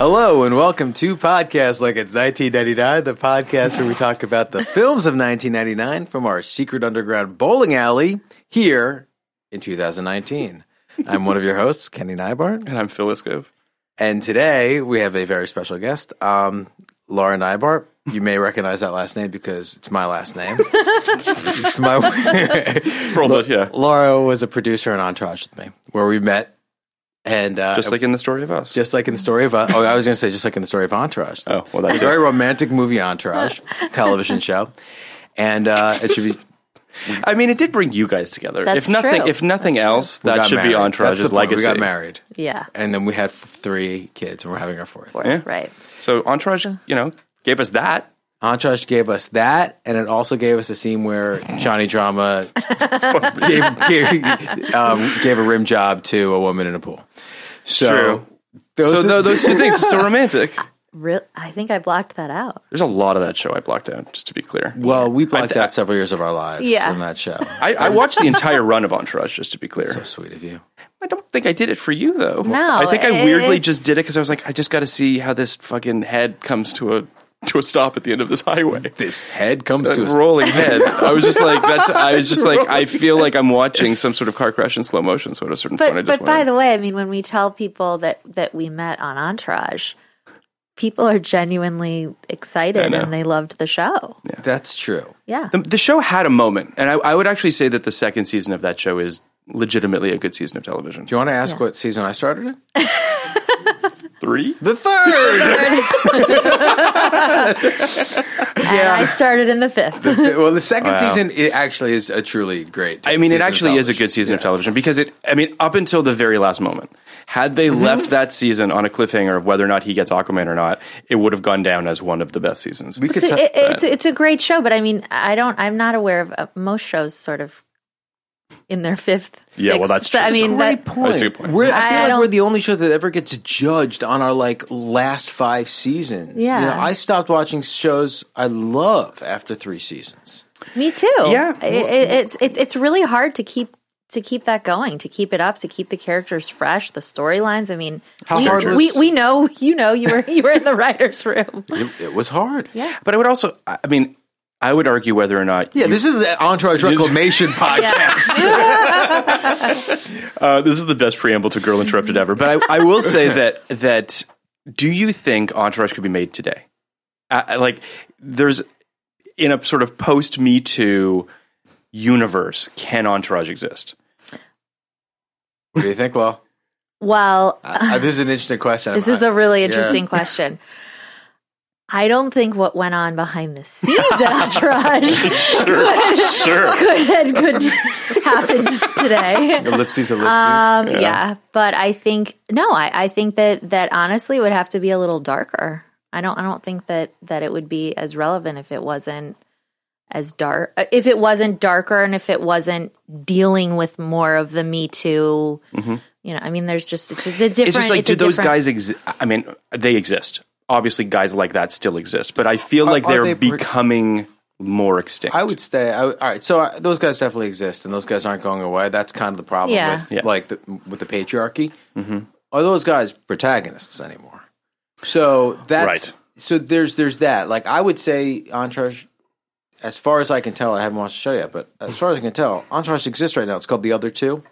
Hello and welcome to Podcast Like It's 1999, the podcast where we talk about the films of 1999 from our secret underground bowling alley here in 2019. I'm one of your hosts, Kenny Neibart, And I'm Phil Iscove. and today we have a very special guest, um, Laura Neibart. You may recognize that last name because it's my last name. it's my For all the, yeah. Laura was a producer on Entourage with me, where we met, and uh, Just like in the story of us. just like in the story of, uh, oh, I was going to say just like in the story of Entourage. oh, well, that's very romantic movie Entourage television show, and uh, it should be. I mean, it did bring you guys together. That's if nothing, true. if nothing That's else, we that should married. be Entourage's That's the point. legacy. We got married, Yeah. and then we had three kids, and we're having our fourth. Yeah. Right. So Entourage, you know, gave us that. Entourage gave us that, and it also gave us a scene where Johnny Drama gave, gave, um, gave a rim job to a woman in a pool. So, True. those, so are- those two things are so romantic. Real, I think I blocked that out. There's a lot of that show I blocked out, just to be clear. well, we blocked I- out several years of our lives Yeah. from that show. I, I watched the entire run of Entourage, just to be clear. So sweet of you. I don't think I did it for you, though. No, I think I weirdly just did it because I was like, I just got to see how this fucking head comes to a to a stop at the end of this highway. This head comes to a us. rolling head. I was just like, that's. I was just like, I feel like I'm watching some sort of car crash in slow motion. So at a certain point, I But just but by went, the way, I mean when we tell people that that we met on Entourage, people are genuinely excited and they loved the show. That's true. Yeah. the, the show had a moment, and I, I would actually say that the second season of that show is legitimately a good season of television. Do you want to ask what season I started in? Three. The third. And I started in the fifth. well, the second Wow. season it actually is a truly great. I mean, it actually is a good season of television because it. I mean, up until the very last moment, had they Mm-hmm. left that season on a cliffhanger of whether or not he gets Aquaman or not, it would have gone down as one of the best seasons. We could. It's a, t- it- it's, a- it's a great show, but I mean, I don't. I'm not aware of uh, most shows sort of in their fifth. Yeah, well, that's true. I mean, Great that, point. That's a good point. We're, I feel I like we're the only show that ever gets judged on our like last five seasons. You Yeah. know, I stopped watching shows I love after three seasons. me too. Yeah. I- it, it's it's it's really hard to keep to keep that going, to keep it up, to keep the characters fresh, the storylines. I mean, How we, hard was- we we know you know you were you were in the writers' room. It, it was hard. Yeah. But I would also, I I mean, I would argue whether or not. Yeah, you- this is an Entourage Reclamation podcast. Uh, this is the best preamble to Girl Interrupted ever. But I, I will say that that do you think Entourage could be made today? Uh, like, there's in a sort of post Me Too universe, can Entourage exist? What do you think, Lo? Well, Uh, this is an interesting question. this is a really Yeah. interesting question. I don't think what went on behind the scenes at Entourage Sure. could, could happen today. ellipses, ellipses. Um, yeah. but I think no, I, I think that that honestly would have to be a little darker. I don't I don't think that that it would be as relevant if it wasn't as dark if it wasn't darker and if it wasn't dealing with more of the Me Too. You know, I mean, there's just it's a different. Mm-hmm. it's just like, it's do those different- guys exist? I mean, they exist. Obviously, guys like that still exist, but I feel Are- like they're they per- becoming more extinct. I would say, I all right, so uh, those guys definitely exist, and those guys aren't going away. That's kind of the problem Yeah. with Yeah. like the, with the patriarchy. Are those guys protagonists anymore? So that's Right. so there's there's that. Like I would say, Entourage. As far as I can tell, I haven't watched the show yet, but as far as I can tell, Entourage exists right now. It's called The Other Two,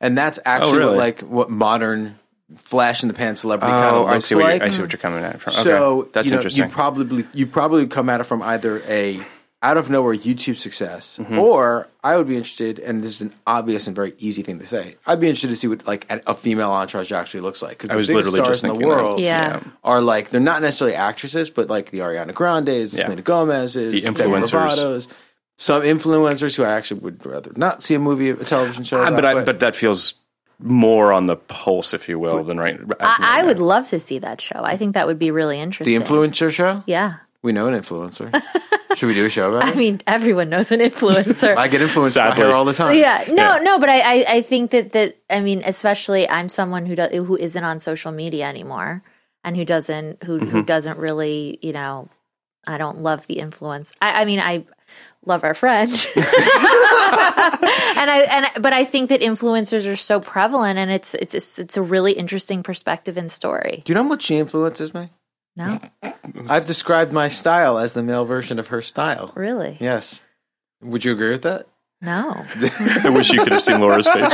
and that's actually really? what, like what modern flash in the pan celebrity kind oh, of I see what like. you're, I see what you're coming at from. Okay. So that's you know, interesting. You probably you probably come at it from either a out of nowhere YouTube success, Mm-hmm. or I would be interested, and this is an obvious and very easy thing to say. I'd be interested to see what like a a female entourage actually looks like because I the was biggest literally stars just in the world Yeah. are like they're not necessarily actresses, but like the Ariana Grandes, Yeah. Selena Gomez's, The Demi influencers. Lovato's, some influencers who I actually would rather not see a movie, a television show. About, but I, but that feels more on the pulse, if you will, than right. I, I would love to see that show. I think that would be really interesting. the influencer show. Yeah. We know an influencer. Should we do a show about I it? mean, everyone knows an influencer. I get influenced by Sadly. her all the time. yeah, no, no, but I, I, I think that that I mean, especially I'm someone who does who isn't on social media anymore, and who doesn't who who mm-hmm. doesn't really, you know, I don't love the influence. I, I mean, I love our friend, and I and but I think that influencers are so prevalent, and it's it's it's, it's a really interesting perspective and story. Do you know how much she influences me? No, I've described my style as the male version of her style. really, Yes. Would you agree with that? no. I wish you could have seen Laura's face.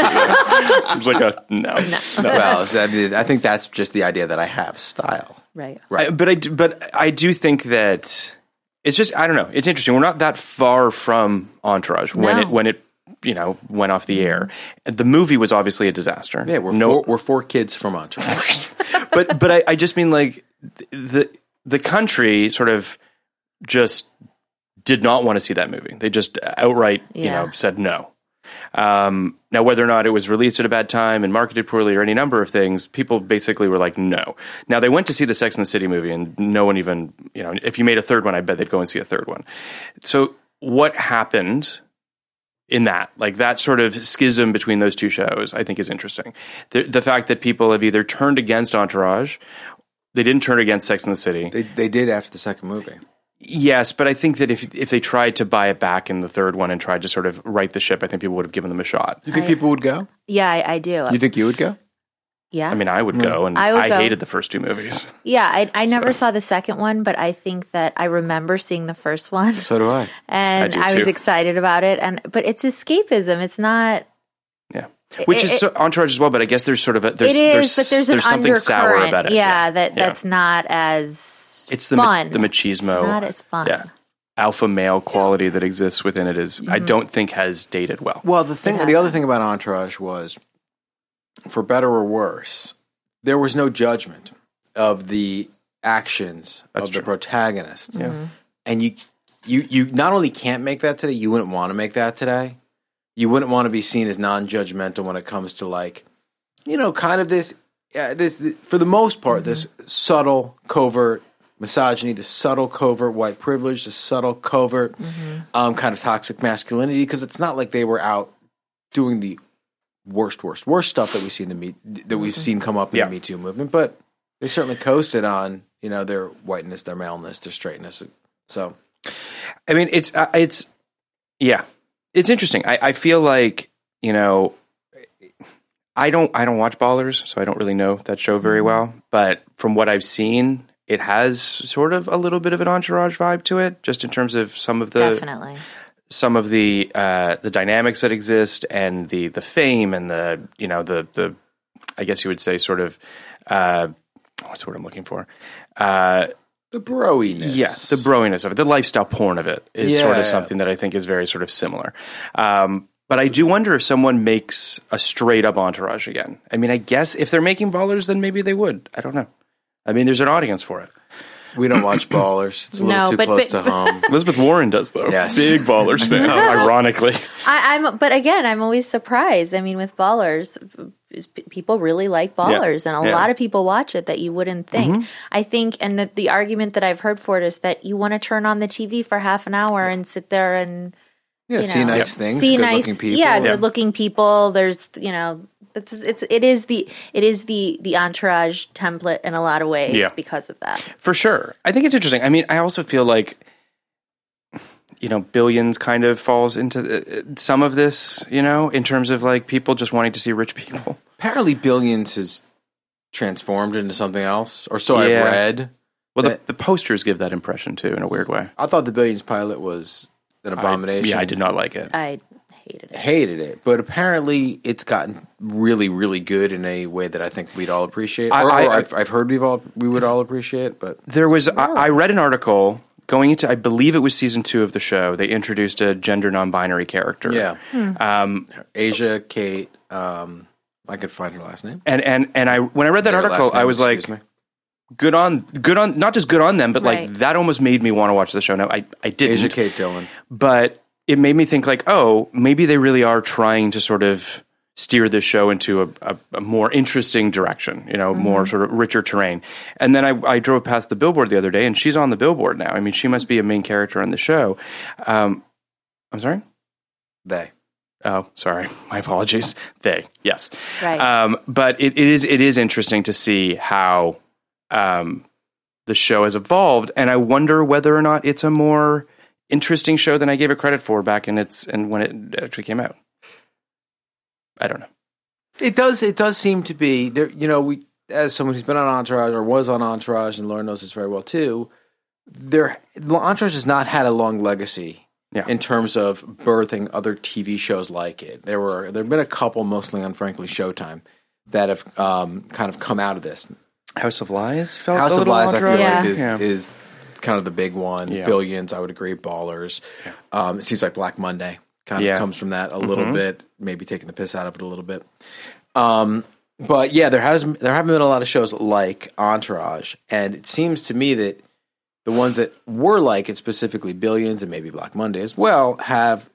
It's like a no, no. Well, I, mean, I think that's just the idea that I have style. Right. Right. I, but I do- but I do think that it's just I don't know. It's interesting. We're not that far from Entourage when No. it when it you know went off the air. The movie was obviously a disaster. Yeah, we're no, four, we're four kids from Entourage. but but I, I just mean like the the country sort of just did not want to see that movie. They just outright you know said no. Um, now, whether or not it was released at a bad time and marketed poorly or any number of things, people basically were like, no. Now, they went to see the Sex and the City movie, and no one even, you know, if you made a third one, I bet they'd go and see a third one. So, what happened in that? Like, that sort of schism between those two shows, I think is interesting. The, the fact that people have either turned against Entourage, they didn't turn against Sex and the City. they, they did after the second movie. Yes, but I think that if if they tried to buy it back in the third one and tried to sort of right the ship, I think people would have given them a shot. You think people would go? Yeah, I, I do. You think you would go? yeah. I mean, I would hmm. go, and I I, go. hated the first two movies. Yeah, I, I never saw the second one, but I think that I remember seeing the first one, So do I. and I do I, was excited about it. And but it's escapism. It's not. Yeah, which is it- so, Entourage as well. But I guess there's sort of a there's it is, there's, but there's, an something undercurrent. sour about it. Yeah, that Yeah. that's not as it's the ma- the machismo, It's not as fun. yeah, alpha male quality that exists within it is Mm-hmm. I don't think has dated well. Well, the thing, the other thing about Entourage was, for better or worse, there was no judgment of the actions That's of true. the protagonists. Mm-hmm. And you, you, you not only can't make that today, you wouldn't want to make that today. You wouldn't want to be seen as non-judgmental when it comes to like, you know, kind of this, uh, this for the most part, this subtle, covert misogyny, the subtle, covert white privilege, the subtle, covert um, kind of toxic masculinity. Because it's not like they were out doing the worst, worst, worst stuff that we see in the me that we've seen come up in Yeah. the Me Too movement, but they certainly coasted on you know their whiteness, their maleness, their straightness. So I mean, it's uh, it's yeah, it's interesting. I, I feel like you know, I don't I don't watch Ballers, so I don't really know that show very well. But from what I've seen, it has sort of a little bit of an entourage vibe to it, just in terms of some of the Definitely. some of the uh, the dynamics that exist and the the fame and the you know the the I guess you would say sort of uh, what's what I'm looking for. Uh, The broiness. Yeah, the broiness of it, the lifestyle porn of it is sort Yeah. of something that I think is very sort of similar. Um, but I do wonder if someone makes a straight up entourage again. I mean, I guess if they're making ballers, then maybe they would. I don't know. I mean, there's an audience for it. We don't watch Ballers. It's a little No, too but- close but- to home. Elizabeth Warren does though. Yes. Big ballers fan, ironically. I, I'm, but again, I'm always surprised. I mean, with ballers, people really like ballers, and a Yeah. Mm-hmm. lot of people watch it that you wouldn't think. I think, and the, the argument that I've heard for it is that you want to turn on the TV for half an hour and sit there and Yeah, you see know, nice things, see good nice, looking people. yeah, good looking people. There's, you know, it's it's it is the it is the the entourage template in a lot of ways Yeah. because of that. For sure. I think it's interesting. I mean, I also feel like, you know, billions kind of falls into the, some of this, you know, in terms of like people just wanting to see rich people. Apparently, Billions has transformed into something else, or so Yeah. I've read. Well, the, the posters give that impression too, in a weird way. I thought the Billions pilot was an I- abomination. yeah, I did not like it. I hated it. hated it, but apparently it's gotten really, really good in a way that I think we'd all appreciate. I- or, or I- I've, I've heard we've all we would all appreciate. But There was, I, I read an article going into, I believe it was season two of the show. They introduced a gender non-binary character. yeah, Um, Asia, Kate, um, I could find her last name. and and and I when I read that Their article, name, I was like, me. good on, good on, not just good on them, but Right. like that almost made me want to watch the show. Now I I didn't. Asia, Kate Dillon. but it made me think like, oh, maybe they really are trying to sort of steer this show into a, a, a more interesting direction, you know, more sort of richer terrain. And then I, I drove past the billboard the other day, and she's on the billboard now. I mean, she must be a main character on the show. Um, I'm sorry. They. Oh, sorry. My apologies. They, yes. Right. Um, but it, it is it is interesting to see how um, the show has evolved, and I wonder whether or not it's a more interesting show than I gave it credit for back in its and when it actually came out. I don't know. It does. It does seem to be there. You know, we as someone who's been on Entourage or was on Entourage, and Lauren knows this very well too. There, Entourage has not had a long legacy Yeah. in terms of birthing other TV shows like it. There were there have been a couple, mostly on frankly Showtime, that have um, kind of come out of this. House of Lies felt House a of little Lies, I feel entourage. like is Yeah. is kind of the big one. Yeah. Billions, I would agree. Ballers. Um, it seems like Black Monday kind of Yeah. Mm-hmm. comes from that a little bit. Maybe taking the piss out of it a little bit. Um, but yeah, there has there haven't been a lot of shows like Entourage, and it seems to me that the ones that were like it, specifically Billions and maybe Black Monday as well, have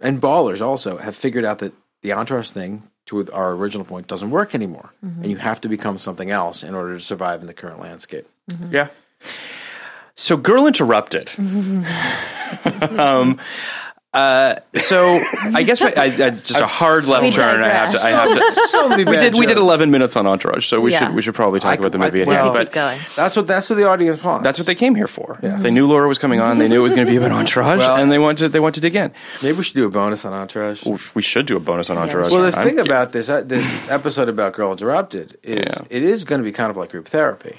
and Ballers also have figured out that the Entourage thing, to our original point, doesn't work anymore, and you have to become something else in order to survive in the current landscape. Yeah. So, Girl Interrupted. um, uh, so I guess my, I, I, just a hard left We turn. I have to. I have to. so many we bad did. We did eleven minutes on Entourage, so we Yeah. should we should probably talk I- about the movie. at well- hand. Keep But going. That's what that's what the audience wants. that's what they came here for. They knew Laura was coming on. They knew it was going to be about Entourage, Well- and they wanted they wanted to dig in. Maybe we should do a bonus on Entourage. We should do a bonus on Entourage. Well, the I'm- thing about this uh, this episode about Girl Interrupted is Yeah. it is going to be kind of like group therapy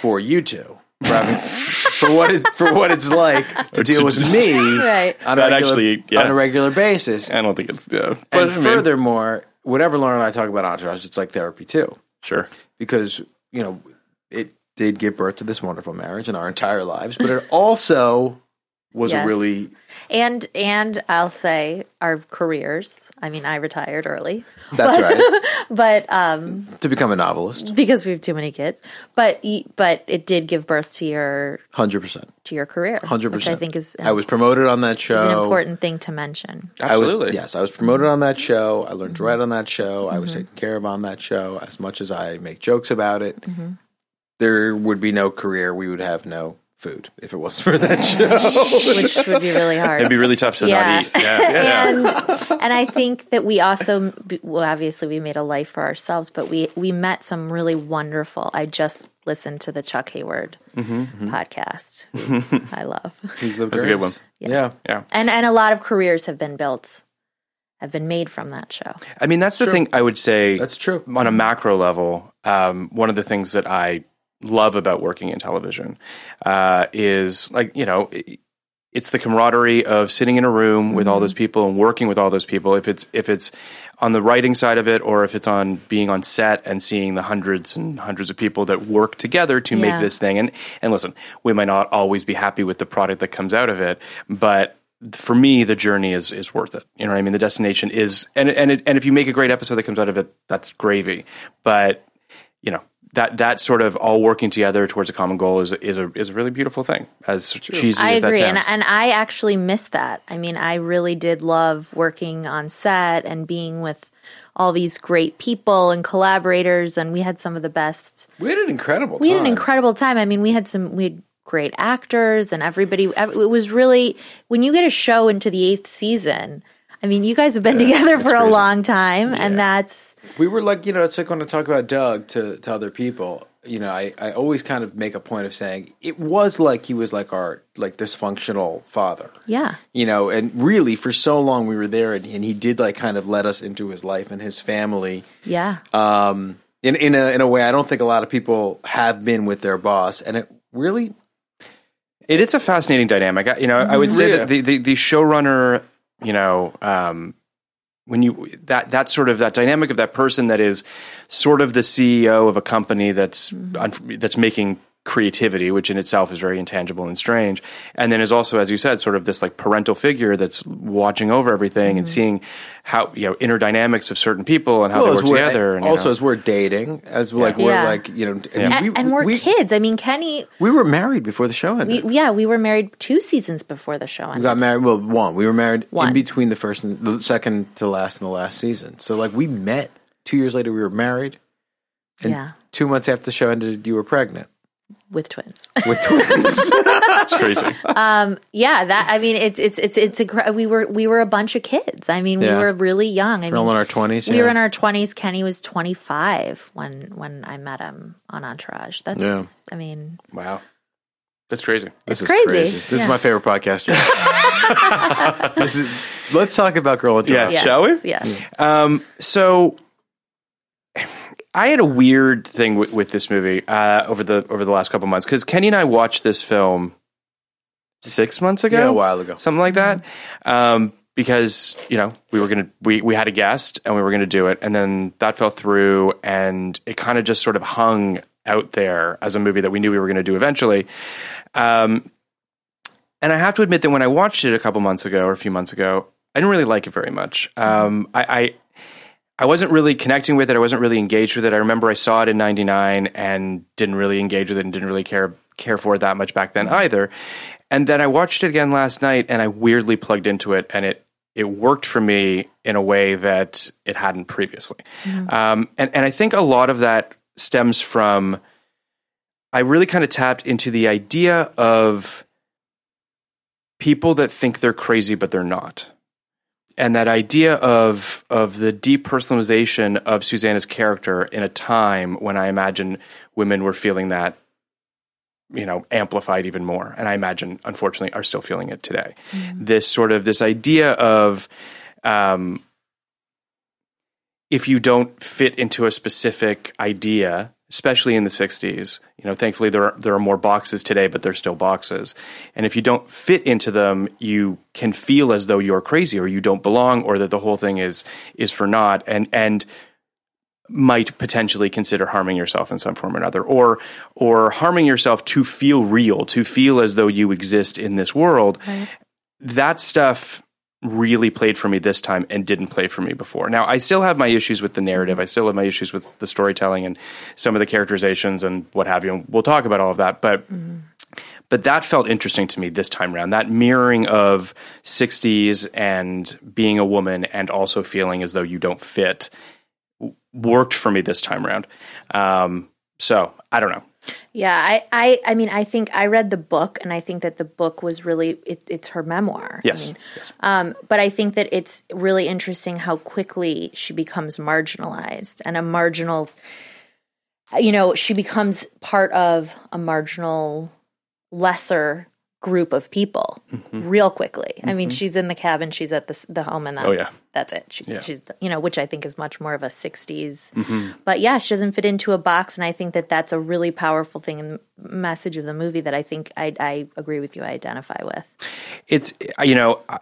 for you two. For, for what it, for what it's like to deal with me Right. on a, regular, actually- yeah. on a regular basis. I don't think it's yeah. But and I mean, furthermore, whenever Lauren and I talk about Entourage, it's like therapy too, sure. because you know it did give birth to this wonderful marriage in our entire lives, but it also was Yes. a really And and I'll say our careers. I mean, I retired early, that's right but um, to become a novelist, because we have too many kids. But but it did give birth to your hundred percent, to your career, Hundred percent. I think is I was promoted on that show. is an important thing to mention. Absolutely. I was, yes, I was promoted on that show. I learned to Mm-hmm. write on that show. I was taken care of on that show. As much as I make jokes about it, Mm-hmm. there would be no career. We would have no food if it wasn't for that show. which would be really hard. It'd be really tough to Yeah. not eat. Yeah. yeah. and and I think that we also well obviously we made a life for ourselves, but we we met some really wonderful. I just listened to the Chuck Hayward Mm-hmm. podcast. who I love. He's the That's a good one. greatest. Yeah. Yeah. And and a lot of careers have been built have been made from that show. I mean, that's the thing I would say. That's true. On a macro level, um, one of the things that I love about working in television uh, is like you know it's the camaraderie of sitting in a room with all those people and working with all those people. If it's if it's on the writing side of it, or if it's on being on set and seeing the hundreds and hundreds of people that work together to Yeah. make this thing. And and listen, we might not always be happy with the product that comes out of it, but for me, the journey is is worth it. You know what I mean? The destination is, and and it, and if you make a great episode that comes out of it, that's gravy. But you know that that sort of all working together towards a common goal is is a is a really beautiful thing. As cheesy I as that agree, and and I actually miss that. I mean, I really did love working on set and being with all these great people and collaborators, and we had some of the best. We had an incredible We time. had an incredible time. I mean, we had some we had great actors, and everybody. It was really when you get a show into the eighth season. I mean, you guys have been together for a long time, and that's We were like, you know, it's like when I talk about Doug to, to other people, you know, I, I always kind of make a point of saying it was like he was like our like dysfunctional father. yeah, You know, and really for so long we were there and, and he did like kind of let us into his life and his family. yeah. Um in, in a in a way I don't think a lot of people have been with their boss. And it really It is a fascinating dynamic. I- You know, I would say Yeah. that the, the, the showrunner, you know, um, when you that that sort of that dynamic of that person that is sort of the CEO of a company that's un- that's making creativity, which in itself is very intangible and strange, and then is also, as you said, sort of this like parental figure that's watching over everything and mm-hmm. seeing how you know inner dynamics of certain people and how they work together. And, also know. as we're dating, as like we're Yeah. like, you know, I mean, And, we, and we're we, kids. I mean, Kenny. we were married before the show ended. We, yeah, we were married two seasons before the show ended. We got married. Well, one. We were married in One. between the first and the second to last and the last season. So, like, we met two years later. We were married. And Yeah. Two months after the show ended, you were pregnant with twins. with twins. That's crazy. Um, yeah, that I mean, it's it's it's it's a, we were we were a bunch of kids. I mean, Yeah. we were really young. I we're all mean, in our twenties. we were in our twenties. Kenny was twenty five when when I met him on Entourage. That's Yeah. I mean, wow, that's crazy. This it's is crazy. This Yeah. is my favorite podcast. Joe. this is. Let's talk about Girl Entourage. Yeah. yes, Shall we? Yes. Um, so I had a weird thing with, with this movie uh, over the over the last couple months because Kenny and I watched this film six months ago, Yeah, a while ago. something like that. Um, because you know we were gonna we we had a guest and we were gonna do it, and then that fell through, and it kind of just sort of hung out there as a movie that we knew we were gonna do eventually. Um, and I have to admit that when I watched it a couple months ago or a few months ago, I didn't really like it very much. Um, I, I I wasn't really connecting with it. I wasn't really engaged with it. I remember I saw it in '99 and didn't really engage with it and didn't really care care for it that much back then either. And then I watched it again last night, and I weirdly plugged into it, and it it worked for me in a way that it hadn't previously. Um, and and I think a lot of that stems from I really kind of tapped into the idea of people that think they're crazy but they're not and that idea of of the depersonalization of Susanna's character in a time when I imagine women were feeling that you know amplified even more. And I imagine unfortunately are still feeling it today. This sort of this idea of um, if you don't fit into a specific idea especially in the 60s you know thankfully there are, there are more boxes today but they're still boxes. And if you don't fit into them you can feel as though you're crazy or you don't belong or that the whole thing is is for naught and and might potentially consider harming yourself in some form or another or or harming yourself to feel real to feel as though you exist in this world. That stuff really played for me this time and didn't play for me before. Now, I still have my issues with the narrative. I still have my issues with the storytelling and some of the characterizations and what have you. And we'll talk about all of that, but but that felt interesting to me this time around. That mirroring of 60s and being a woman and also feeling as though you don't fit worked for me this time around. Um, so I don't know. Yeah, I, I, I mean, I think I read the book, and I think that the book was really it, it's her memoir. Yes. I mean, um, but I think that it's really interesting how quickly she becomes marginalized and a marginal. You know, she becomes part of a marginal, lesser group of people mm-hmm. real quickly. I mean, mm-hmm. she's in the cabin, she's at the the home, and that, Oh, yeah. that's it. She's, Yeah. she's you know, which I think is much more of a '60s. Mm-hmm. But yeah, she doesn't fit into a box, and I think that that's a really powerful thing in the message of the movie that I think I, I agree with you. I identify with. it's uh, you know I-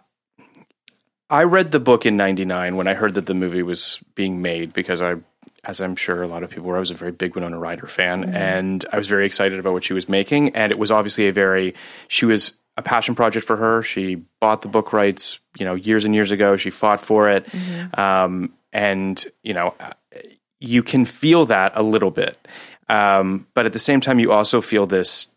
I read the book in 99 when I heard that the movie was being made because I as I'm sure a lot of people were I was a very big Winona Ryder fan and I was very excited about what she was making and it was obviously a very she was a passion project for her. She bought the book rights you know years and years ago. She fought for it. Um, and you know you can feel that a little bit. Um, but at the same time you also feel this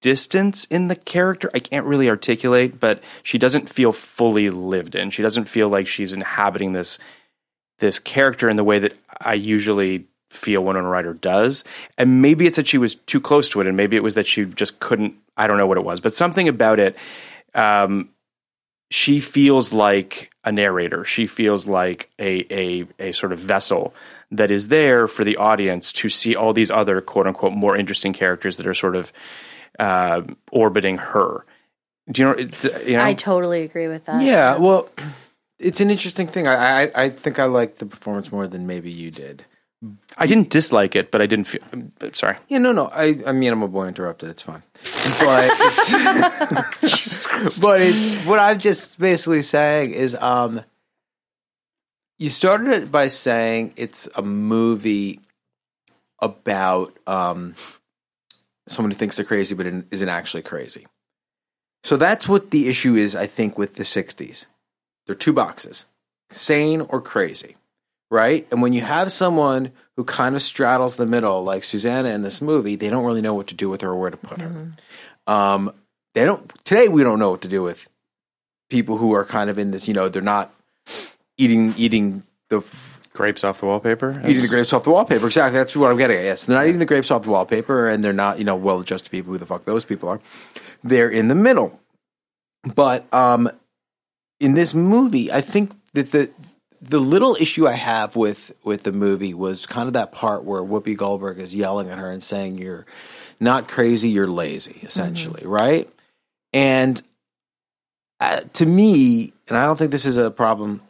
distance in the character. I can't really articulate, but she doesn't feel fully lived in. She doesn't feel like she's inhabiting this this character in the way that I usually feel Winona Ryder does. And maybe it's that she was too close to it, and maybe it was that she just couldn't. I don't know what it was, but something about it. Um, she feels like a narrator. She feels like a a a sort of vessel that is there for the audience to see all these other quote unquote more interesting characters that are sort of uh, orbiting her. Do you know? it- You know, I totally agree with that. Yeah, well, it's an interesting thing. I, I I think I like the performance more than maybe you did. I didn't dislike it, but I didn't feel. Sorry. Yeah, no, no. I I mean, I'm a boy interrupted. It's fine. But it's, but it, what I'm just basically saying is, um, you started it by saying it's a movie about um someone who thinks they're crazy but isn't actually crazy. So that's what the issue is, I think, with the '60s. There are two boxes: sane or crazy right? And when you have someone who kind of straddles the middle, like Susanna in this movie, they don't really know what to do with her or where to put her. Um, they don't. Today, we don't know what to do with people who are kind of in this. You know, they're not eating eating the Grapes off the wallpaper. eating the grapes off the wallpaper. Exactly. That's what I'm getting at. Yes, they're not eating the grapes off the wallpaper, and they're not you know well adjusted people. Who the fuck those people are? They're in the middle. But um, in this movie, I think that the the little issue I have with with the movie was kind of that part where Whoopi Goldberg is yelling at her and saying, "You're not crazy, you're lazy," essentially, right? And uh, to me, and I don't think this is a problem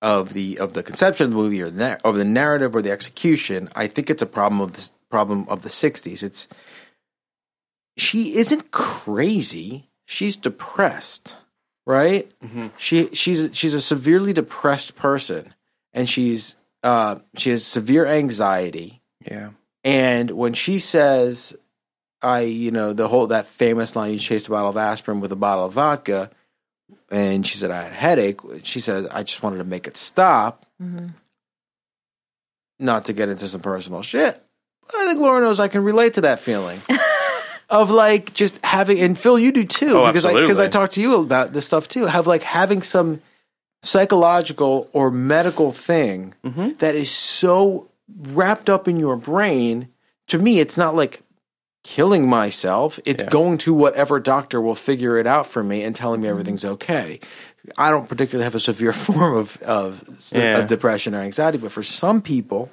of the of the conception of the movie or the of the narrative or the execution. I think it's a problem of the problem of the '60s. It's she isn't crazy; she's depressed, right? She she's she's a severely depressed person, and she's uh, she has severe anxiety. Yeah. And when she says, I, you know, the whole, that famous line, you chased a bottle of aspirin with a bottle of vodka, and she said, I had a headache. She said, I just wanted to make it stop. Not to get into some personal shit. But I think Laura knows I can relate to that feeling. of like just having, and Phil, you do too, Oh, because I, because I talked to you about this stuff too. Have like having some psychological or medical thing Mm-hmm. that is so wrapped up in your brain. To me, it's not like killing myself. It's Yeah. going to whatever doctor will figure it out for me and telling me everything's okay. I don't particularly have a severe form of of, Yeah. of depression or anxiety, but for some people,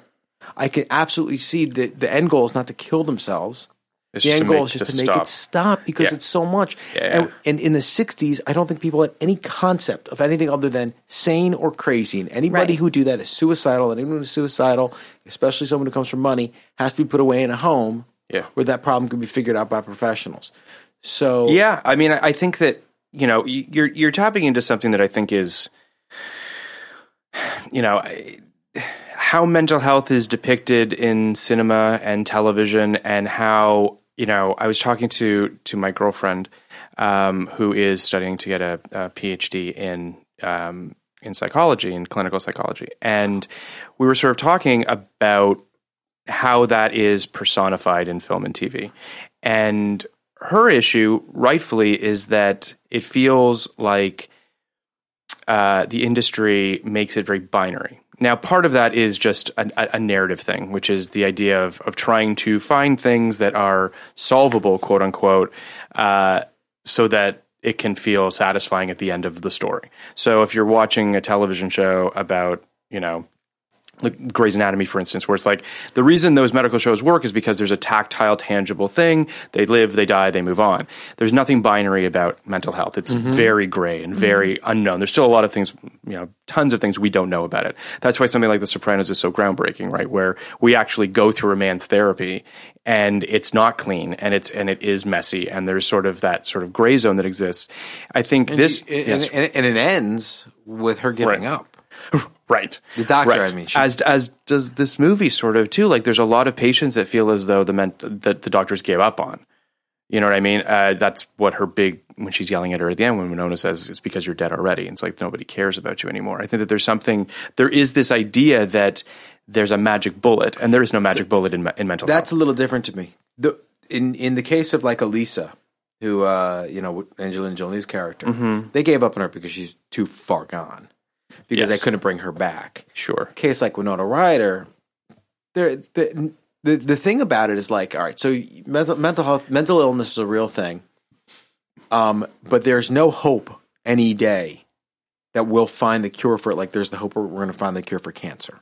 I can absolutely see that the end goal is not to kill themselves. It's The end goal make- is just to to make stop. it stop because Yeah. it's so much. Yeah, And, yeah. and in the 60s, I don't think people had any concept of anything other than sane or crazy. And anybody Right. who do that is suicidal. And anyone who's suicidal, especially someone who comes from money, has to be put away in a home Yeah. where that problem can be figured out by professionals. So Yeah, I mean, I I think that you know you're you're tapping into something that I think is, you know, I- how mental health is depicted in cinema and television, and how you know I was talking to to my girlfriend um, who is studying to get a, a PhD in um, in psychology in clinical psychology, and we were sort of talking about how that is personified in film and TV. And her issue, rightfully, is that it feels like uh, the industry makes it very binary. Now, part of that is just a, a- narrative thing, which is the idea of, of trying to find things that are solvable, quote unquote, uh, so that it can feel satisfying at the end of the story. So if you're watching a television show about, you know, like Grey's Anatomy, for instance, where it's like the reason those medical shows work is because there's a tactile, tangible thing. They live, they die, they move on. There's nothing binary about mental health. It's mm-hmm. very gray and very mm-hmm. unknown. There's still a lot of things, you know, tons of things we don't know about it. That's why something like The Sopranos is so groundbreaking, right? Where we actually go through a man's therapy and it's not clean and it's and it is messy and there's sort of that sort of gray zone that exists. I think this and, and, and, and it ends with her giving Right. up. Right. The doctor, Right. I mean, as as does this movie sort of too. Like, there's a lot of patients that feel as though the ment- that the doctors gave up on. You know what I mean? Uh, that's what her big when she's yelling at her at the end when Winona says it's because you're dead already. And it's like nobody cares about you anymore. I think that there's something. There is this idea that there's a magic bullet, and there is no magic bullet in in mental That's a little different to me. The in in the case of like Elisa, who uh, you know Angelina Jolie's character, they gave up on her because she's too far gone because Yes. they couldn't bring her back. Sure. Case like Winona Ryder, there the, the the thing about it is like all right, so mental mental health mental illness is a real thing, um, but there's no hope any day that we'll find the cure for it. Like there's the hope we're going to find the cure for cancer.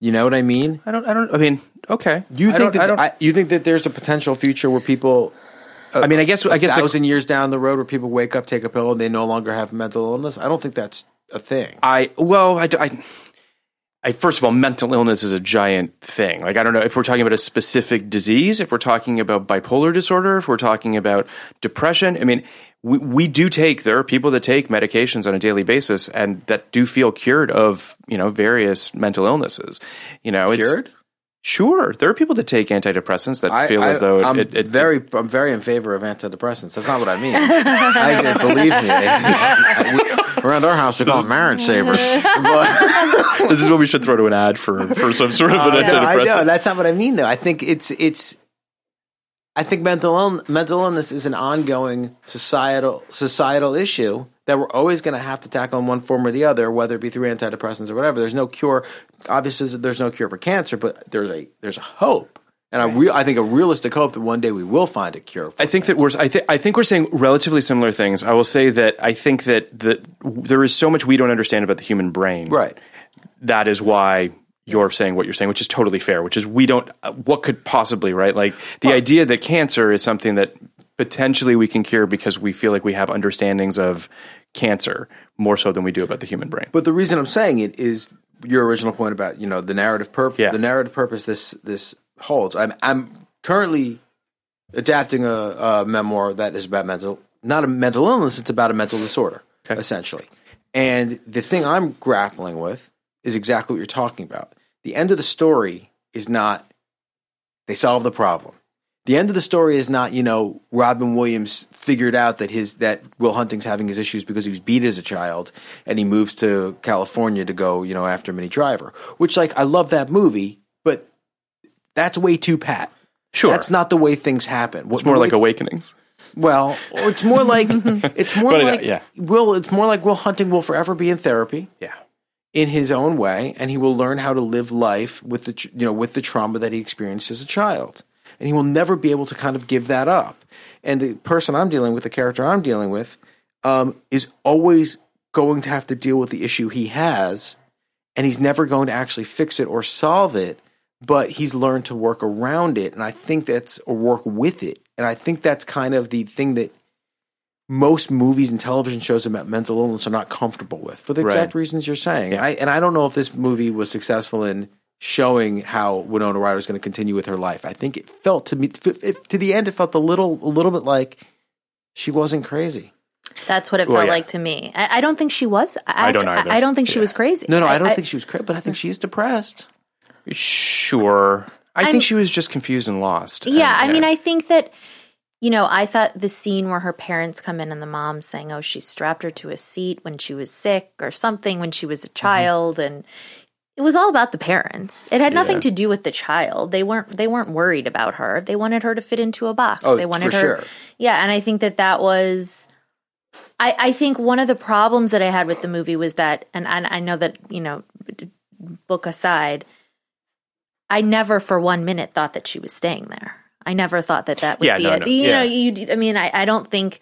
You know what I mean? I don't. I don't. I mean, okay. You think that I, you think that there's a potential future where people I mean, I guess. I guess. thousand years down the road where people wake up, take a pill, and they no longer have mental illness? I don't think that's a thing. I well, I, I, I first of all, mental illness is a giant thing. Like I don't know if we're talking about a specific disease, if we're talking about bipolar disorder, if we're talking about depression. I mean, we we do take there are people that take medications on a daily basis and that do feel cured of you know various mental illnesses. You know, it's, Cured? Sure, there are people that take antidepressants that I, feel as though it, I'm it, it very, I'm very in favor of antidepressants. That's not what I mean. I, believe me, they- we- around our house we call them marriage savers. But, this is what we should throw to an ad for for some sort of an no, I antidepressant. know that's not what I mean. Though I think it's it's. I think mental Ill- mental illness is an ongoing societal societal issue that we're always going to have to tackle in one form or the other, whether it be through antidepressants or whatever. There's no cure. Obviously, there's no cure for cancer, but there's a there's a hope, and a real I think a realistic hope that one day we will find a cure. For I think that we're I, th- I think we're saying relatively similar things. I will say that I think that that there is so much we don't understand about the human brain. right. That is why you're saying what you're saying, which is totally fair. Which is we don't. Uh, what could possibly right? Like the idea that cancer is something that potentially we can cure because we feel like we have understandings of cancer more so than we do about the human brain. But the reason I'm saying it is your original point about you know the narrative purpose. Yeah. The narrative purpose this this holds. I'm I'm currently adapting a, a memoir that is about mental not a mental illness. It's about a mental disorder Okay. essentially. And the thing I'm grappling with is exactly what you're talking about. The end of the story is not they solve the problem. The end of the story is not, you know, Robin Williams figured out that his that Will Hunting's having his issues because he was beat as a child and he moves to California to go, you know, after Minnie Driver. Which like I love that movie, but that's way too pat. Sure, That's not the way things happen. it's more like awakenings. well, or it's more like it's more But, like yeah. Will it's more like Will Hunting will forever be in therapy Yeah. in his own way, and he will learn how to live life with the you know with the trauma that he experienced as a child, and he will never be able to kind of give that up. And the person I'm dealing with, the character I'm dealing with, um, is always going to have to deal with the issue he has, and he's never going to actually fix it or solve it. But he's learned to work around it, and I think that's or work with it, and I think that's kind of the thing that most movies and television shows about mental illness are not comfortable with for the Right. exact reasons you're saying. And I and I don't know if this movie was successful in showing how Winona Ryder is going to continue with her life. I think it felt to me to the end it felt a little a little bit like she wasn't crazy. That's what it Well, felt yeah. like to me. I, I don't think she was. I, I don't either. I, don't think she was crazy. No, no, I, don't think she was crazy, but I think she's depressed. Sure. I I'm- think she was just confused and lost. Yeah, And, I mean, I think that, you know, I thought the scene where her parents come in and the mom saying, oh, she strapped her to a seat when she was sick or something when she was a mm-hmm. child. And it was all about the parents. It had nothing Yeah. to do with the child. They weren't, they weren't worried about her. They wanted her to fit into a box. Oh, they wanted for her. sure. Yeah. And I think that that was, I, I think one of the problems that I had with the movie was that, and, and I know that, you know, book aside, I never for one minute thought that she was staying there. I never thought that that was Yeah, the no, end. no, You yeah. know, you. I mean, I, I don't think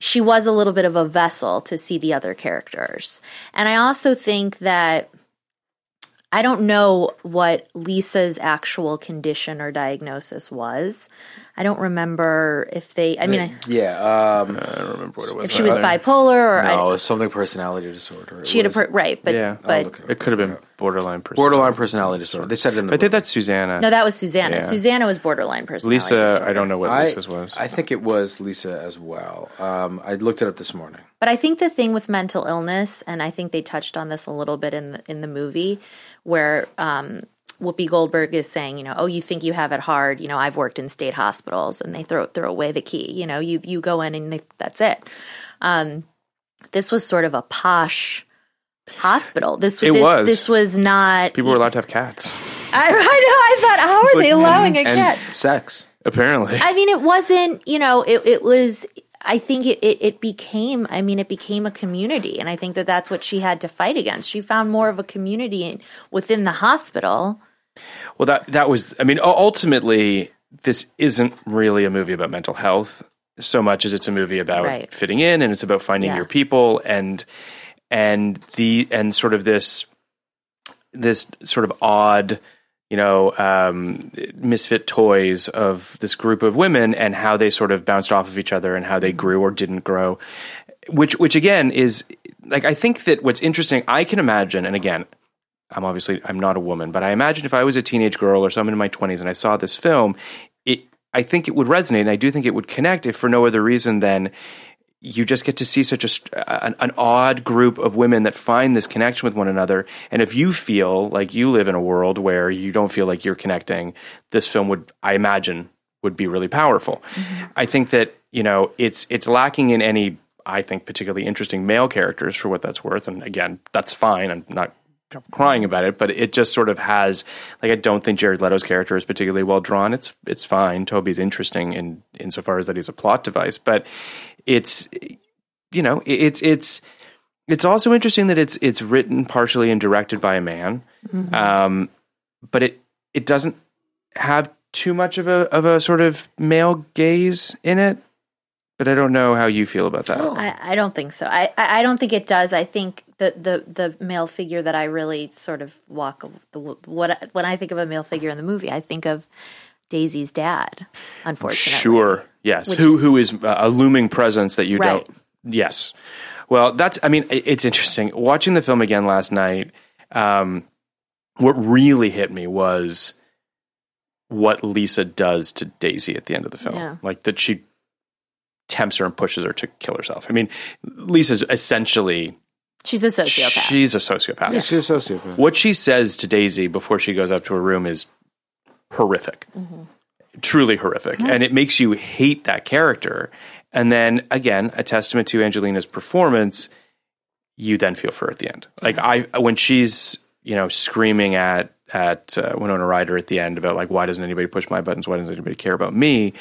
she was a little bit of a vessel to see the other characters, and I also think that I don't know what Lisa's actual condition or diagnosis was. I don't remember if they. I mean, I, Yeah. Um, I don't remember what it was. if she was either. bipolar or no, I, it's something personality disorder. It she had a per, right, but Yeah. But it It could have been borderline. Personality. borderline personality disorder. They said it in the. I think that's Susanna. no, that was Susanna. Yeah. Susanna was borderline personality. Lisa. disorder. I don't know what I, Lisa's was. I think it was Lisa as well. Um, I looked it up this morning. But I think the thing with mental illness, and I think they touched on this a little bit in the in the movie, where um, Whoopi Goldberg is saying, you know, oh, you think you have it hard. You know, I've worked in state hospitals, and they throw throw away the key. You know, you you go in and they, that's it. Um, this was sort of a posh hospital. This It this, was. this was not. People were allowed to have cats. I, I know. I thought, how are they allowing a And cat? sex. Apparently. I mean, it wasn't, you know, it, it was, I think it, it, it became, I mean, it became a community. And I think that that's what she had to fight against. She found more of a community in, within the hospital. Well, that that was. I mean, ultimately, this isn't really a movie about mental health so much as it's a movie about Right. fitting in, and it's about finding Yeah. your people, and and the and sort of this this sort of odd, you know, um, misfit toys of this group of women, and how they sort of bounced off of each other, and how they grew or didn't grow. Which, which again is like I think that what's interesting. I can imagine, and again, I'm obviously I'm not a woman, but I imagine if I was a teenage girl or someone in my 20s and I saw this film, it I think it would resonate, and I do think it would connect, if for no other reason than you just get to see such a an, an odd group of women that find this connection with one another. And if you feel like you live in a world where you don't feel like you're connecting, this film would, I imagine, would be really powerful. Mm-hmm. I think that you know it's it's lacking in any, I think, particularly interesting male characters for what that's worth. And again, that's fine. I'm not crying about it, but it just sort of has like I don't think Jared Leto's character is particularly well drawn. It's it's fine. Toby's interesting in insofar as that he's a plot device, but it's you know it's it's it's also interesting that it's it's written partially and directed by a man, um, but it it doesn't have too much of a of a sort of male gaze in it. But I don't know how you feel about that. I, I don't think so. I, I I don't think it does. I think the, the, the male figure that I really sort of walk the what when I think of a male figure in the movie, I think of Daisy's dad. Unfortunately, Sure. Yes. Which Who is- who is a looming presence that you Right. don't. Yes. Well, that's. I mean, it's interesting watching the film again last night. Um, what really hit me was what Lisa does to Daisy at the end of the film. Yeah. Like that she tempts her and pushes her to kill herself. I mean, Lisa's essentially She's a sociopath. she's a sociopath. Yeah, she's a sociopath. What she says to Daisy before she goes up to her room is horrific. Truly horrific. And it makes you hate that character. And then again, a testament to Angelina's performance, you then feel for her at the end. Like I when she's, you know, screaming at at uh, Winona Ryder at the end about like why doesn't anybody push my buttons? Why doesn't anybody care about me?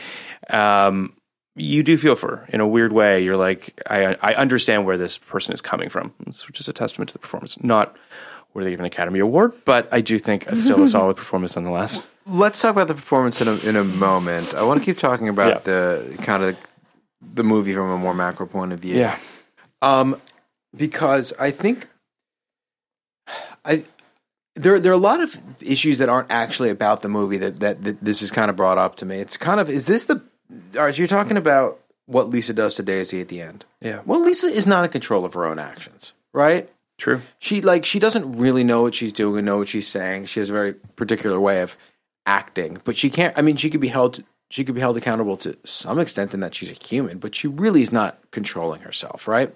Um you do feel for her in a weird way. You're like, I, I understand where this person is coming from, which is a testament to the performance. Not worthy of an Academy Award, but I do think it's still a solid performance nonetheless. Let's talk about the performance in a, in a moment. I want to keep talking about Yeah. the kind of the movie from a more macro point of view. Yeah. Um, because I think I there there are a lot of issues that aren't actually about the movie that that, that this is kind of brought up to me. It's kind of is this the all right? So you're talking about what Lisa does to Daisy at the end. Yeah. Well, Lisa is not in control of her own actions, right? True. She like she doesn't really know what she's doing, and know what she's saying. She has a very particular way of acting, but she can't. I mean, she could be held. She could be held accountable to some extent in that she's a human, but she really is not controlling herself, right?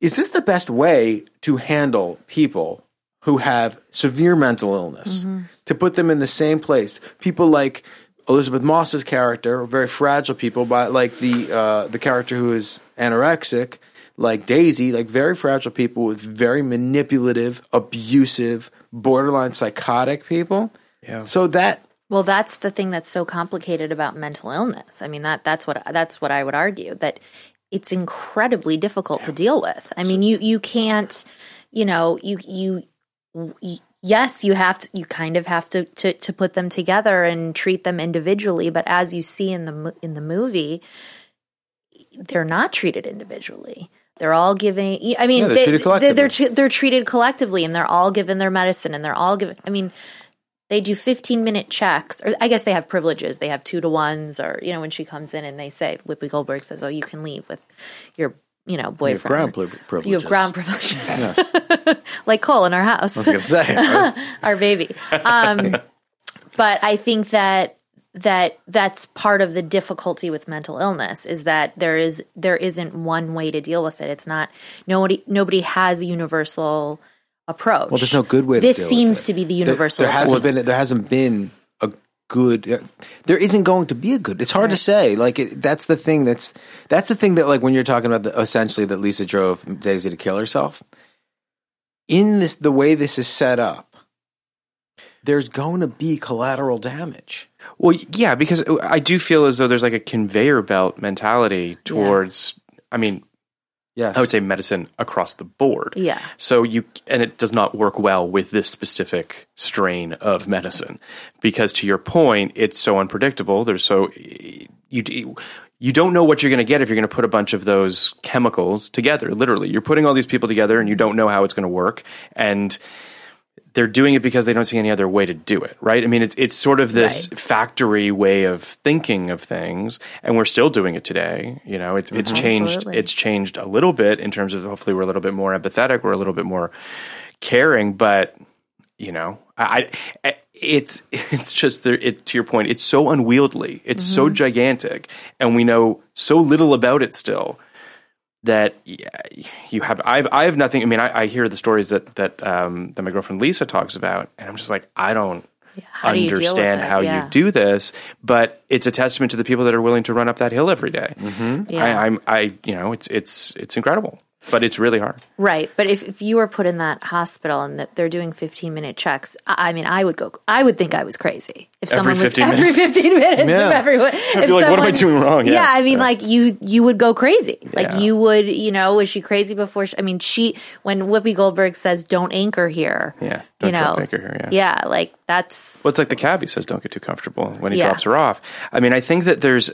Is this the best way to handle people who have severe mental illness? To put them in the same place, people like Elisabeth Moss's character, very fragile people, by like the uh, the character who is anorexic, like Daisy, like very fragile people with very manipulative, abusive, borderline psychotic people. Yeah. So that Well, that's the thing that's so complicated about mental illness. I mean that that's what that's what I would argue that it's incredibly difficult to deal with. I mean, you you can't, you know, you you y- yes, you have to you kind of have to to to put them together and treat them individually, but as you see in the in the movie, they're not treated individually. They're all giving. I mean, Yeah, they're they, treated they, collectively. they're they're treated collectively, and they're all given their medicine, and they're all given. I mean, they do 15 minute checks, or I guess they have privileges. They have two to ones, or you know, when she comes in and they say, Whoopi Goldberg says, "Oh, you can leave with your." You know, boyfriend. You have ground priv- You have privileges. ground privileges, Yes. like Cole in our house I was going to say. Was- our baby. Um, but I think that that that's part of the difficulty with mental illness is that there is there isn't one way to deal with it. It's not nobody nobody has a universal approach. Well, there's no good way to This deal with seems it. to be the universal. There, hasn't approach. been. There hasn't been a good. Uh, there isn't going to be a good. It's hard to say. Like it, that's the thing. That's that's the thing that like when you're talking about the, essentially that Lisa drove Daisy to kill herself. In this, the way this is set up, there's going to be collateral damage. Well, yeah, because uh, I do feel as though there's like a conveyor belt mentality towards. I mean, Yes, I would say medicine across the board. Yeah. So you and it does not work well with this specific strain of medicine because to your point, it's so unpredictable. There's so you you don't know what you're going to get if you're going to put a bunch of those chemicals together. Literally, you're putting all these people together and you don't know how it's going to work and they're doing it because they don't see any other way to do it, right? I mean, it's it's sort of this Right. factory way of thinking of things, and we're still doing it today. You know, it's it's mm-hmm. changed. Absolutely. It's changed a little bit in terms of hopefully we're a little bit more empathetic, we're a little bit more caring, but you know, I, I it's it's just there. It to your point, it's so unwieldy, it's so mm-hmm. gigantic, and we know so little about it still that you have I've I have nothing. I mean, I, I hear the stories that that um, that my girlfriend Lisa talks about, and I'm just like, I don't How do you understand how Yeah. you do this. But it's a testament to the people that are willing to run up that hill every day. Yeah. I, I'm I you know it's it's it's incredible, but it's really hard. Right, but if, if you were put in that hospital and that they're doing fifteen minute checks, I I mean, I would go. I would think I was crazy if Every someone was 15 every fifteen minutes. Yeah. If everyone, I'd be like, what am I doing wrong? Yeah. I mean, like you, you would go crazy. Like Yeah. you would, you know, was she crazy before? She, I mean, she when Whoopi Goldberg says, "Don't anchor here," Yeah, you don't know, anchor here, yeah. yeah. like that's Well, it's like the cab. He says, "Don't get too comfortable" when he Yeah. drops her off. I mean, I think that there's.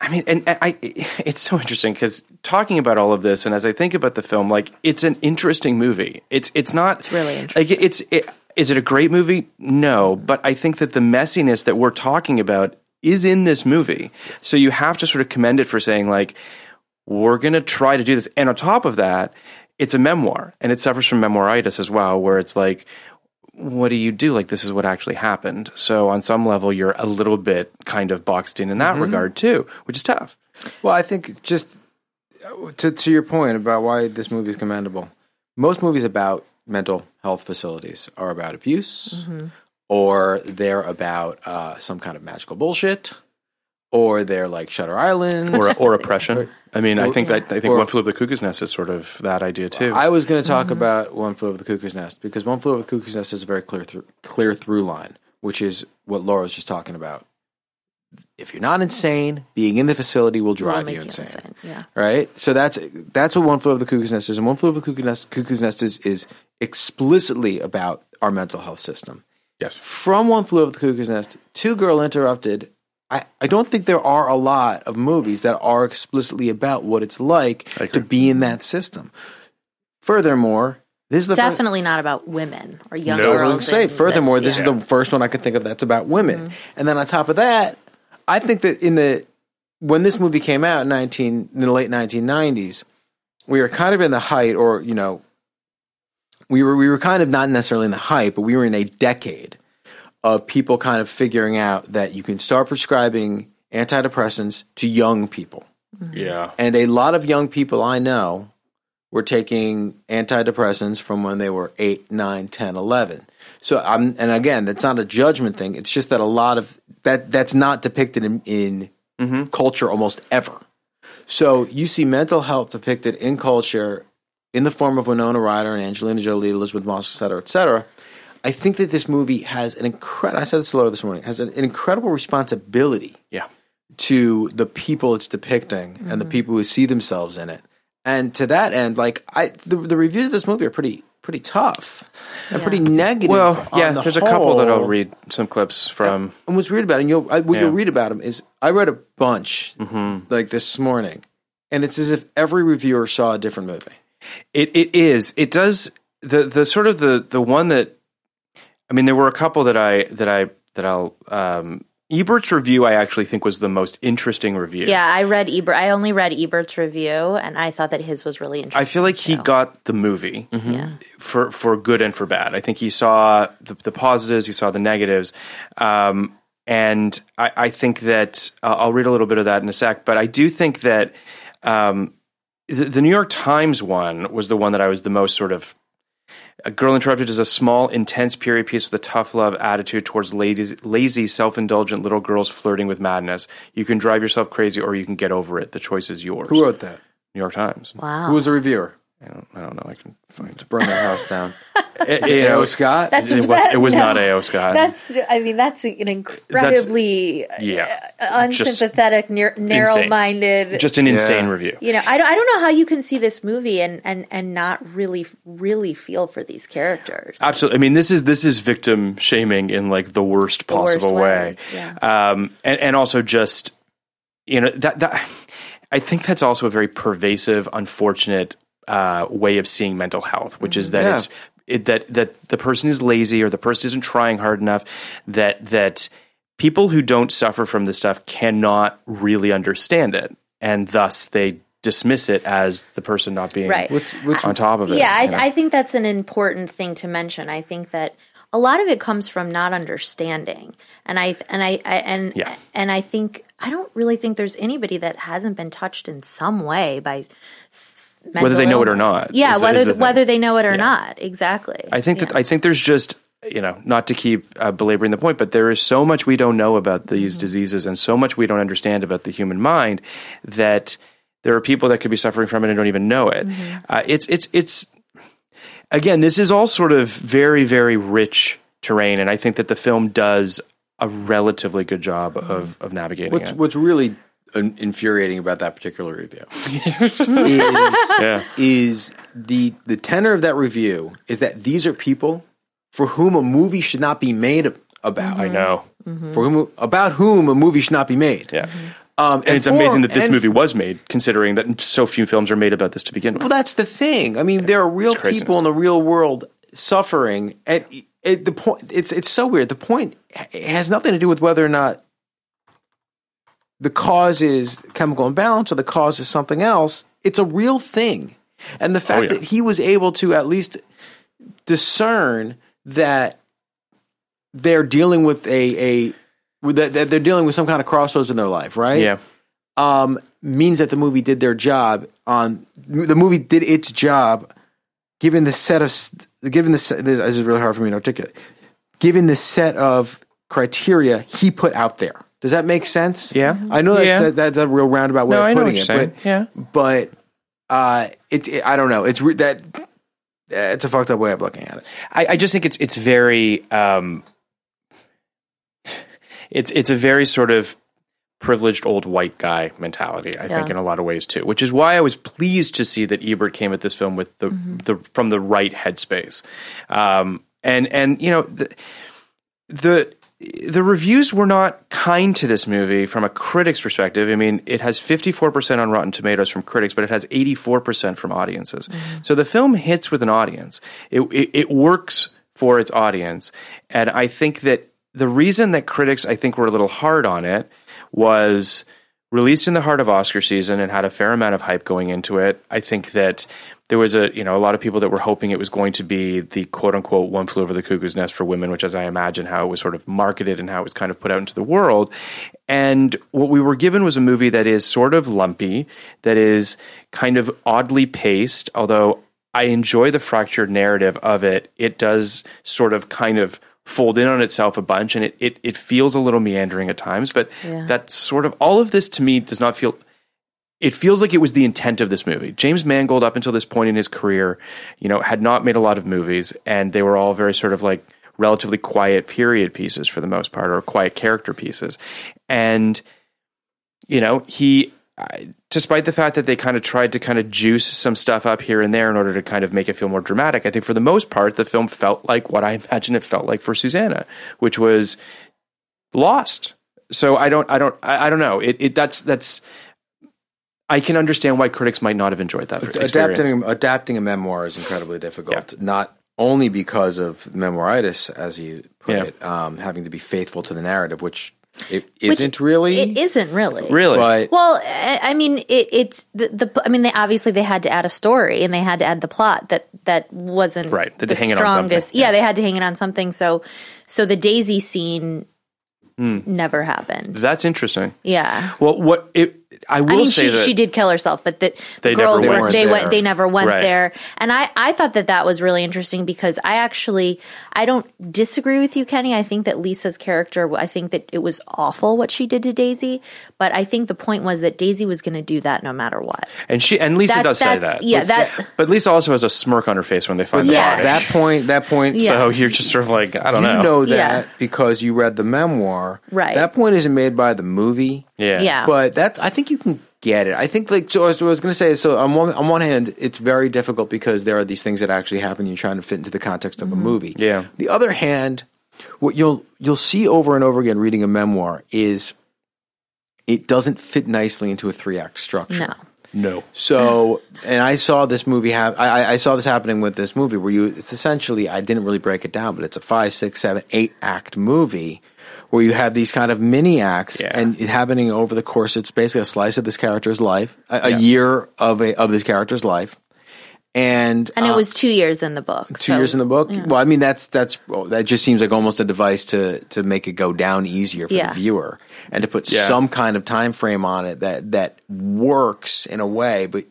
I mean, and I, it's so interesting because talking about all of this, and as I think about the film, like it's an interesting movie. It's it's not. It's really interesting. Like, it's it, is it a great movie? No, but I think that the messiness that we're talking about is in this movie. So you have to sort of commend it for saying like, we're going to try to do this, and on top of that, it's a memoir, and it suffers from memoiritis as well, where it's like what do you do? Like, this is what actually happened. So, on some level, you're a little bit kind of boxed in in that regard, too, which is tough. Well, I think just uh, to to your point about why this movie is commendable. Most movies about mental health facilities are about abuse, or they're about uh, some kind of magical bullshit, or they're like Shutter Island. Or, or oppression. I mean, I think that I think Or- One Flew Over the Cuckoo's Nest is sort of that idea, too. I was going to talk mm-hmm. about One Flew Over the Cuckoo's Nest because One Flew Over the Cuckoo's Nest is a very clear through, clear through line, which is what Laura was just talking about. If you're not insane, being in the facility will will drive make you insane. Yeah, right? So that's that's what One Flew Over the Cuckoo's Nest is, and One Flew Over the Cuckoo's Nest, Cuckoo's Nest is is explicitly about our mental health system. yes. From One Flew Over the Cuckoo's Nest To Girl Interrupted, I, I don't think there are a lot of movies that are explicitly about what it's like to be in that system. Furthermore, this is the first, definitely not about women or young No. Girls. was say, furthermore, this yeah. is the first one I could think of that's about women. Mm-hmm. And then on top of that, I think that in the when this movie came out in nineteen in the late nineteen nineties, we were kind of in the height, or you know, we were we were kind of not necessarily in the height, but we were in a decade of people kind of figuring out that you can start prescribing antidepressants to young people. Mm-hmm. Yeah. And a lot of young people I know were taking antidepressants from when they were 8, 9, 10, 11. So I'm and again, that's not a judgment thing. It's just that a lot of that that's not depicted in, in mm-hmm. culture almost ever. So you see mental health depicted in culture in the form of Winona Ryder and Angelina Jolie, Elisabeth Moss, et cetera, et cetera. I think that this movie has an incredible. I said this to Laura this morning. Has an, an incredible responsibility Yeah. to the people it's depicting and the people who see themselves in it. And to that end, like I, the, the reviews of this movie are pretty pretty tough and pretty negative. Well, on yeah, the there's a couple that I'll read some clips from. And what's weird about it, and you'll, I, what Yeah. you'll read about them is I read a bunch Mm-hmm. like this morning, and it's as if every reviewer saw a different movie. It it is. It does the the sort of the the one that I mean there were a couple that I that I that I'll um Ebert's review I actually think was the most interesting review. Yeah, I read Ebert. I only read Ebert's review, and I thought that his was really interesting. I feel like he got the movie Yeah. for for good and for bad. I think he saw the, the positives, he saw the negatives, um, and I, I think that uh, I'll read a little bit of that in a sec. But I do think that um, the, the New York Times one was the one that I was the most sort of. A Girl Interrupted is a small, intense period piece with a tough love attitude towards lazy, lazy self-indulgent little girls flirting with madness. You can drive yourself crazy, or you can get over it. The choice is yours. Who wrote that? New York Times. Wow. Who was the reviewer? I don't, I don't know. I can find To Burn their house down. It, You you know, know, Scott. That's it was, that- it was no. not A.O. Scott. That's. I mean, that's an incredibly yeah, unsympathetic, nar- narrow-minded. just an insane Yeah. review. you know, I don't, I don't know how you can see this movie and, and, and not really, really feel for these characters. Absolutely. I mean, this is this is victim shaming in like the worst The worst possible way, way. yeah. Um, and and also just you know that that I think that's also a very pervasive, unfortunate uh, way of seeing mental health, which is that Yeah. it's it, that that the person is lazy or the person isn't trying hard enough. That that people who don't suffer from this stuff cannot really understand it, and thus they dismiss it as the person not being Right. Which- which- on top of it. Yeah, you know? I, I think that's an important thing to mention. I think that a lot of it comes from not understanding, and I and I, I and Yeah. and I think I don't really think there's anybody that hasn't been touched in some way by s- mental Whether they know it or not Yeah, is whether is the whether they know it or Yeah. not. Exactly. I think that I think there's just you know not to keep uh, belaboring the point, but there is so much we don't know about these Mm-hmm. diseases and so much we don't understand about the human mind that there are people that could be suffering from it and don't even know it. Mm-hmm. Uh, it's it's it's again this is all sort of very very rich terrain, and I think that the film does a relatively good job of of navigating What's it. what's really in- infuriating about that particular review is yeah, is the the tenor of that review is that these are people for whom a movie should not be made about. I know. For whom about whom a movie should not be made. Yeah. Um, And it's for- amazing that this and- movie was made, considering that so few films are made about this to begin with. Well, that's the thing. I mean, there are real people in the real world suffering, and it, the point it's it's so weird. The point has nothing to do with whether or not the cause is chemical imbalance or the cause is something else. It's a real thing, and the fact Oh, yeah. that he was able to at least discern that they're dealing with a a that that they're dealing with some kind of crossroads in their life, right? Yeah. um, means that the movie did their job on the movie did its job given the set of given the set, this is really hard for me to articulate given the set of criteria he put out there does that make sense Yeah. i know that's, Yeah. that, that's a real roundabout way No, of I know putting what it you're but saying. Yeah. but uh it, it i don't know it's re- that uh, it's a fucked up way of looking at it I, I just think it's it's very um, it's it's a very sort of privileged old white guy mentality. I think in a lot of ways too, which is why I was pleased to see that Ebert came at this film with the the from the right headspace, um, and and you know the the the reviews were not kind to this movie from a critic's perspective. I mean, it has 54% on Rotten Tomatoes from critics, but it has 84% from audiences. Mm-hmm. So the film hits with an audience. It, it, it works for its audience. And I think that the reason that critics, I think, were a little hard on it was released in the heart of Oscar season and had a fair amount of hype going into it. I think that there was a you know a lot of people that were hoping it was going to be the quote unquote one flew over the cuckoo's nest for women, which as I imagine how it was sort of marketed and how it was kind of put out into the world. And what we were given was a movie that is sort of lumpy, that is kind of oddly paced, although I enjoy the fractured narrative of it. It does sort of kind of fold in on itself a bunch and it, it, it feels a little meandering at times, but Yeah. that's sort of all of this to me does not feel it feels like it was the intent of this movie. James Mangold, up until this point in his career, you know, had not made a lot of movies, and they were all very sort of like relatively quiet period pieces for the most part, or quiet character pieces. And you know, he, despite the fact that they kind of tried to kind of juice some stuff up here and there in order to kind of make it feel more dramatic, I think for the most part, the film felt like what I imagine it felt like for Susanna, which was lost. So I don't, I don't, I, I don't know. It, it that's that's I can understand why critics might not have enjoyed that experience. adapting adapting a memoir is incredibly difficult. Not only because of memoiritis, as you put Yeah. it, um, having to be faithful to the narrative, which it Which isn't really. It isn't really. Really? But Well, I I mean, it, it's the, the. I mean, they obviously they had to add a story and they had to add the plot that that wasn't Right. They had the to hang it on something. strongest. Yeah, they had to hang it on something. So, so the Daisy scene Hmm. never happened. That's interesting. Yeah. Well, what it I will I mean, say she that she did kill herself, but the, the never girls went were they there. went they never went Right. there, and I I thought that that was really interesting because I actually I don't disagree with you, Kenny. I think that Lisa's character, I think that it was awful what she did to Daisy, but I think the point was that Daisy was going to do that no matter what. and she and Lisa That- does say that. yeah, but, that- but Lisa also has a smirk on her face when they find the Yes. body. that point, that point, Yeah. So you're just sort of like I don't you know. You know, that Yeah. because you read the memoir. Right. That point isn't made by the movie. yeah. Yeah. But that I think you can get it. I think like so. so I was going to say so on one on one hand, it's very difficult because there are these things that actually happen. You're trying to fit into the context of a mm-hmm. movie. Yeah. The other hand, what you'll you'll see over and over again reading a memoir is it doesn't fit nicely into a three act structure. No. No. So, and I saw this movie hap- I, I- I saw this happening with this movie where you, it's essentially, I didn't really break it down, but it's a five, six, seven, eight act movie where you have these kind of mini acts Yeah. and it happening over the course. It's basically a slice of this character's life, a, a year of a, of this character's life. And, And it uh, was two years in the book. two years in the book. Well, I mean, that's that's oh, that just seems like almost a device to to make it go down easier for Yeah. the viewer and to put Yeah. some kind of time frame on it that that works in a way. But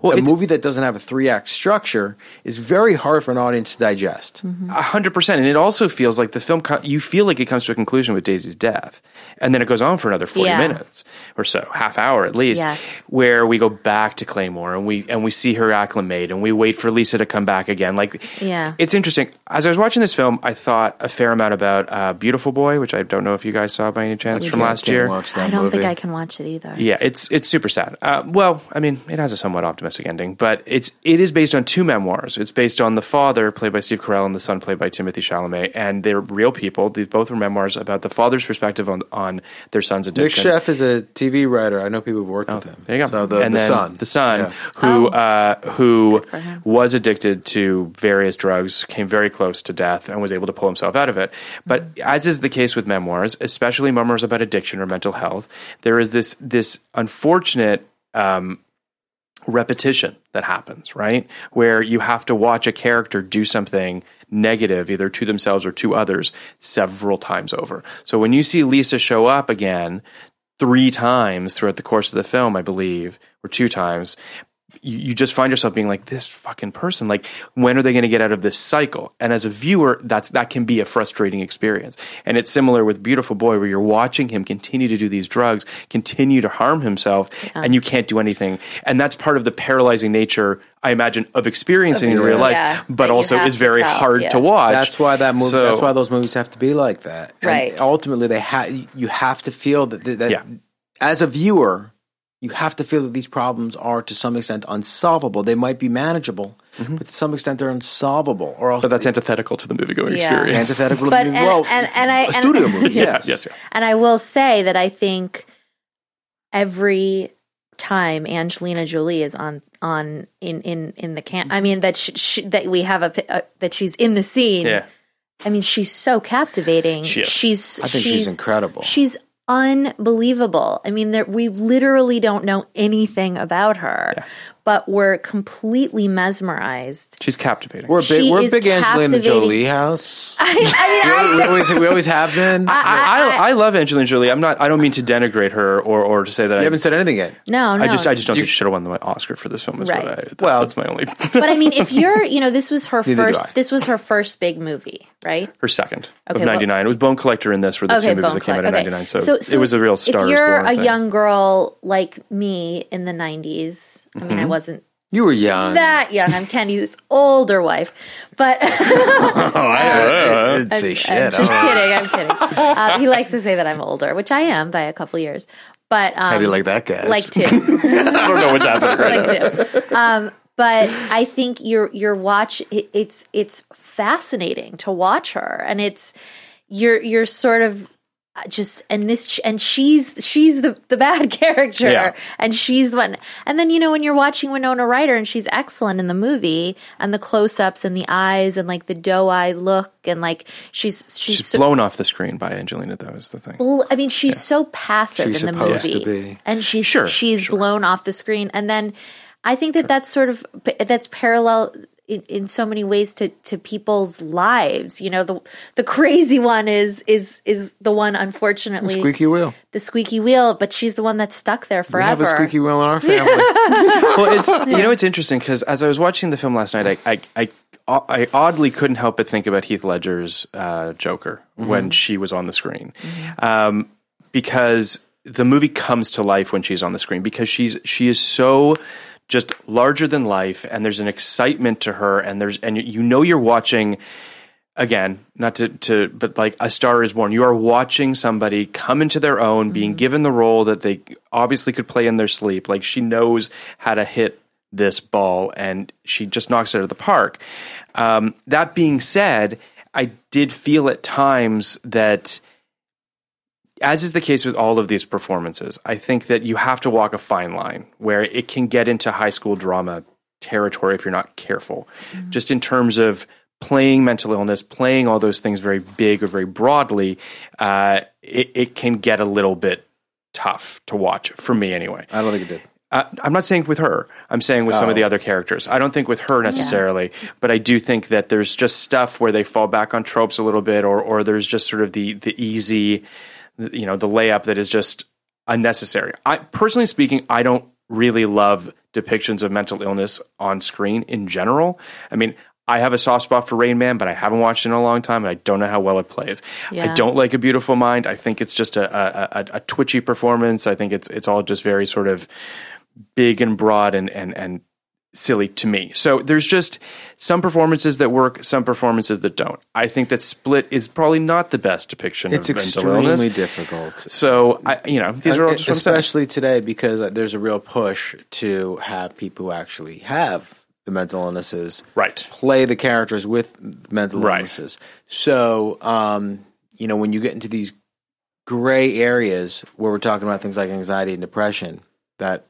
Well, a movie that doesn't have a three act structure is very hard for an audience to digest. A hundred percent, and it also feels like the film. you feel like it comes to a conclusion with Daisy's death, and then it goes on for another forty Yeah. minutes or so, half hour at least, Yes. where we go back to Claymoore and we and we see her acclimate, and we wait for Lisa to come back again. Like, Yeah. it's interesting. As I was watching this film, I thought a fair amount about uh, Beautiful Boy, which I don't know if you guys saw by any chance from last year. I don't think. I can watch it either. Yeah, it's it's super sad. Uh, well, I mean, it has a somewhat optimistic ending, but it's it is based on two memoirs. It's based on the father, played by Steve Carell, and the son, played by Timothy Chalamet, and they're real people. These both were memoirs about the father's perspective on on their son's addiction. Nick addiction. Sheff is a TV writer. I know people who've worked with him. There you go. So the, and the then son, the son, Yeah. who uh, who was addicted to various drugs, came very close to death, and was able to pull himself out of it. But as is the case with memoirs, especially memoirs about addiction or mental health, there is this this unfortunate. Um, repetition that happens, right? Where you have to watch a character do something negative, either to themselves or to others, several times over. So when you see Lisa show up again three times throughout the course of the film, I believe, or two times, you, you just find yourself being like, this fucking person, like, when are they going to get out of this cycle? And as a viewer, that's, that can be a frustrating experience. And it's similar with Beautiful Boy, where you're watching him continue to do these drugs, continue to harm himself, and you can't do anything. And that's part of the paralyzing nature, I imagine, of experiencing in real life, Yeah, but that you also have is to very tell, hard yeah. to watch. That's why that movie. So- that's why those movies have to be like that. And Right. ultimately, they have. You have to feel that. that Yeah. As a viewer, you have to feel that these problems are to some extent unsolvable. They might be manageable, but to some extent they're unsolvable. Or else, Mm-hmm. But that's antithetical to the movie going Yeah. experience. antithetical. But to and, the, well, and, and I a and- studio movie. Yeah, yes, yes, yeah. And I will say that I think every time Angelina Jolie is on on in in in the camp, I mean that sh sh that we have a, pi- uh, that she's in the scene. Yeah. I mean she's so captivating. She. She's I think she's incredible. She's unbelievable. I mean, there, we literally don't know anything about her, but we're completely mesmerized. She's captivating. We're big, we're big Angelina. Jolie house. I, I mean, I, we, always, we always have been. I, I, I love Angelina Jolie. I'm not. I don't mean to denigrate her or, or to say that you I. haven't said anything yet. no, no. I just. I just don't think she should have won the Oscar for this film. Is Right. what I, that, Well- that's my only. but I mean, if you're, you know, this was her Neither do I. first. This was her first big movie, right? her second Okay, of well- '99. it was Bone Collector in this were the two movies Bone that came out in Collect- okay. '99. So, it was a real Star If you're a thing. young girl like me in the '90s, I Mm-hmm. mean, I wasn't You were young. that young. I'm Kenny's older wife, but I didn't say I'm shit. just I don't- kidding. I'm kidding. Uh, he likes to say that I'm older, which I am by a couple years. But um, How do you like that, guys? like two. I don't know what's happening right now. like two. Um, but I think your your watch it, it's it's fascinating to watch her, and it's you're you're sort of uh, just and this and she's she's the the bad character Yeah. and she's the one and then you know when you're watching Winona Ryder and she's excellent in the movie and the close-ups and the eyes and like the doe-eyed look and like she's she's, She's so, blown off the screen by Angelina. That was the thing. well, I mean, she's so passive She's in the movie, to be. and she's Sure, she's sure. blown off the screen. And then I think that that's sort of that's parallel in, in so many ways to to people's lives. You know, the the crazy one is is is the one unfortunately the Squeaky wheel. the squeaky wheel, but she's the one that's stuck there forever. We have a squeaky wheel in our family. well, it's you know it's interesting because as I was watching the film last night, I I, I, I oddly couldn't help but think about Heath Ledger's uh, Joker when she was on the screen, um, because the movie comes to life when she's on the screen because she's she is so just larger than life and there's an excitement to her and there's and you- know you're watching again, not to, to, but like A Star is Born, you are watching somebody come into their own, being given the role that they obviously could play in their sleep. Like she knows how to hit this ball and she just knocks it out of the park. Um, that being said, I did feel at times that, as is the case with all of these performances, I think that you have to walk a fine line where it can get into high school drama territory if you're not careful. Just in terms of playing mental illness, playing all those things very big or very broadly, uh, it, it can get a little bit tough to watch for me anyway. I don't think it did. Uh, I'm not saying with her. I'm saying with some of the Oh. other characters. I don't think with her necessarily, but I do think that there's just stuff where they fall back on tropes a little bit, or or there's just sort of the the easy, you know, the layup that is just unnecessary. I personally speaking, I don't really love depictions of mental illness on screen in general. I mean. I have a soft spot for Rain Man, but I haven't watched it in a long time, and I don't know how well it plays. I don't like A Beautiful Mind. I think it's just a, a, a, a twitchy performance. I think it's it's all just very sort of big and broad and and and silly to me. So there's just some performances that work, some performances that don't. I think that Split is probably not the best depiction It's of mental illness. It's extremely illness. difficult. So I, you know, these are all just what I'm saying. especially today because there's a real push to have people who actually have the mental illnesses Right. play the characters with mental Right. illnesses. So, um, you know, when you get into these gray areas where we're talking about things like anxiety and depression, that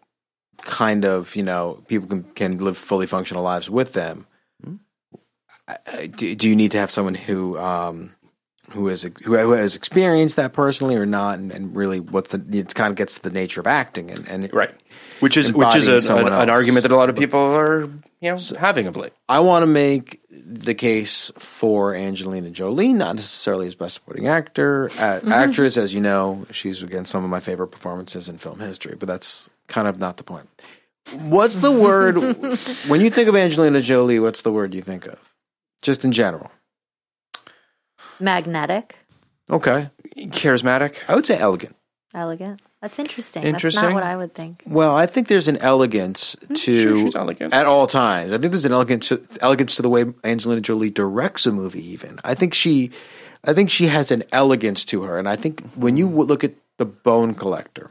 kind of, you know, people can, can live fully functional lives with them. I- I- Do, do you need to have someone who, um, who has who who has experienced that personally or not, and, and really what's the it kind of gets to the nature of acting and, and Right. Which is which is Embodying a, an, an argument that a lot of people are you know having of late. I want to make the case for Angelina Jolie, not necessarily as best supporting actor, uh, actress. As you know, she's again some of my favorite performances in film history, but that's kind of not the point. What's the word when you think of Angelina Jolie? What's the word you think of, just in general? Magnetic, Okay, Charismatic. I would say elegant. elegant. That's interesting. Interesting. That's not what I would think. Well, I think there's an elegance hmm, to sure she's elegant. at all times. I think there's an elegance elegance to the way Angelina Jolie directs a movie. Even I think she, I think she has an elegance to her, and I think when you look at the Bone Collector,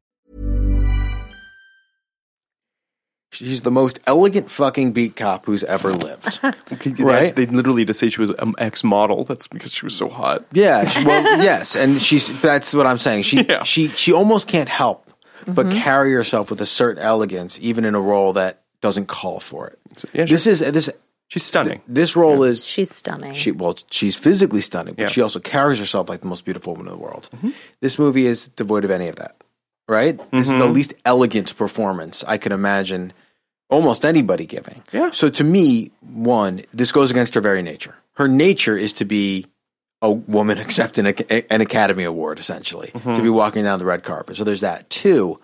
She's the most elegant fucking beat cop who's ever lived. Right? Right. They literally just say she was an ex model. That's because she was so hot. yeah, she, well, yes, and she's that's what I'm saying. She Yeah. she she almost can't help but carry herself with a certain elegance, even in a role that doesn't call for it. Yeah, sure. This is this She's stunning. This role is She's stunning. she well, she's physically stunning, but Yeah. she also carries herself like the most beautiful woman in the world. Mm-hmm. This movie is devoid of any of that. Right? This is the Mm-hmm. least elegant performance I could imagine almost anybody giving. Yeah. So to me, one, this goes against her very nature. Her nature is to be a woman accepting a, an Academy Award, essentially, Mm-hmm. to be walking down the red carpet. So there's that. Two,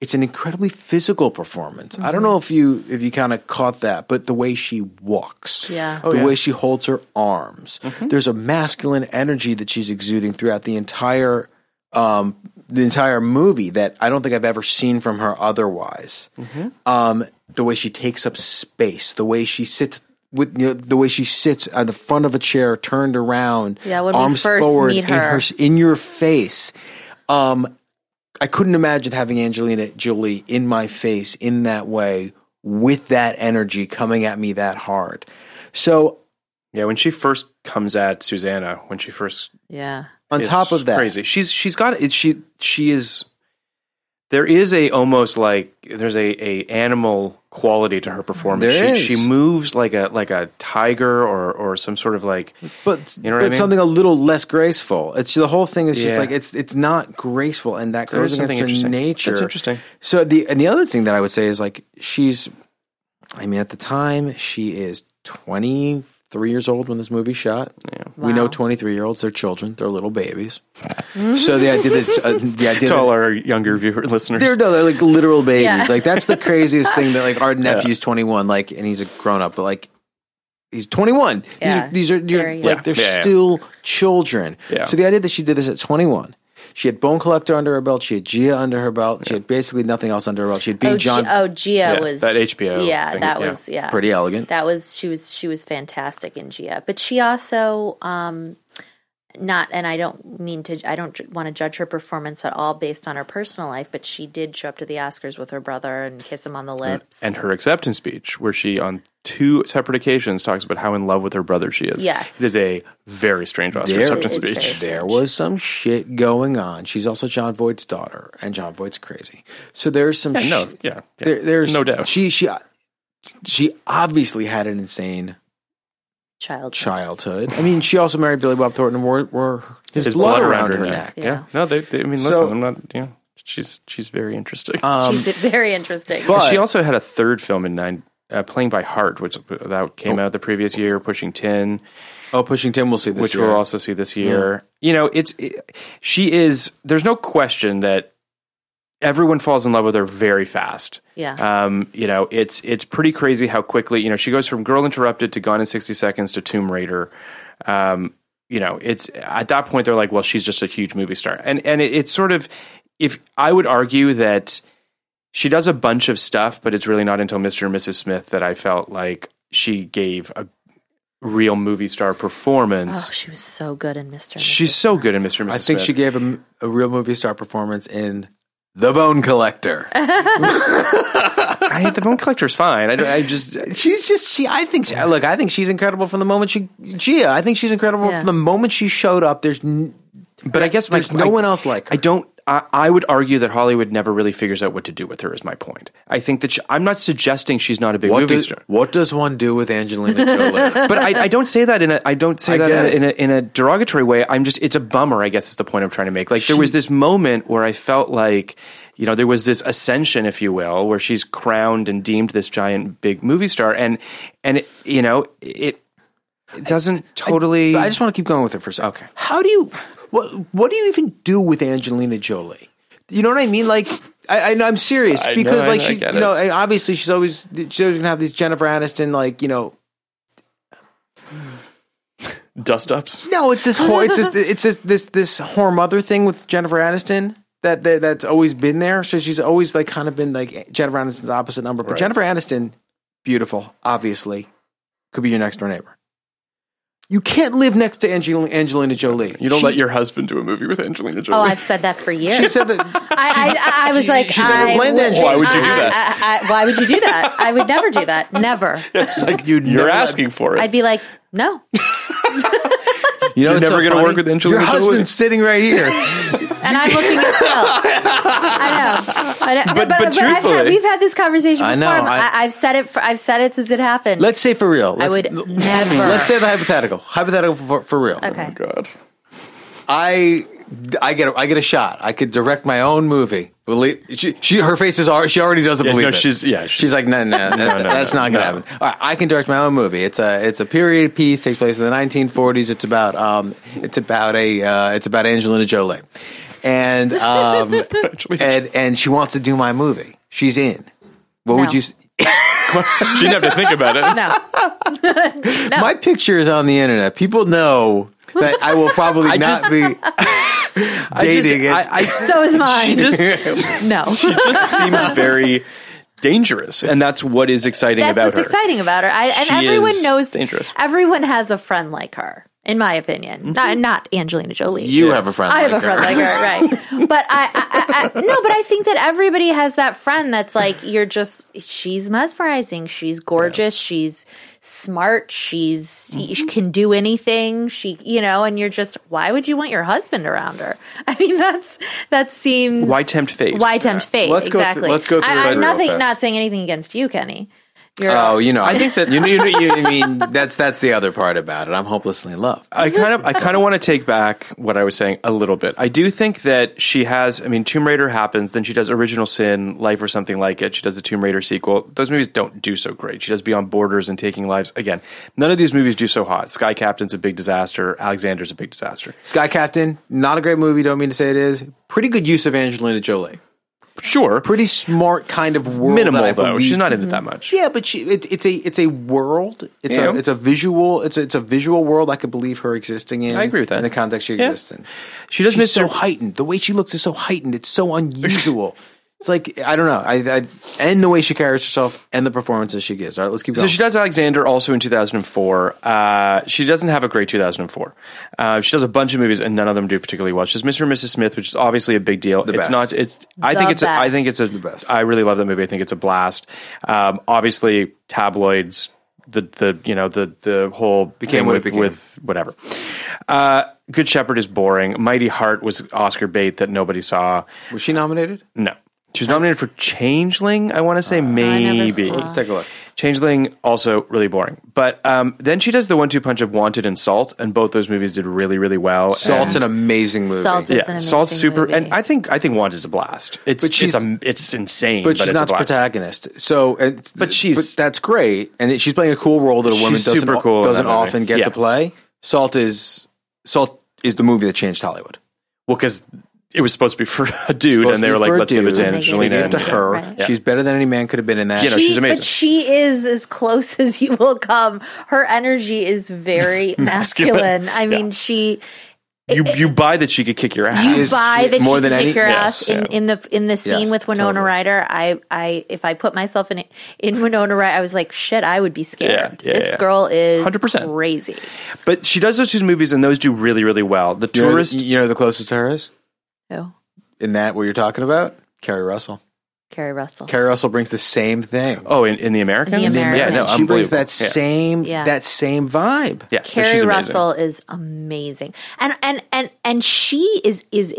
it's an incredibly physical performance. I don't know if you if you kind of caught that, but the way she walks, Yeah. the Oh, yeah. way she holds her arms, there's a masculine energy that she's exuding throughout the entire um, the entire movie that I don't think I've ever seen from her otherwise. Um, the way she takes up space, the way she sits with you know, the way she sits on the front of a chair, turned around, Yeah, when we arms first forward, meet in, her. in your face. Um, I couldn't imagine having Angelina Jolie in my face in that way with that energy coming at me that hard. So Yeah, when she first comes at Susanna, when she first yeah. On It's top of that, crazy. She's she's got it. She she is. There is a almost like there's a, a animal quality to her performance. There she, is. she moves like a like a tiger or or some sort of like but You know but I mean? something a little less graceful. It's the whole thing is just like it's it's not graceful, and that There goes against her interesting. nature. That's interesting. So the and the other thing that I would say is like she's, I mean, at the time she is twenty three years old when this movie shot. Yeah. We know twenty three year olds; they're children, they're little babies. so the idea that uh, the idea to all that our younger viewer listeners. they're no, they're like literal babies. Yeah. Like that's the craziest thing that like our nephew's twenty one, like, and he's a grown up, but like. He's 21. Yeah. These are, these are you're, like they're Yeah, yeah. still children. Yeah. So the idea that she did this at 21, she had Bone Collector under her belt, she had Gia under her belt, she had basically nothing else under her belt. She had Big Oh, John, G- oh, Gia Yeah, was that HBO Yeah, thing, that yeah. was yeah, pretty elegant. That was she was she was fantastic in Gia, but she also um not and I don't mean to I don't want to judge her performance at all based on her personal life, but she did show up to the Oscars with her brother and kiss him on the lips. and her acceptance speech, where she on two separate occasions talks about how in love with her brother she is. Yes. it is a very strange Oscar There- acceptance speech. there was some shit going on. She's also Jon Voight's daughter, and Jon Voight's crazy. So there's some Yeah, no, sh- yeah, yeah. There, there's no doubt. She she she obviously had an insane child. childhood. I mean, she also married Billy Bob Thornton and wore, wore his, blood, around, her neck. Yeah. Yeah. No, they, they, I mean, listen, So- I'm not. You know, she's she's very interesting. Um, She's very interesting. but- she also had a third film in nine, uh, playing by heart, which that came out the previous year, pushing tin, oh, Pushing Tin, we'll see this which year. we'll also see this year. You know, it's it, she is. There's no question that everyone falls in love with her very fast. yeah. Um, you know, it's it's pretty crazy how quickly you know she goes from Girl Interrupted to Gone in sixty seconds to Tomb Raider. Um, you know, it's at that point they're like, well, she's just a huge movie star, and and it, it's sort of if I would argue that she does a bunch of stuff, but it's really not until Mr. and Mrs. Smith that I felt like she gave a real movie star performance. oh, she was so good in Mr. and She's Mrs. so good in Mr. and Mrs. I think Smith. she gave a, a real movie star performance in The Bone Collector. I, the Bone Collector's fine. I, I just she's just she. I think she, look. I think she's incredible from the moment she Gia. I think she's incredible Yeah. from the moment she showed up. There's n- But I guess my- there's no I- one else like her. I don't. I, I would argue that Hollywood never really figures out what to do with her. Is my point. I think that she, I'm not suggesting she's not a big what movie does, star, what does one do with Angelina Jolie? but I, I don't say that in a. I don't say I that in a, in a in a derogatory way. I'm just. It's a bummer. I guess is the point I'm trying to make. Like there was this moment where I felt like. You know, there was this ascension, if you will, where she's crowned and deemed this giant big movie star, and and it, you know it, it doesn't totally. But I just want to keep going with it for a second. Okay. How do you what what do you even do with Angelina Jolie? You know what I mean? Like I, I I'm serious I because like know, she's get you know and obviously she's always she's always gonna have these Jennifer Aniston like you know dust ups. no it's this whole it's this it's this this this whore mother thing with Jennifer Aniston that, that that's always been there. So she's always like kind of been like Jennifer Aniston's opposite number. But Right. Jennifer Aniston, beautiful, obviously, could be your next door neighbor. You can't live next to Angelina, Angelina Jolie. You don't She- let your husband do a movie with Angelina oh, Jolie. Oh, I've said that for years. She said that I, I, I was like, she I blamed would- Angelina. Why would you do I- I- that? I- I- why would you do that? I would never do that. Never. it's like you'd you're never- asking for it. I'd be like, no. You know, You're never so gonna work with Angelina Your Jolie? husband's sitting right here. And I'm looking at Phil. I know. I know. But- but I've had, truthfully- we've had this conversation before. I know, I- I, have said it. For, I've said it since it happened. Let's say for real. I Let's, would never. Let's say the hypothetical. Hypothetical for, for real. Okay. God. I I get a, I get a shot. I could direct my own movie. Believe she, she her face is already she already doesn't Yeah, believe no, it. she's- yeah, she's, she's- like no no, that- no, that's no, not gonna no. happen. All right, I can direct my own movie. It's a it's a period piece. Takes place in the 1940s. It's about um it's about a uh, it's about Angelina Jolie, and um and and she wants to do my movie. She's in. What No. would you? s- She didn't have to think about it. No. My picture is on the internet. People know that I will probably I not just- be I just- dating it. I, I, So is mine. she just no. she just seems very dangerous, and that's what is exciting That's about what's her. exciting about her. I, and She everyone is knows. dangerous. Everyone has a friend like her, in my opinion. Not not Angelina Jolie. you have a friend. I have like a friend her. like her, right? But I, I, I, I, no, but I think that everybody has that friend that's like you're just. She's mesmerizing. She's gorgeous. She's smart. She's Mm-hmm. she can do anything. She, you know, and you're just. Why would you want your husband around her? I mean, that's that seems. Why tempt fate? Why tempt fate? Let's go through- exactly. let's go through I, real nothing. Not saying anything against you, Kenny. You're, Oh, you know, I think that- you know, you, know, you I mean that's that's the other part about it. I'm hopelessly in love. I kind of I kind of want to take back what I was saying a little bit. I do think that she has. I mean, Tomb Raider happens, then she does Original Sin, Life or something like it. She does the Tomb Raider sequel. Those movies don't do so great. She does Beyond Borders and Taking Lives. Again, none of these movies do so hot. Sky Captain's a big disaster. Alexander's a big disaster. Sky Captain, not a great movie. Don't mean to say it is. Pretty good use of Angelina Jolie. Sure, Pretty smart kind of world. minimal though. believe- She's not into that much. Yeah, but she it, it's a it's a world. It's Yeah. a it's a visual. It's a, it's a visual world. I could believe her existing in. I agree with that. in the context she Yeah. exists in. She does She's so her- heightened. The way she looks is so heightened. It's so unusual. It's like I don't know. I, I and the way she carries herself and the performances she gives. All right, let's keep going. So she does Alexander also in 2004. Uh, she doesn't have a great 2004. Uh, she does a bunch of movies and none of them do particularly well. She does Mr. and Mrs. Smith, which is obviously a big deal. The it's best. not. It's. I The think it's. A, I think it's a. The best. I really love that movie. I think it's a blast. Um, obviously, tabloids. The the you know the the whole Became thing what it with became. with whatever. Uh, Good Shepherd is boring. Mighty Heart was Oscar bait that nobody saw. Was she nominated? No. She was nominated for Changeling. I want to say never maybe. Let's take a look. Changeling also really boring. But um, then she does the one two punch of Wanted and Salt, and both those movies did really really well. Salt's and, an amazing movie. Salt is yeah, an amazing Salt's super, movie. and I think I think Wanted is a blast. It's But she's- it's a, it's insane, but but, she's it's not a the blast. protagonist. So, and, But she's- that's great, and it, she's playing a cool role that a woman She's doesn't super cool in doesn't that movie. often get Yeah. to play. Salt is Salt is the movie that changed Hollywood. Well, because it was supposed to be for a dude, and they were like, let's give it to Angelina. Gave it to and- her. Right. She's better than any man could have been in that. You know, she's amazing. But she is as close as you will come. Her energy is very Masculine. masculine. I mean, Yeah. she You you buy that she could kick your ass. you is buy that more she than can any- kick your Yes, ass in, yeah. in the in the scene Yes, with Winona totally. Ryder. I I if I put myself in in Winona Ryder, I was like, shit, I would be scared. Yeah, yeah, this yeah. girl is 100%. crazy. But she does those two movies, and those do really really well. The You know, Tourist. you know the closest to her is Oh, in that what you're talking about. Keri Russell. Keri Russell. Keri Russell brings the same thing. oh, in, in the Americans. In The Yeah, no, she brings that Yeah. same Yeah. that same vibe. Yeah, Keri. Russell is amazing, and and and and she is is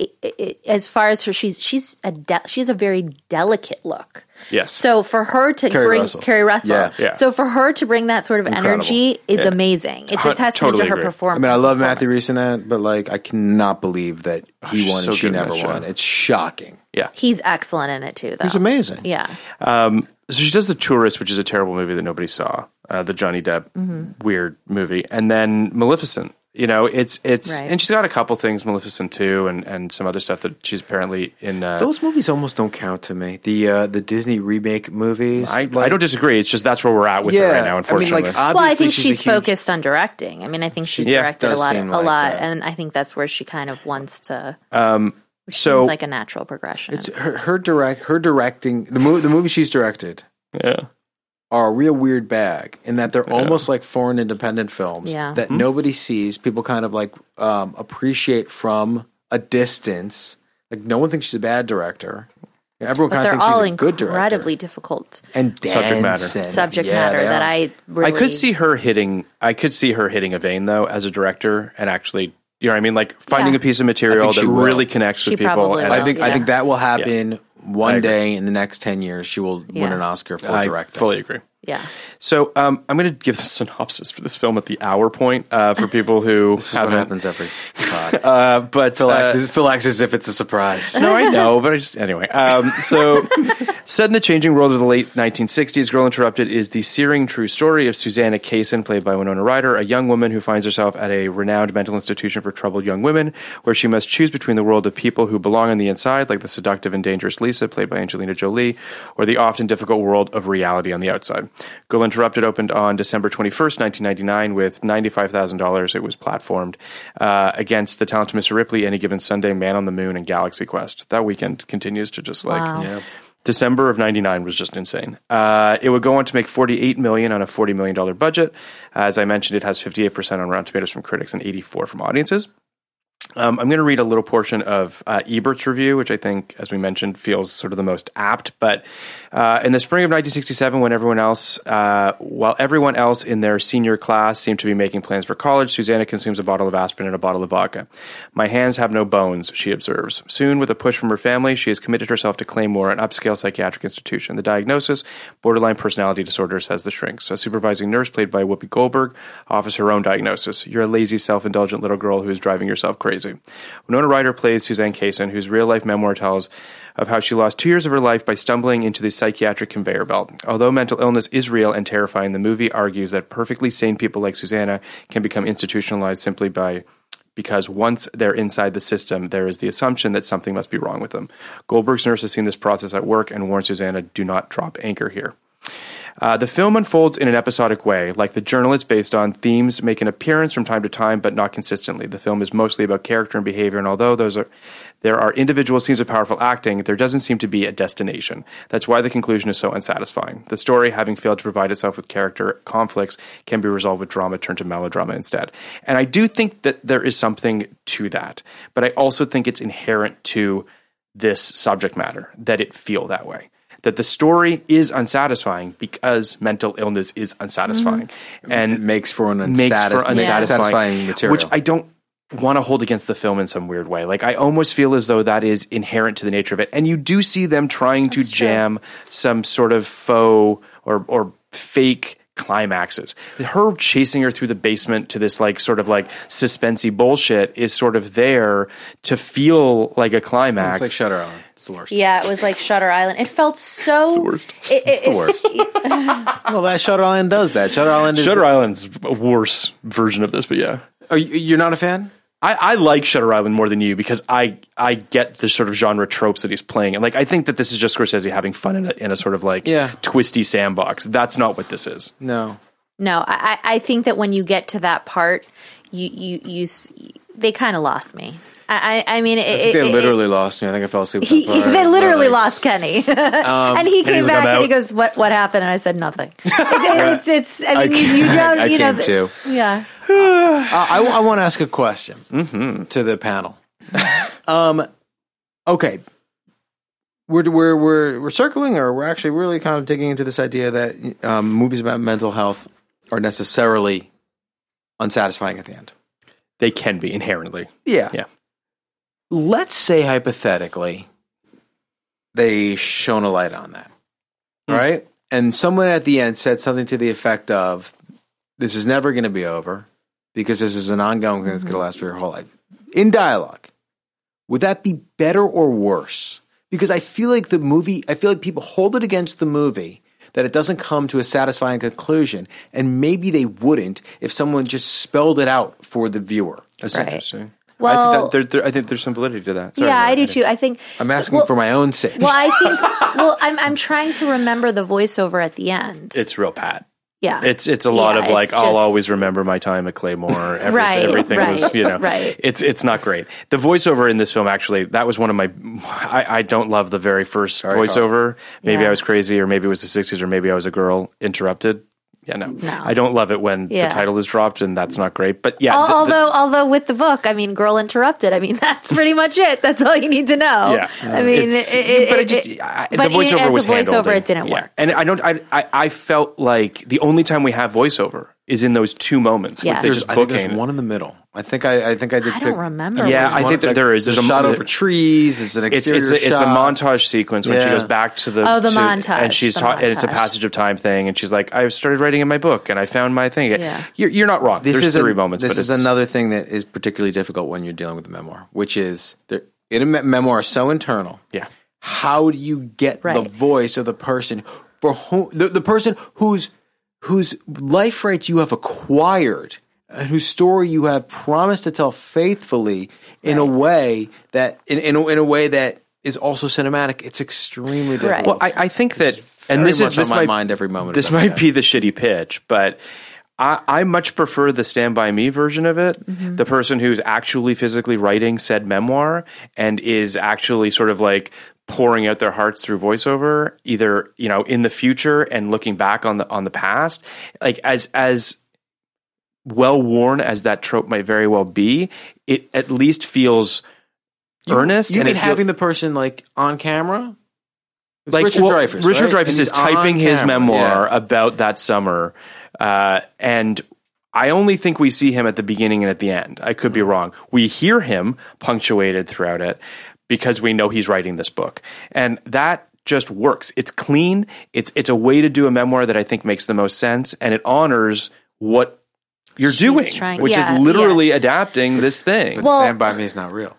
as far as her she's she's a de- she has a very delicate look. Yes. So for her to Keri bring Russell. Keri Russell, Yeah. Yeah. so for her to bring that sort of Incredible. energy is Yeah. amazing. It's Hun- a testament totally to her agree. performance. I mean, I love Matthew performance. Rhys in that, but like, I cannot believe that he she's won so and she good in never that show. won. It's shocking. Yeah. He's excellent in it too, though. He's amazing. Yeah, Um, so she does The Tourist, which is a terrible movie that nobody saw, uh, the Johnny Depp Mm-hmm. weird movie, and then Maleficent. You know, it's it's Right. and she's got a couple things, Maleficent too, and and some other stuff that she's apparently in. Uh, Those movies almost don't count to me. The uh, the Disney remake movies. I, like- I don't disagree. It's just that's where we're at with yeah, her right now. Unfortunately, I mean, like, well, I think she's, a huge- focused on directing. I mean, I think she's Yeah, directed a lot, seem a lot, that. and I think that's where she kind of wants to. which so seems like a natural progression. It's her, her direct her directing the movie the movie she's directed yeah, are a real weird bag in that they're almost like foreign independent films Yeah. that nobody sees. People kind of like um, appreciate from a distance. Like no one thinks she's a bad director. Everyone but kind of thinks all she's a good director. incredibly difficult and Subject matter. and- subject yeah, matter that. I really I could see her hitting. I could see her hitting a vein though as a director, and actually You know what I mean? Like finding Yeah. a piece of material that will. really connects She with people. and will. I think I think that will happen I one day in the next ten years. She will win an Oscar for I directing. fully agree. Yeah. So um, I'm going to give the synopsis for this film at the hour point uh, for people who This is what haven't. happens every pod. Uh, but Phil, uh, acts as, Phil acts as if it's a surprise. no, I know, but I just anyway. Um, so, set in the changing world of the late 1960s, Girl Interrupted is the searing true story of Susanna Kaysen, played by Winona Ryder, a young woman who finds herself at a renowned mental institution for troubled young women, where she must choose between the world of people who belong on the inside, like the seductive and dangerous Lisa, played by Angelina Jolie, or the often difficult world of reality on the outside. Girl Interrupted opened on December 21st, 1999, with $95,000. It was platformed uh, against The Talented Mr. Ripley, Any Given Sunday, Man on the Moon, and Galaxy Quest. That weekend continues to just like. Wow. December of 99 was just insane. Uh, it would go on to make 48 million on a 40 million dollar budget. As I mentioned, it has 58% on Rotten Tomatoes from critics and 84 from audiences. Um, I'm going to read a little portion of uh, Ebert's review, which I think, as we mentioned, feels sort of the most apt. But uh, in the spring of 1967, when everyone else, uh, while everyone else in their senior class seemed to be making plans for college, Susanna consumes a bottle of aspirin and a bottle of vodka. My hands have no bones, she observes. Soon, with a push from her family, she has committed herself to Claymoore, an upscale psychiatric institution. The diagnosis: borderline personality disorder, says the shrinks. A supervising nurse, played by Whoopi Goldberg, offers her own diagnosis: "You're a lazy, self-indulgent little girl who is driving yourself crazy." Winona Ryder plays Suzanne Kaysen, whose real-life memoir tells of how she lost two years of her life by stumbling into the psychiatric conveyor belt. Although mental illness is real and terrifying, the movie argues that perfectly sane people like Susanna can become institutionalized simply by because once they're inside the system, there is the assumption that something must be wrong with them. Goldberg's nurse has seen this process at work and warns Susanna, do not drop anchor here. Uh, the film unfolds in an episodic way. Like the journal it's based on, themes make an appearance from time to time, but not consistently. The film is mostly about character and behavior, and although those are there are individual scenes of powerful acting, there doesn't seem to be a destination. That's why the conclusion is so unsatisfying. The story, having failed to provide itself with character conflicts, can be resolved with drama turned to melodrama instead. And I do think that there is something to that, but I also think it's inherent to this subject matter that it feel that way that the story is unsatisfying because mental illness is unsatisfying and It makes for an makes for unsatisfying unsatisfying material. which I don't want to hold against the film in some weird way. Like I almost feel as though that is inherent to the nature of it, and you do see them trying to jam some sort of faux or or fake climaxes. Her chasing her through the basement to this like sort of like suspensey bullshit is sort of there to feel like a climax. It's like Shutter Island. It's the worst. Yeah, it was like Shutter Island. It felt so. It's the worst. It, it, It's the worst. well, that Shutter Island does that. Shutter Island is. Shutter Island's a worse version of this, but yeah. Are you, you're not a fan? I, I like Shutter Island more than you because I I get the sort of genre tropes that he's playing, and like I think that this is just Scorsese having fun in a, in a sort of like Yeah. twisty sandbox. That's not what this is. No. No, I, I I think that when you get to that part, you you you s- they kind of lost me. I I, I mean, it, I think it- they it- literally lost me. I think I fell asleep. He, he- they literally Like, lost Kenny, and he came he's back and he goes, "What what happened?" And I said, "Nothing." it's, it's I mean, you, you don't I you know came too. yeah. Uh, I, I want to ask a question to the panel. um, okay, we're we're we're we're circling, or we're actually really kind of digging into this idea that um, movies about mental health are necessarily unsatisfying at the end. They can be inherently. Yeah. Yeah. Let's say hypothetically they shone a light on that. Hmm. Right? And someone at the end said something to the effect of this is never going to be over because this is an ongoing thing that's going to mm-hmm. last for your whole life. In dialogue, would that be better or worse? Because I feel like the movie, I feel like people hold it against the movie that it doesn't come to a satisfying conclusion, and maybe they wouldn't if someone just spelled it out for the viewer. That's Right. interesting. I Well- think that there, there, I think there's some validity to that. Sorry, yeah, I do ahead. too. I think I'm asking well- for my own sake. Well, I think. Well, I'm I'm trying to remember the voiceover at the end. It's real pat. yeah, It's it's a lot Yeah, of like it's I'll always remember my time at Claymoore. Everything, Right, everything was you know right. It's it's not great. The voiceover in this film actually that was one of my I, I don't love the very first Very hard. voiceover. Maybe Yeah. I was crazy or maybe it was the sixties or maybe I was a girl interrupted. Yeah, no, No. I don't love it when Yeah. the title is dropped and that's not great. But yeah, Al- the- the- although, although with the book, I mean, "Girl Interrupted." I mean, that's pretty much it. That's all you need to know. Yeah. I mean, it, it, but it, it just it- I, but the voiceover as was a voiceover, handled it didn't yeah. work. and I don't. I, I I felt like the only time we have voiceover is in those two moments. Yeah. there's, I think there's one in the middle. I think I, I think I did. I pick- don't remember. Yeah, which I think that there is. There's There's a a shot over trees. It's an exterior it's a, it's a montage sequence when she goes back to the Oh, the to- montage, and she's the ta- and it's a passage of time thing and she's like I started writing in my book and I found my thing. Yeah. You're, you're not wrong. This There's is three a- moments, This but is it's, another thing that is particularly difficult when you're dealing with a memoir, which is there, in a me- memoir so internal. yeah. How do you get the voice of the person for whom the, the person whose whose life rights you have acquired and whose story you have promised to tell faithfully in a way that in in a, in a way that is also cinematic. It's extremely difficult. Right. Well, I, I think that, and this is this on my might mind every moment This might day. be the shitty pitch, but I, I much prefer the Stand by Me version of it. Mm-hmm. The person who's actually physically writing said memoir and is actually sort of like pouring out their hearts through voiceover, either you know in the future and looking back on the on the past, like as as well worn as that trope might very well be, it at least feels earnest You and mean feel- having the person like on camera? It's like Richard well, Dreyfuss. Richard right? Dreyfuss is typing his memoir yeah. about that summer, uh, and I only think we see him at the beginning and at the end. I could be wrong. We hear him punctuated throughout it because we know he's writing this book, and that just works. It's clean. It's it's a way to do a memoir that I think makes the most sense, and it honors what you're She's doing, trying- which yeah, is literally adapting this thing. But Well- Stand by Me is not real.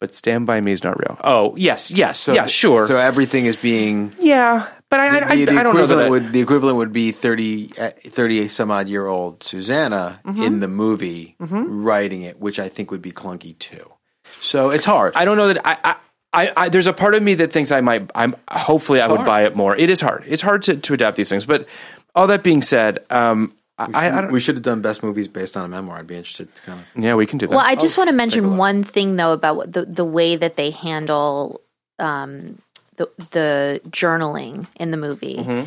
but Stand by Me is not real. Oh yes, yes, So yeah, sure. So everything is being. yeah, but I, I, the, I, the I don't know that. equivalent I- would the equivalent would be 30, uh, 30 some odd year old Susanna Mm-hmm. in the movie writing it, which I think would be clunky too. So it's hard. I don't know that I, I, I, I there's a part of me that thinks I might I'm hopefully I would hard. buy it more. It is hard. It's hard to, to adapt these things. But all that being said, um I, I don't we should have done best movies based on a memoir. I'd be interested to kind of. yeah, we can do that. Well, I just want to mention one thing though about what the the way that they handle um, the the journaling in the movie. Mm-hmm.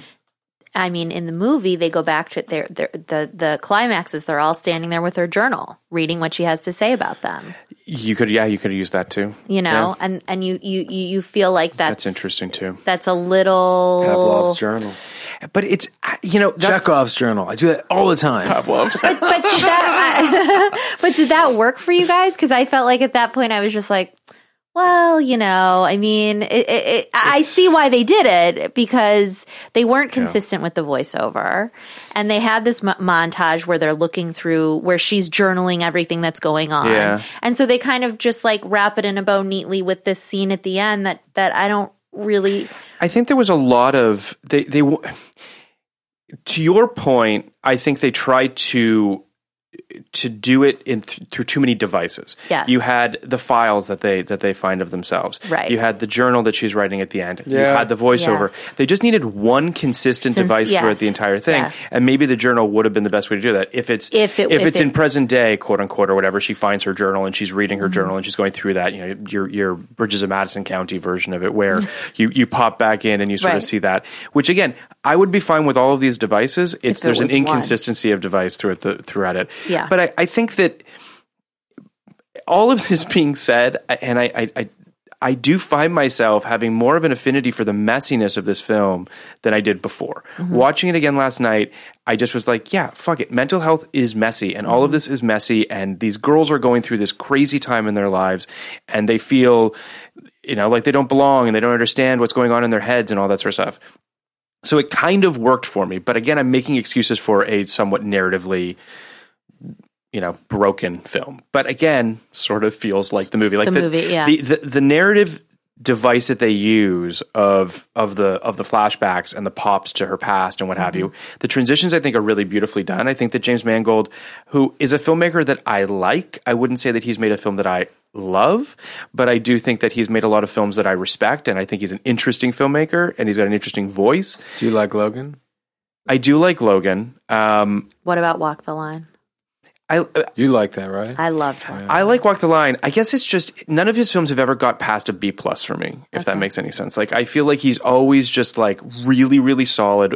I mean, in the movie, they go back to their, their the the climaxes. They're all standing there with her journal, reading what she has to say about them. you could yeah, you could use that too. You know, Yeah. and and you you you you feel like that's, That's interesting too. That's a little Pavlov's journal. But it's you know that's, Chekhov's journal. I do that all the time. Pavlov's. but did that, but did that work for you guys? Because I felt like at that point I was just like, well, you know, I mean, it, it, it, I see why they did it because they weren't consistent with the voiceover, and they had this mo- montage where they're looking through where she's journaling everything that's going on, Yeah. and so they kind of just like wrap it in a bow neatly with this scene at the end that that I don't really. I think there was a lot of they they to your point. I think they tried to to do it in th- through too many devices. Yes. You had the files that they that they find of themselves. Right. You had the journal that she's writing at the end. Yeah. You had the voiceover. Yes. They just needed one consistent Since- device throughout the entire thing, Yeah. and maybe the journal would have been the best way to do that. If it's If it- if, if it's it- in present day, quote unquote, or whatever, she finds her journal and she's reading Mm-hmm. her journal and she's going through that. You know, your your Bridges of Madison County version of it, where you you pop back in and you sort Right. of see that. Which again, I would be fine with all of these devices. It's there there's an was one. inconsistency of device throughout the throughout it. Yeah. But I, I think that all of this being said, and I, I, I I do find myself having more of an affinity for the messiness of this film than I did before. Mm-hmm. Watching it again last night, I just was like, yeah, fuck it. Mental health is messy, and all of mm-hmm. this is messy, and these girls are going through this crazy time in their lives, and they feel, you know, like they don't belong and they don't understand what's going on in their heads and all that sort of stuff. So it kind of worked for me. But again, I'm making excuses for a somewhat narratively you know broken film but again sort of feels like the movie like The movie, yeah. the, the the narrative device that they use of of the of the flashbacks and the pops to her past and what have you. The transitions i think are really beautifully done. I think that james mangold who is a filmmaker that i like i wouldn't say that he's made a film that i love but i do think that he's made a lot of films that i respect and i think he's an interesting filmmaker and he's got an interesting voice. Do you like Logan? i do like logan. Um What about Walk the Line? I, You like that, right? I loved her. I like Walk the Line. I guess it's just none of his films have ever got past a B plus for me, if that makes any sense. Like I feel like he's always just like really, really solid,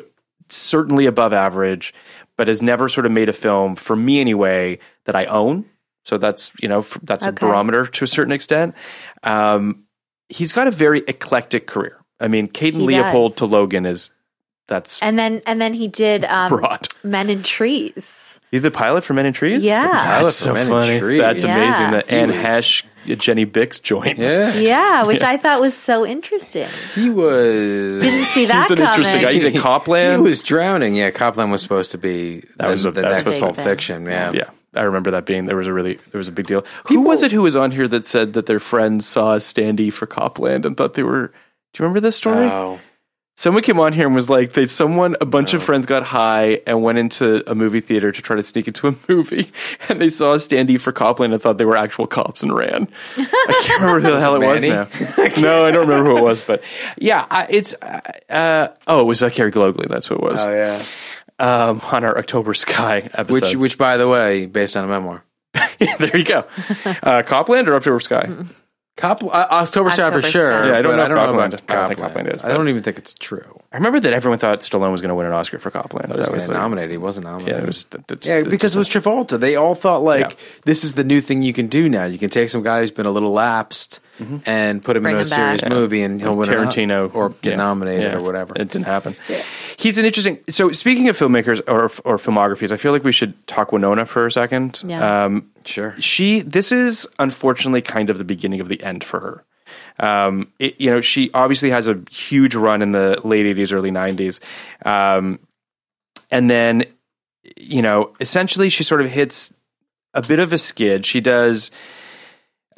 certainly above average, but has never sort of made a film for me anyway that I own. So that's you know f- that's a barometer to a certain extent. Um, he's got a very eclectic career. I mean, Kate and Leopold does. to Logan is that's And then and then he did um, broad. Men in Trees. You the pilot for Men in Trees? Yeah. Pilot That's so Men funny. That's Yeah. amazing. That He Anne was- Heche, uh, Jenny Bicks joint. Yeah. Yeah, which I thought was so interesting. He was. Didn't see that He's an coming. interesting guy. You think Copland? He was drowning. Yeah, Copland was supposed to be That the, was a- the that was next Pulp. Fiction. Yeah. Yeah, I remember that being there was a really there was a big deal. who was it who was on here that said that their friends saw a standee for Copland and thought they were? Do you remember this story? Oh. Someone came on here and was like, they someone a bunch of friends got high and went into a movie theater to try to sneak into a movie, and they saw a standee for Copland and thought they were actual cops and ran. I can't remember who the hell it was Manny? now. no, I don't remember who it was, but yeah, I, it's uh, uh, oh, it was uh, Carrie Glogly. That's who it was Oh yeah. um, on our October Sky episode. Which, which, by the way, based on a memoir. there you go. Uh, Copland or October Sky? Cop, uh, October Sky for October sure. Sky. Yeah, I don't but know I if don't know Copland- about I don't think Copland. Copland is, I but- don't even think it's true. I remember that everyone thought Stallone was going to win an Oscar for Copland. He That was getting the- nominated. He wasn't nominated. Yeah, it was. that- that's- Yeah, that's- because it was Travolta. They all thought like Yeah. this is the new thing you can do now. You can take some guy who's been a little lapsed and put him Bring in a him serious Yeah. movie, and he'll win an- Tarantino or get yeah, nominated yeah. or whatever. It didn't happen. He's an interesting. So speaking of filmmakers or or filmographies, I feel like we should talk Winona for a second. Yeah. Um, Sure. she this is unfortunately kind of the beginning of the end for her. Um, it, you know, she obviously has a huge run in the late '80s, early '90s, um, and then you know, essentially, she sort of hits a bit of a skid. She does.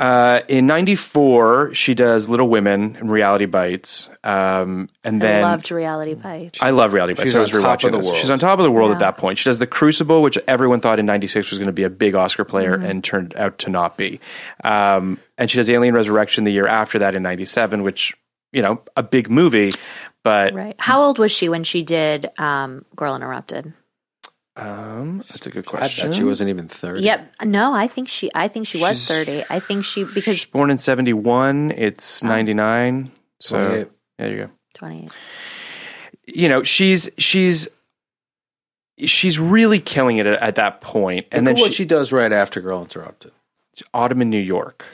Uh, in '94, she does Little Women and Reality Bites, um, and then I loved Reality Bites. I love Reality Bites. She's I was on top of the this. world. She's on top of the world at that point. She does The Crucible, which everyone thought in '96 was going to be a big Oscar player, Mm-hmm. and turned out to not be. Um, and she does Alien Resurrection the year after that in '97, which you know a big movie, but Right. How old was she when she did um, Girl Interrupted? Um, that's a good I question. bet she wasn't even thirty. Yep. No, I think she. I think she was She's- thirty. I think she because She's born in '71. It's '99. So 28. there you go. twenty. you know she's she's she's really killing it at, at that point and And then then what she, she does right after Girl Interrupted. autumn in new york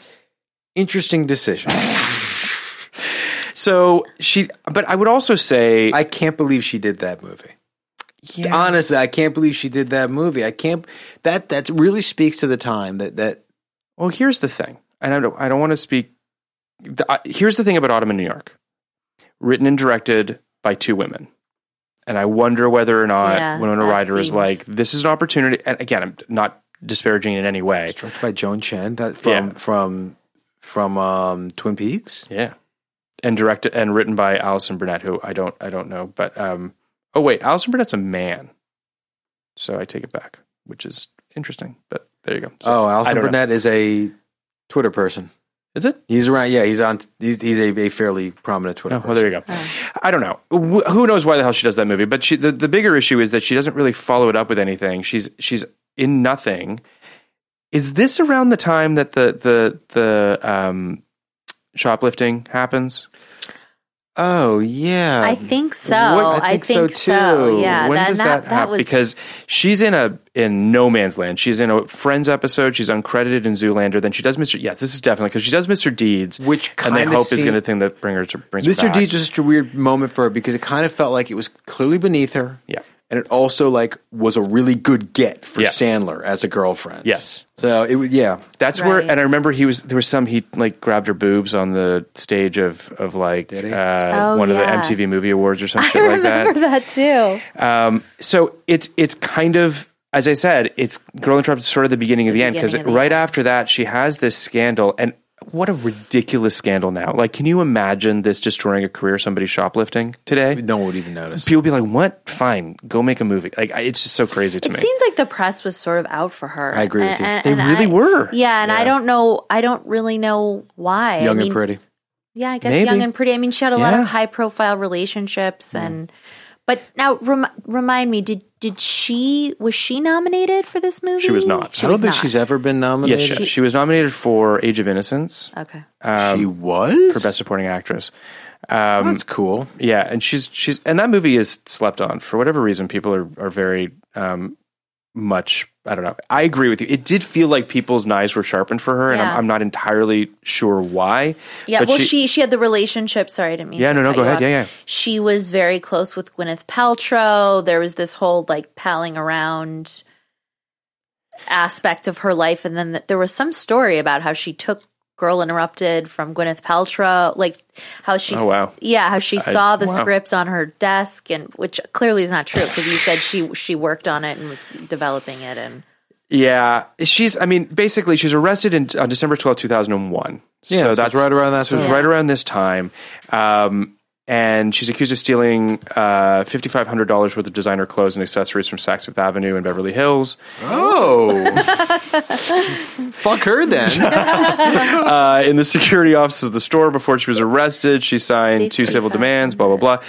Interesting decision. so she but i would also say I can't believe she did that movie. Yeah, Honestly, I can't believe she did that movie. I can't. That that really speaks to the time that that well here's the thing and i don't i don't want to speak the, uh, here's the thing about autumn in new york written and directed by two women and i wonder whether or not Yeah, winona that ryder is like this is an opportunity and again i'm not disparaging in any way directed by Joan Chen that from Yeah. from from um, Twin Peaks. Yeah, and directed and written by Allison Burnett, who I don't I don't know, but um, oh wait, Allison Burnett's a man, so I take it back, which is interesting. But there you go. So, oh, Allison don't know. Burnett is a Twitter person. is it? He's around. Yeah, he's on. He's, he's a, a fairly prominent Twitter. Oh, person. well, there you go. I don't know. Wh- Who knows why the hell she does that movie? But she, the the bigger issue is that she doesn't really follow it up with anything. She's she's in nothing. Is this around the time that the the the um, shoplifting happens? Oh yeah, I think so. What- I I think think, so, so. too. Yeah. when that, does that, that, that happen? was because she's in a in no man's land. She's in a Friends episode. She's uncredited in Zoolander. Then she does Mr. Yes, this is definitely because she does Mr. Deeds, Which and they kinda hope is going to thing that bring her to brings Mr. back. Deeds was such a weird moment for her because it kind of felt like it was clearly beneath her. Yeah. And it also like was a really good get for Yeah. Sandler as a girlfriend. Yes. So it was yeah. That's where, and I remember he was there was some he like grabbed her boobs on the stage of of like Did he? uh, Oh, one yeah. of the MTV Movie Awards or some I shit like remember that. that, too. Um, so it's it's kind of as I said, it's Girl Interrupted is sort of the beginning of the, end because beginning of the right end. after that she has this scandal and what a ridiculous scandal now. Like, can you imagine this destroying a career? Somebody shoplifting today? No one would even notice. People be like, "What? Fine, go make a movie." Like, I- it's just so crazy to It me. It seems like the press was sort of out for her. I agree with you. They really I- were. Yeah, and I don't know. I don't really know why. Young I mean, and pretty. Yeah, I guess Maybe. young and pretty. I mean, she had a lot of high profile relationships, and mm-hmm. But now rem- remind me, did did she was she nominated for this movie? She was not. She I don't was think not. she's ever been Yes, nominated. she, she was nominated for Age of Innocence okay. she was for Best Supporting Actress. Um, That's cool. Yeah, and she's she's and that movie is slept on for whatever reason. People are are very um, much. I don't know. I agree with you. It did feel like people's knives were sharpened for her, and Yeah. I'm, I'm not entirely sure why. Yeah, well, she, she had the relationship. Sorry, I didn't mean. Yeah, no, no, go ahead. off. Yeah, yeah. She was very close with Gwyneth Paltrow. There was this whole like palling around aspect of her life, and then th- there was some story about how she took Girl Interrupted from Gwyneth Paltrow, like how she, Oh, wow. yeah, how she saw the wow. script on her desk, and which clearly is not true because you said she she worked on it and was developing it, and Yeah, she's. I mean, basically, she's arrested in, on December twelfth, two thousand and one. Yeah, so that's right around that So it's time. right around this time, um, and she's accused of stealing uh, fifty five hundred dollars worth of designer clothes and accessories from Saks Fifth Avenue in Beverly Hills. Oh, fuck her then. Uh, in the security office of the store before she was arrested, she signed two civil demands. Blah blah blah.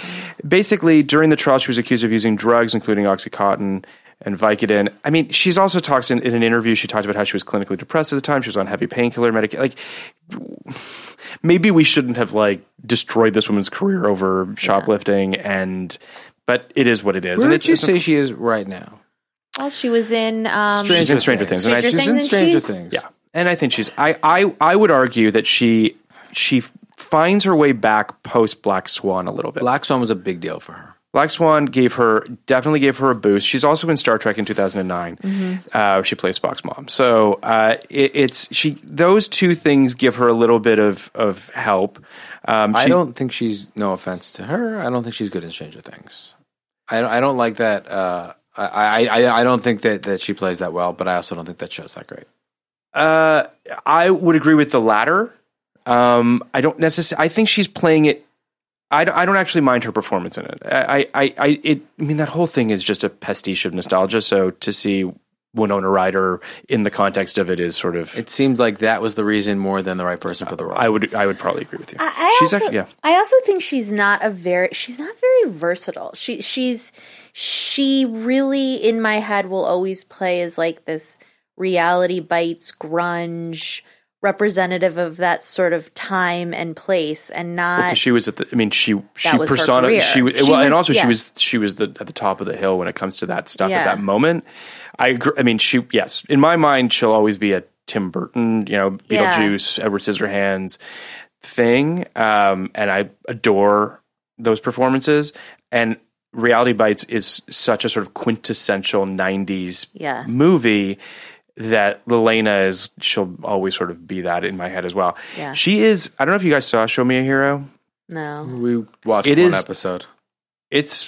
Basically, during the trial, she was accused of using drugs, including OxyContin. And Vicodin. I mean, she's also talks in, in an interview. She talked about how she was clinically depressed at the time. She was on heavy painkiller medication. Like, maybe we shouldn't have like destroyed this woman's career over shoplifting and but it is what it is Where and did it's, you it's a- say she is right now? well, she was in um, she's in stranger things, and I, Stranger She's in Things Stranger she's- Things. yeah and i think she's I, I i would argue that she she finds her way back post black swan a little bit Black Swan was a big deal for her. Black Swan gave her definitely gave her a boost. She's also in Star Trek in 2009. Uh, she plays Spock's mom. So uh, it, it's she. Those two things give her a little bit of of help. Um, I don't think she's. No offense to her, I don't think she's good in Stranger Things. I don't, I don't like that. Uh, I, I I I don't think that that she plays that well, but I also don't think that show's that great. Uh, I would agree with the latter. Um, I don't necessarily. I think she's playing it. I don't, I don't actually mind her performance in it. I, I, I, it, I mean, that whole thing is just a pastiche of nostalgia. So to see Winona Ryder in the context of it is sort of. It seemed like that was the reason more than the right person for the role. I would, I would probably agree with you. I, I she's also, actually, yeah. I also think she's not a very she's not very versatile. She she's she really in my head will always play as like this reality bites grunge representative of that sort of time and place and not 'Cause she was at the. I mean, she she persona. She, was- She well, was- and also yeah. she was she was the at the top of the hill when it comes to that stuff Yeah. at that moment. I agree. I mean, she yes, in my mind, she'll always be a Tim Burton, you know, Yeah. Beetlejuice, Edward Scissorhands thing, um, and I adore those performances. And Reality Bites is such a sort of quintessential '90s Yes. movie that Lelena is she'll always sort of be that in my head as well. Yeah. She is I don't know if you guys saw Show Me a Hero. no. we watched It one is- episode. It's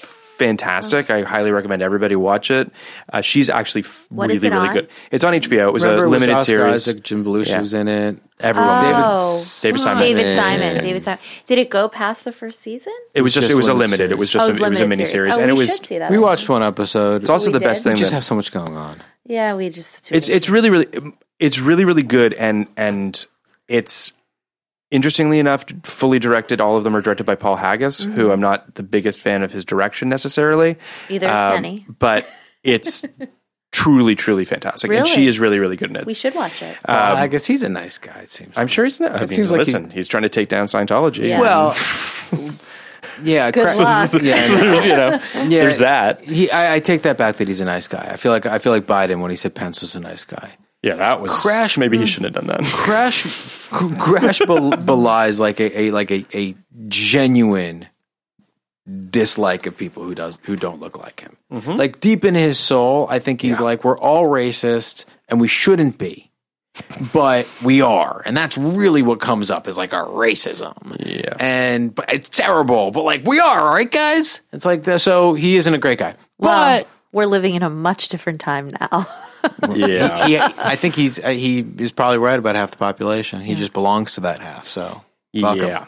fantastic. I highly recommend everybody watch it. Uh, she's actually f- What really really on? good. It's on HBO. It was Remember, a it was limited series. Isaac, Jim Belushi Yeah. was in it. Everyone was in it. Oh, David Simon. David Simon. David Simon. Did it go past the first season? It was just, just it was a limited limited. It was just oh, a, it was it was a mini series. series, Oh, and it was see that. We I watched one episode. it's also We the best did? we just that- have so much going on. Yeah, we just it's it's really really it's really really good and and it's interestingly enough fully directed all of them are directed by paul haggis Mm-hmm. who i'm not the biggest fan of his direction necessarily Either is Um, Kenny. but it's truly truly fantastic and she is really really good in it we should watch it. Well, I guess he's a nice guy. It seems. i'm sure he's not i mean seems like listen he's, trying to take down scientology Yeah. Well, yeah. Good luck. Yeah, there's you know yeah. there's that He, I, I take that back. That he's a nice guy. I feel like I feel like Biden when he said Pence was a nice guy. Yeah that was Crash- maybe he shouldn't have done that Crash, Crash bel- belies like a, a like a, a genuine dislike of people who does who don't look like him. Mm-hmm. Like deep in his soul, I think he's like we're all racist and we shouldn't be, but we are, and that's really what comes up is like our racism. Yeah. and but it's terrible, but like we are, all right, guys. It's like that. So he isn't a great guy, well, but. we're living in a much different time now. yeah yeah, I think he's uh, he is probably right about half the population. He just belongs to that half. So fuck him. yeah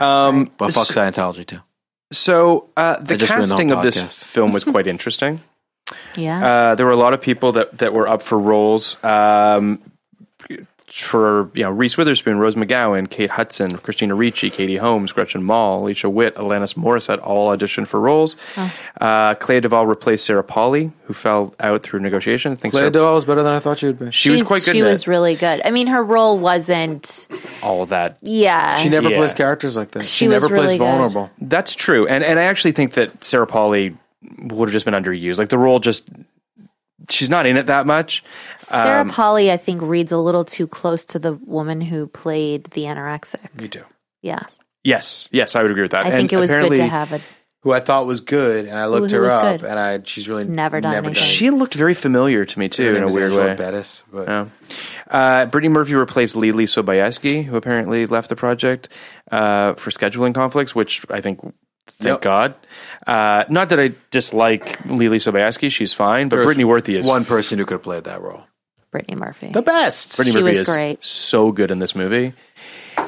um But fuck Scientology too. So uh, the I just ruined the casting of this film was quite interesting. yeah. Uh, there were a lot of people that, that were up for roles. Um, for you know Reese Witherspoon, Rose McGowan, Kate Hudson, Christina Ricci, Katie Holmes, Gretchen Mol, Alicia Witt, Alanis Morissette all auditioned for roles. Uh, Clea Duvall replaced Sarah Polley, who fell out through negotiation. I think Clea Sarah- Duvall was better than I thought she would be. she was quite good. She in was it. really good. I mean, her role wasn't. all of that. Yeah. She never Yeah. plays characters like that. She, She was never plays really good. vulnerable. That's true, and and I actually think that Sarah Polley would have just been underused. Like the role just. She's not in it that much. Sarah Um, Polley, I think, reads a little too close to the woman who played the anorexic. You do. Yeah. Yes, yes, I would agree with that. I And think it was good to have a who I thought was good, and I looked who her was up, good? and I she's really Never done anything. She looked very familiar to me Her too, in a weird Angela way. Bettis, but Yeah. Uh, Brittany Murphy replaced Leelee Sobieski, who apparently left the project uh, for scheduling conflicts, which I think, thank Yep. God. Uh, not that I dislike Leelee Sobieski; she's fine, but there's Brittany Worthy is one person who could have played that role. Brittany Murphy. The best. Brittany She Murphy was is great. so good in this movie.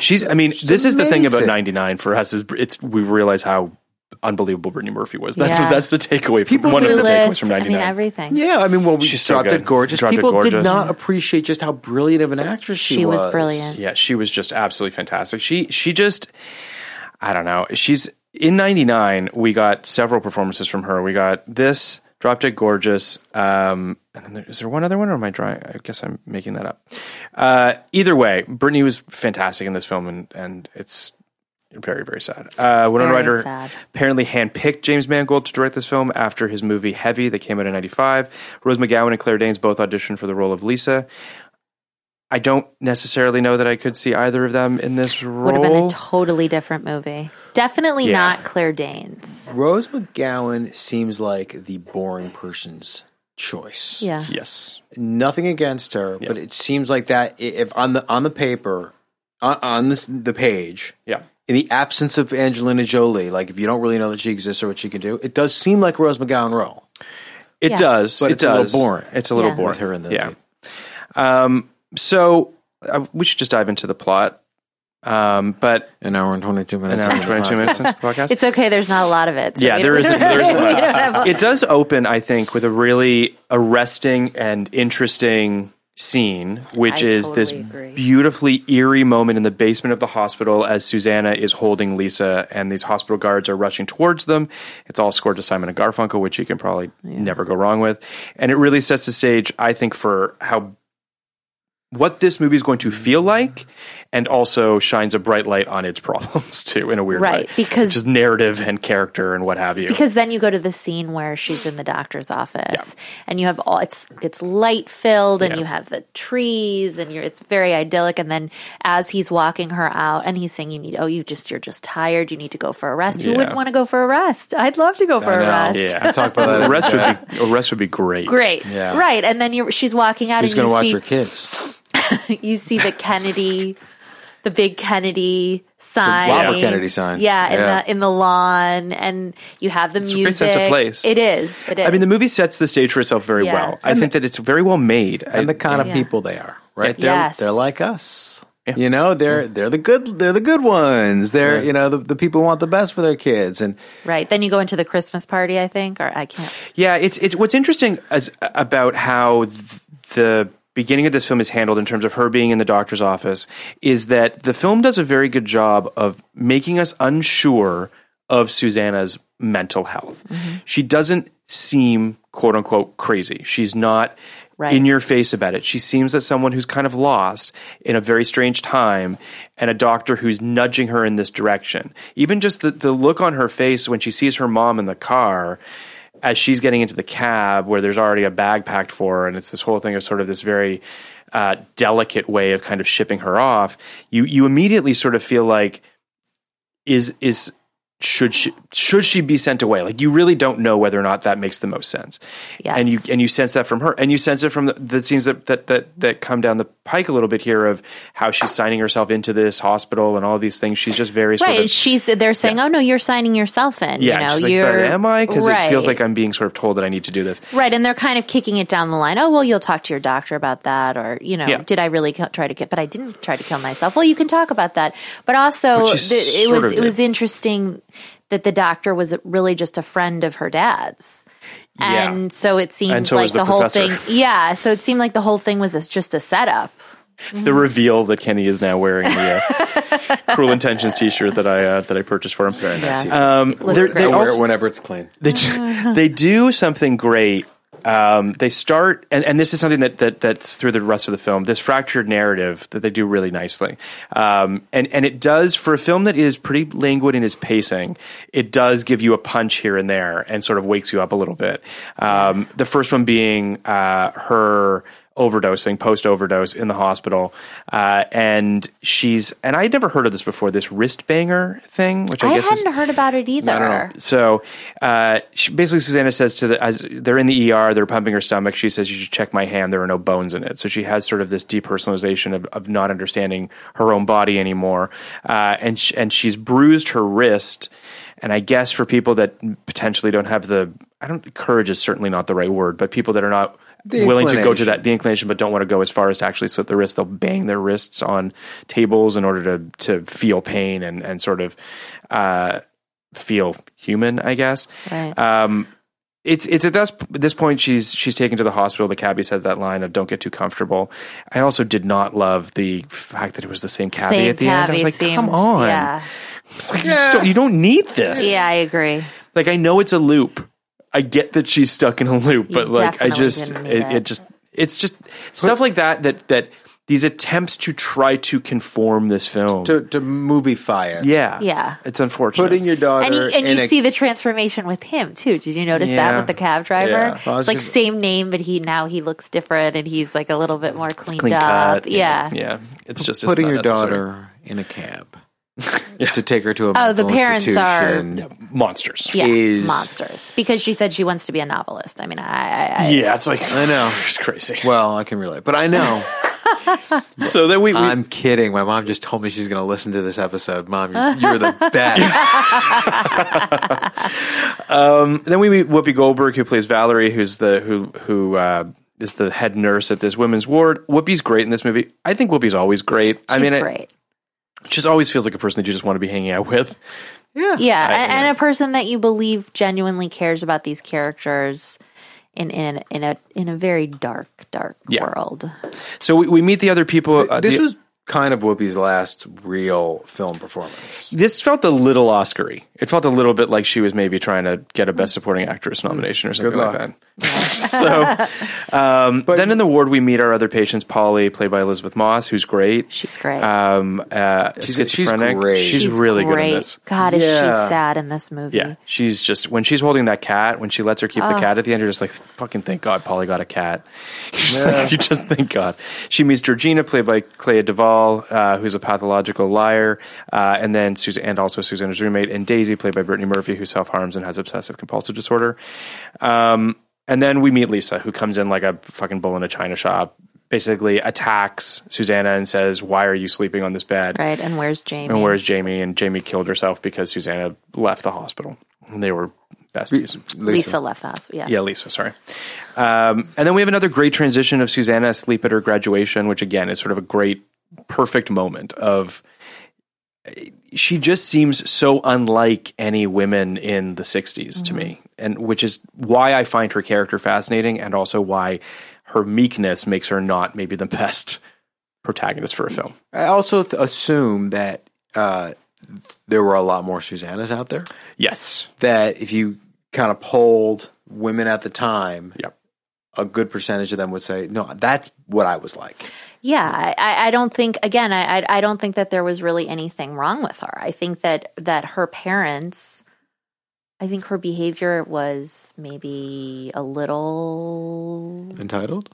She's, I mean, this is the thing about '99 for us is it's we realize how unbelievable Brittany Murphy was. That's Yeah. that's the takeaway. From, People one of the takeaways Clueless, from I '99. mean, everything. Yeah, I mean, well, we She's dropped good. it gorgeous. Dropped It People did not appreciate just how brilliant of an actress she, was. She was brilliant. Yeah, she was just absolutely fantastic. She she just I don't know. She's in 99 we got several performances from her. We got this Drop Dead Gorgeous. Um, and then there, is there one other one, or am I drawing? I guess I'm making that up. Uh, either way, Brittany was fantastic in this film, and and it's very very sad. Uh, Winona Ryder sad. apparently handpicked James Mangold to direct this film after his movie Heavy that came out in '95. Rose McGowan and Claire Danes both auditioned for the role of Lisa. I don't necessarily know that I could see either of them in this role. Would have been a totally different movie. Definitely Yeah. not Claire Danes. Rose McGowan seems like the boring person's choice. Yeah. yes. Nothing against her, but it seems like that if on the on the paper, on, on this, the page, Yeah. in the absence of Angelina Jolie, like if you don't really know that she exists or what she can do, it does seem like Rose McGowan role. It Yeah. does. But it it's a little boring. It's a little Yeah. boring With her in the yeah. Um. So uh, we should just dive into the plot. Um. But An hour and twenty two minutes. an minutes. hour and twenty two minutes into the podcast. It's okay. There's not a lot of it. so yeah, we there don't- is. A, there is a we don't have lot. It does open, I think, with a really arresting and interesting scene, which I is this agree. beautifully eerie moment in the basement of the hospital as Susanna is holding Lisa, and these hospital guards are rushing towards them. It's all scored to Simon and Garfunkel, which you can probably never go wrong with, and it really sets the stage, I think, for how what this movie is going to feel like, and also shines a bright light on its problems too, in a weird Right, way, because- just narrative and character and what have you. because then you go to the scene where she's in the doctor's office and you have all it's it's light filled and Yeah. you have the trees and you're it's very idyllic and then as he's walking her out and he's saying you need oh you just you're just tired you need to go for a rest who Yeah. wouldn't want to go for a rest i'd love to go for I a know. rest yeah, Talk about that. a rest would be a rest would be great. great Yeah. right and then you're she's walking out Who's and going to you watch see your kids? you see the kennedy the big kennedy sign the Robert Kennedy sign. yeah in Yeah. the in the lawn and you have the music. It's a great sense of place. it is it is I mean, the movie sets the stage for itself very Yeah. well. I think that it's very well made. and the kind of Yeah. people they are, right? They're Yes. they're like us. You know, they're they're the good they're the good ones. They're you know the, the people who want the best for their kids, and Right. Then you go into the Christmas party, I think, or I can't. Yeah, it's it's what's interesting as about how th- the beginning of this film is handled in terms of her being in the doctor's office is that the film does a very good job of making us unsure of Susanna's mental health. Mm-hmm. She doesn't seem quote unquote crazy. She's not Right. in your face about it. She seems like someone who's kind of lost in a very strange time and a doctor who's nudging her in this direction. Even just the, the look on her face when she sees her mom in the car as she's getting into the cab where there's already a bag packed for her and it's this whole thing of sort of this very uh, delicate way of kind of shipping her off you you immediately sort of feel like is is should she should she be sent away like you really don't know whether or not that makes the most sense Yes. and you and you sense that from her and you sense it from the, the scenes that, that that that come down the pike a little bit here of how she's signing herself into this hospital and all these things she's just very sort Right. of She's they're saying, Oh no, you're signing yourself in. yeah you know, you're, but am I because it feels like I'm being sort of told that I need to do this Right, and they're kind of kicking it down the line. Oh, well, you'll talk to your doctor about that, or you know, Yeah. did I really try to get? But I didn't try to kill myself. Well, you can talk about that, but also the, it was it was interesting that the doctor was really just a friend of her dad's. Yeah. And so it seemed so like the the, whole thing, yeah. So it seemed like the whole thing was just a setup. the reveal that Kenny is now wearing the uh, Cruel Intentions T-shirt that I uh, that I purchased for him. Very Yes. Um, It they're- great. they I'll wear it whenever it's clean. they do, they do something great. Um, they start, and, and this is something that, that that's through the rest of the film. This fractured narrative that they do really nicely, um, and and it does for a film that is pretty languid in its pacing. It does give you a punch here and there, and sort of wakes you up a little bit. Um, The first one being uh, her overdosing, post overdose in the hospital, uh, and she's and I had never heard of this before. This wrist banger thing, which I, I guess is hadn't heard about it either. so uh, she, basically, Susanna says to the as they're in the ER, they're pumping her stomach. She says, "You should check my hand. There are no bones in it." So she has sort of this depersonalization of, of not understanding her own body anymore, uh, and sh- and she's bruised her wrist. And I guess for people that potentially don't have the, I don't courage is certainly not the right word, but people that are not The willing to go to that the inclination, but don't want to go as far as to actually slit the wrist, they'll bang their wrists on tables in order to to feel pain and and sort of uh, feel human, I guess. Right. Um, it's it's at this this point she's she's taken to the hospital. The cabbie says that line of "Don't get too comfortable." I also did not love the fact that it was the same cabbie Same at the end. I was cabbie like, "Come on, Yeah. It's like, you, don't, you don't need this." Yeah, I agree. like I know it's a loop. I get that she's stuck in a loop, You but like I just it, it it. just it's just stuff like that that that these attempts to try to conform this film. to to movify it. yeah, Yeah. it's unfortunate. Putting your daughter And, you, and in you a see the transformation with him too. Did you notice Yeah. that with the cab driver? Yeah. Well, It's like gonna- same name, but he now he looks different and he's like a little bit more cleaned clean up. cut. Yeah. yeah. It's just putting not your necessary. daughter in a cab to take her to a Oh, the parents are- institution. monsters. Yeah, Is- monsters. Because she said she wants to be a novelist. I mean, I, I, I Yeah, it's like I know. it's crazy. Well, I can relate, but I know. So then we, we I'm kidding. My mom just told me she's going to listen to this episode. Mom, you're, you're the best. um, then we meet Whoopi Goldberg, who plays Valerie, who's the who who uh, is the head nurse at this women's ward. Whoopi's great in this movie. I think Whoopi's always great. I she's mean, great. Just always feels like a person that you just want to be hanging out with. yeah. yeah, I- and, and a person that you believe genuinely cares about these characters in in in a in a very dark, dark Yeah. world. So we, we meet the other people. uh, This the- was kind of Whoopi's last real film performance. this felt a little Oscar-y. It felt a little bit like she was maybe trying to get a Best Supporting Actress nomination or something like that. so, um, then in the ward we meet our other patients, Polly, played by Elisabeth Moss, who's great. She's great. Um, uh, She's- she's schizophrenic. great. She's, really good in this. God, is she sad in this movie? Yeah, she's just when she's holding that cat, when she lets her keep Ah. the cat at the end, you're just like, fucking thank God, Polly got a cat. You're just like, you just thank God. She meets Georgina, played by Clea DuVall, uh, who's a pathological liar, uh, and then Susan, and also Susanna's roommate, and Daisy, played by Brittany Murphy, who self harms and has obsessive compulsive disorder. Um, and then we meet Lisa, who comes in like a fucking bull in a china shop. Basically attacks Susanna and says, "Why are you sleeping on this bed?" Right. And where's Jamie? And where's Jamie? And Jamie killed herself because Susanna left the hospital. And they were besties. Lisa. left the hospital. Yeah. Yeah, Lisa, sorry. Um, and then we have another great transition of Susanna asleep at her graduation, which again is sort of a great, perfect moment of. She just seems so unlike any women in the 60s to me, and which is why I find her character fascinating, and also why her meekness makes her not maybe the best protagonist for a film. I also th- assume that uh, there were a lot more Susannas out there. Yes. That if you kind of polled women at the time, Yep. a good percentage of them would say, "No, that's what I was like." Yeah, I- I, don't think again. I, I I don't think that there was really anything wrong with her. I think that that her parents, I think her behavior was maybe a little. Entitled.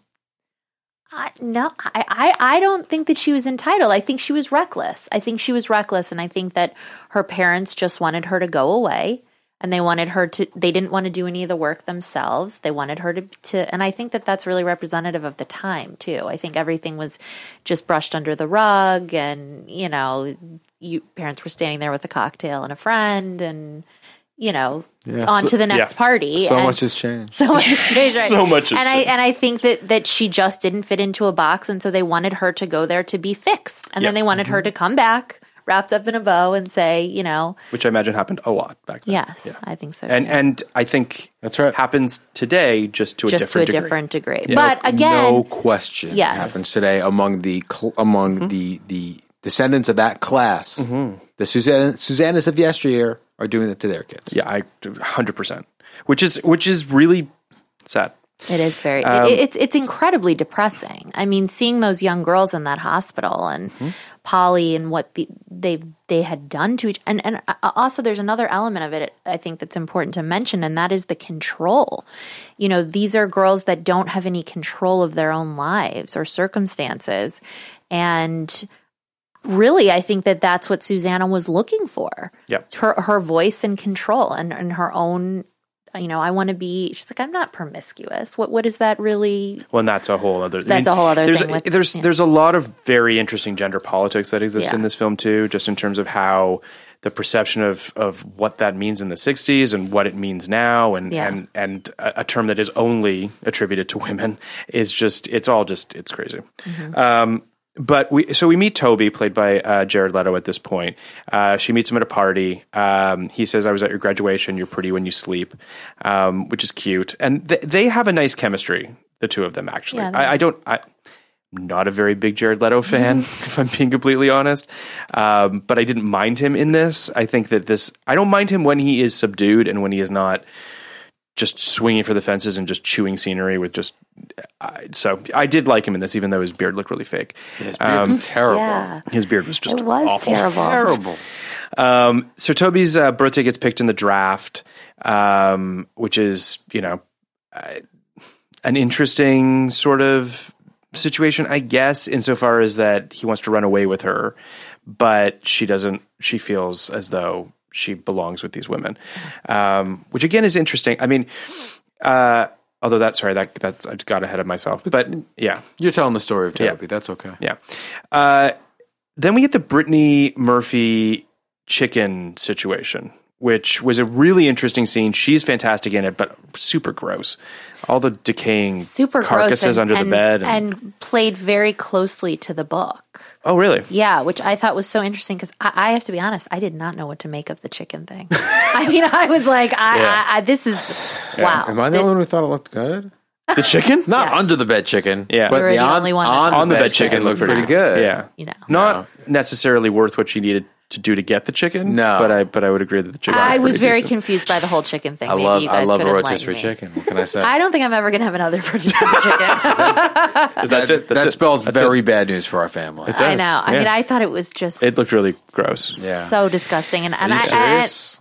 I, no, I, I I don't think that she was entitled. I think she was reckless. I think she was reckless, and I think that her parents just wanted her to go away, and they wanted her to. They didn't want to do any of the work themselves. They wanted her to. to and I think that that's really representative of the time too. I think everything was just brushed under the rug, and you know, you parents were standing there with a cocktail and a friend, and you know, Yeah, on so- to the next yeah. party. So and- much has changed. so much has changed, right? So much has and I changed. and I think that that she just didn't fit into a box, and so they wanted her to go there to be fixed, and Yeah. then they wanted her mm-hmm. to come back wrapped up in a bow and say, you know, Which I imagine happened a lot back then. yes, Yeah. I think so. and too. and I think That's right. happens today just to a just to a different degree. different degree. Yeah. But again, no question yes. happens today among the cl- among Mm-hmm. the the descendants of that class. The Susanna, Susannas of yesteryear are doing it to their kids. Yeah, I hundred percent. Which is which is really sad. It is very. Um, it, it's it's incredibly depressing. I mean, seeing those young girls in that hospital and Mm-hmm. Polly and what the, they they had done to each and and uh, also there's another element of it I think that's important to mention and that is the control. You know, these are girls that don't have any control of their own lives or circumstances and really I think that that's what Susanna was looking for. Yep. Her her voice and control and, and her own you know, I want to be she's like I'm not promiscuous. What what is that really Well, and that's a whole other. That's a whole other there's, thing with- there's yeah. there's a lot of very interesting gender politics that exist Yeah. in this film too, just in terms of how the perception of of what that means in the '60s and what it means now, and Yeah. and and a, a term that is only attributed to women is just it's all just it's crazy. Mm-hmm. Um, but we so we meet Toby, played by uh, Jared Leto. At this point, uh, she meets him at a party. Um, he says, "I was at your graduation. You're pretty when you sleep," um, which is cute, and th- they have a nice chemistry. The two of them, actually. Yeah, I, I don't. I, I'm not a very big Jared Leto fan, if I'm being completely honest. Um, but I didn't mind him in this. I think that this. I don't mind him when he is subdued and when he is not just swinging for the fences and just chewing scenery with just. I so I did like him in this, even though his beard looked really fake. His beard was terrible. Yeah. His beard was just It was awful. terrible. Terrible. Um, so Toby's uh, birthday gets picked in the draft, um, which is you know uh, an interesting sort of situation, I guess, insofar as that he wants to run away with her, but she doesn't. She feels as though she belongs with these women, um, which again is interesting. I mean. Uh, although that sorry that that's I got ahead of myself, but yeah, You're telling the story of Yeah. That's okay. yeah. Uh, then we get the Brittany Murphy chicken situation, which was a really interesting scene. She's fantastic in it, but super gross. All the decaying super carcasses gross and, under and, the bed. and played very closely to the book. oh, really? Yeah, which I thought was so interesting because I, I have to be honest, I did not know what to make of the chicken thing. I mean, I was like, I, Yeah. I, I this is wow. Am I the Th- only one who thought it looked good? The chicken? Not Yes. under the bed chicken. Yeah. But You were the, the on, only one on, on the bed chicken looked looked pretty pretty good. Yeah, You know. not necessarily worth what she needed to do to get the chicken. No. but I but I would agree that the chicken. I was very decent. confused by the whole chicken thing. I Maybe love you I love a rotisserie chicken. What can I say? I don't think I'm ever going to have another rotisserie chicken. Is that it? That's that it. spells That's very it. bad news for our family. It I does, know. I mean, I thought it was just It looked really gross. Yeah. so disgusting. And, and Are I, you I, serious?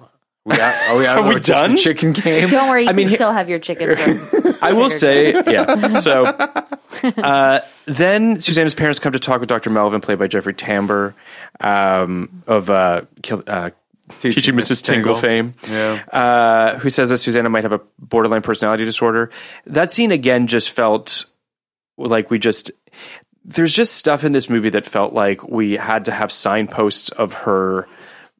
We out, are we out of Are we done? chicken game? don't worry, you I mean, can he- still have your chicken. I will say, yeah. So uh, then Susanna's parents come to talk with Dr. Melvin, played by Jeffrey Tambor, um, of uh, Kill, uh, Teaching Mrs. Tingle, fame, Yeah. uh, who says that Susanna might have a borderline personality disorder. That scene again just felt like we just. There's just stuff in this movie that felt like we had to have signposts of her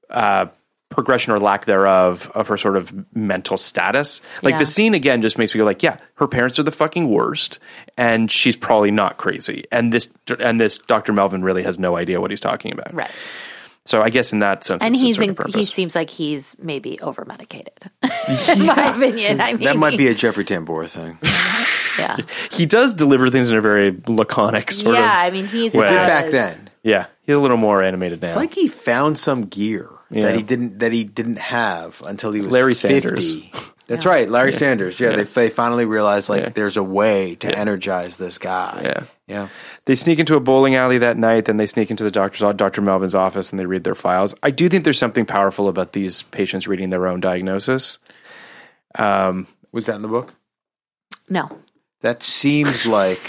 uh, progression or lack thereof of her sort of mental status. Like Yeah. the scene again just makes me go like, yeah, her parents are the fucking worst, and she's probably not crazy. And this and this Dr. Melvin really has no idea what he's talking about. right. So I guess in that sense, And it's, he's in, in, he seems like he's maybe over medicated. in my opinion. I mean, that might be a Jeffrey Tambor thing. yeah. he does deliver things in a very laconic sort yeah, of. I mean, he's way. Did back then. yeah, he's a little more animated now. It's like he found some gear Yeah. that he didn't that he didn't have until he was Larry 50. Sanders. That's right, Larry Sanders. Yeah, They, they finally realized like Yeah. there's a way to energize this guy. Yeah. yeah. They sneak into a bowling alley that night, then they sneak into the doctor's Dr. Melvin's office and they read their files. I do think there's something powerful about these patients reading their own diagnosis. Um, was that in the book? No. That seems like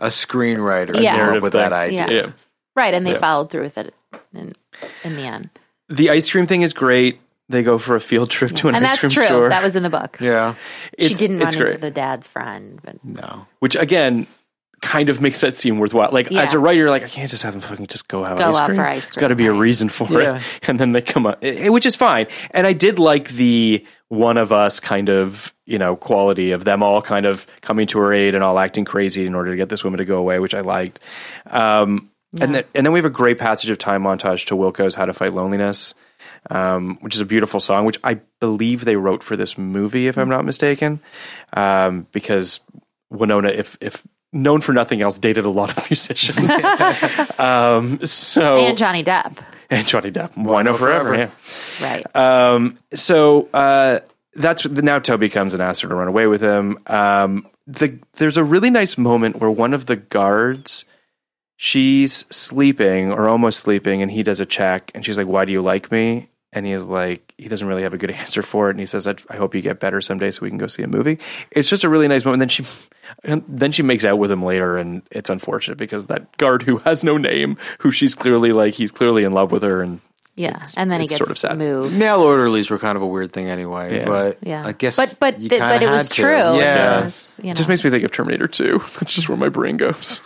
a screenwriter Yeah. came up with thing. that idea. Yeah. Right, and they Yeah. followed through with it in, in the end. The ice cream thing is great. They go for a field trip to an and ice cream true. store. That was in the book. Yeah. She It's- didn't run it's into the dad's friend, but No. which again kind of makes that seem worthwhile. Like Yeah. as a writer, you're like I can't just have them fucking just go out Go ice out cream. for ice There's got to cream, be a reason for Yeah. it, and then they come up, eh, which is fine. And I did like the one of us kind of you know quality of them all kind of coming to her aid and all acting crazy in order to get this woman to go away, which I liked. Um, And then and then we have a great passage of time montage to Wilco's "How to Fight Loneliness." Um, which is a beautiful song, which I believe they wrote for this movie, if I'm not mistaken, um, because Winona, if if known for nothing else, dated a lot of musicians. um, so and Johnny Depp. and Johnny Depp, Winona forever? forever. Yeah. Right. Um, so uh, that's now Toby comes and asks her to run away with him. Um, the there's a really nice moment where one of the guards she's sleeping or almost sleeping, and he does a check, and she's like, "Why do you like me?" And he is like, he doesn't really have a good answer for it, and he says, "I, I hope you get better someday, so we can go see a movie." It's just a really nice moment. Then she, and then she makes out with him later, and it's unfortunate because that guard who has no name, who she's clearly like, he's clearly in love with her, and Yeah, and then he gets sort of sad. moved. Male orderlies were kind of a weird thing anyway, Yeah. but Yeah, I guess but but you th- but it was to. true. Yeah. It was, you it just makes me think of Terminator Two. That's just where my brain goes.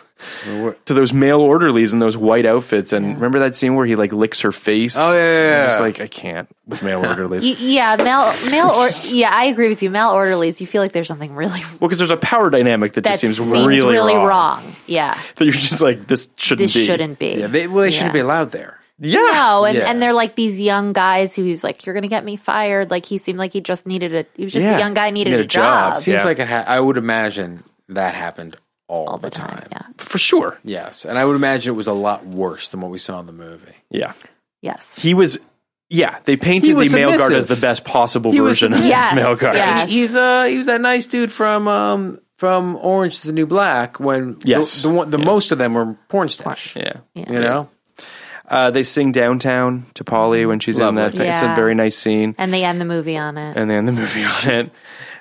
To those male orderlies in those white outfits. And remember that scene where he like licks her face? Oh, yeah, yeah, I'm just like I can't with male orderlies. Yeah, male male or yeah, I agree with you. Male orderlies, you feel like there's something really well, because there's a power dynamic that, that just seems, seems really, wrong. wrong. Yeah, That you're just like this shouldn't this be. shouldn't be. Yeah, they, well, they shouldn't be allowed there. Yeah. No, and, Yeah. and they're like these young guys who he was like, "You're gonna get me fired." Like he seemed like he just needed a. He was just Yeah. a young guy needed Need a, a job. job, Seems Yeah. like it. Ha- I would imagine that happened all, all the time. Yeah. for sure. Yes, and I would imagine it was a lot worse than what we saw in the movie. Yeah, Yes. he was. Yeah, they painted the was male guard as the best possible He was version of submissive. Yes, his male guard. yes. He's uh he was that nice dude from um from Orange is the New Black when Yes. the, the, one, the Yeah. most of them were Pornstache. Yeah. Yeah. You know, Uh, they sing downtown to Polly when she's Lovely. in that. It's a very nice scene. And they end the movie on it. and they end the movie on it.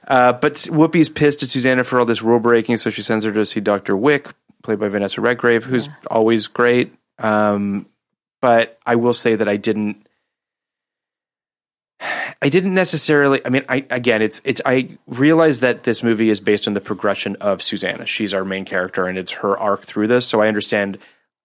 Uh, but Whoopi's pissed at Susanna for all this rule breaking, so she sends her to see Dr. Wick, played by Vanessa Redgrave, who's always great. Um, but I will say that I didn't. I didn't necessarily. I mean, I again, it's it's. I realize that this movie is based on the progression of Susanna. She's our main character, and it's her arc through this. So I understand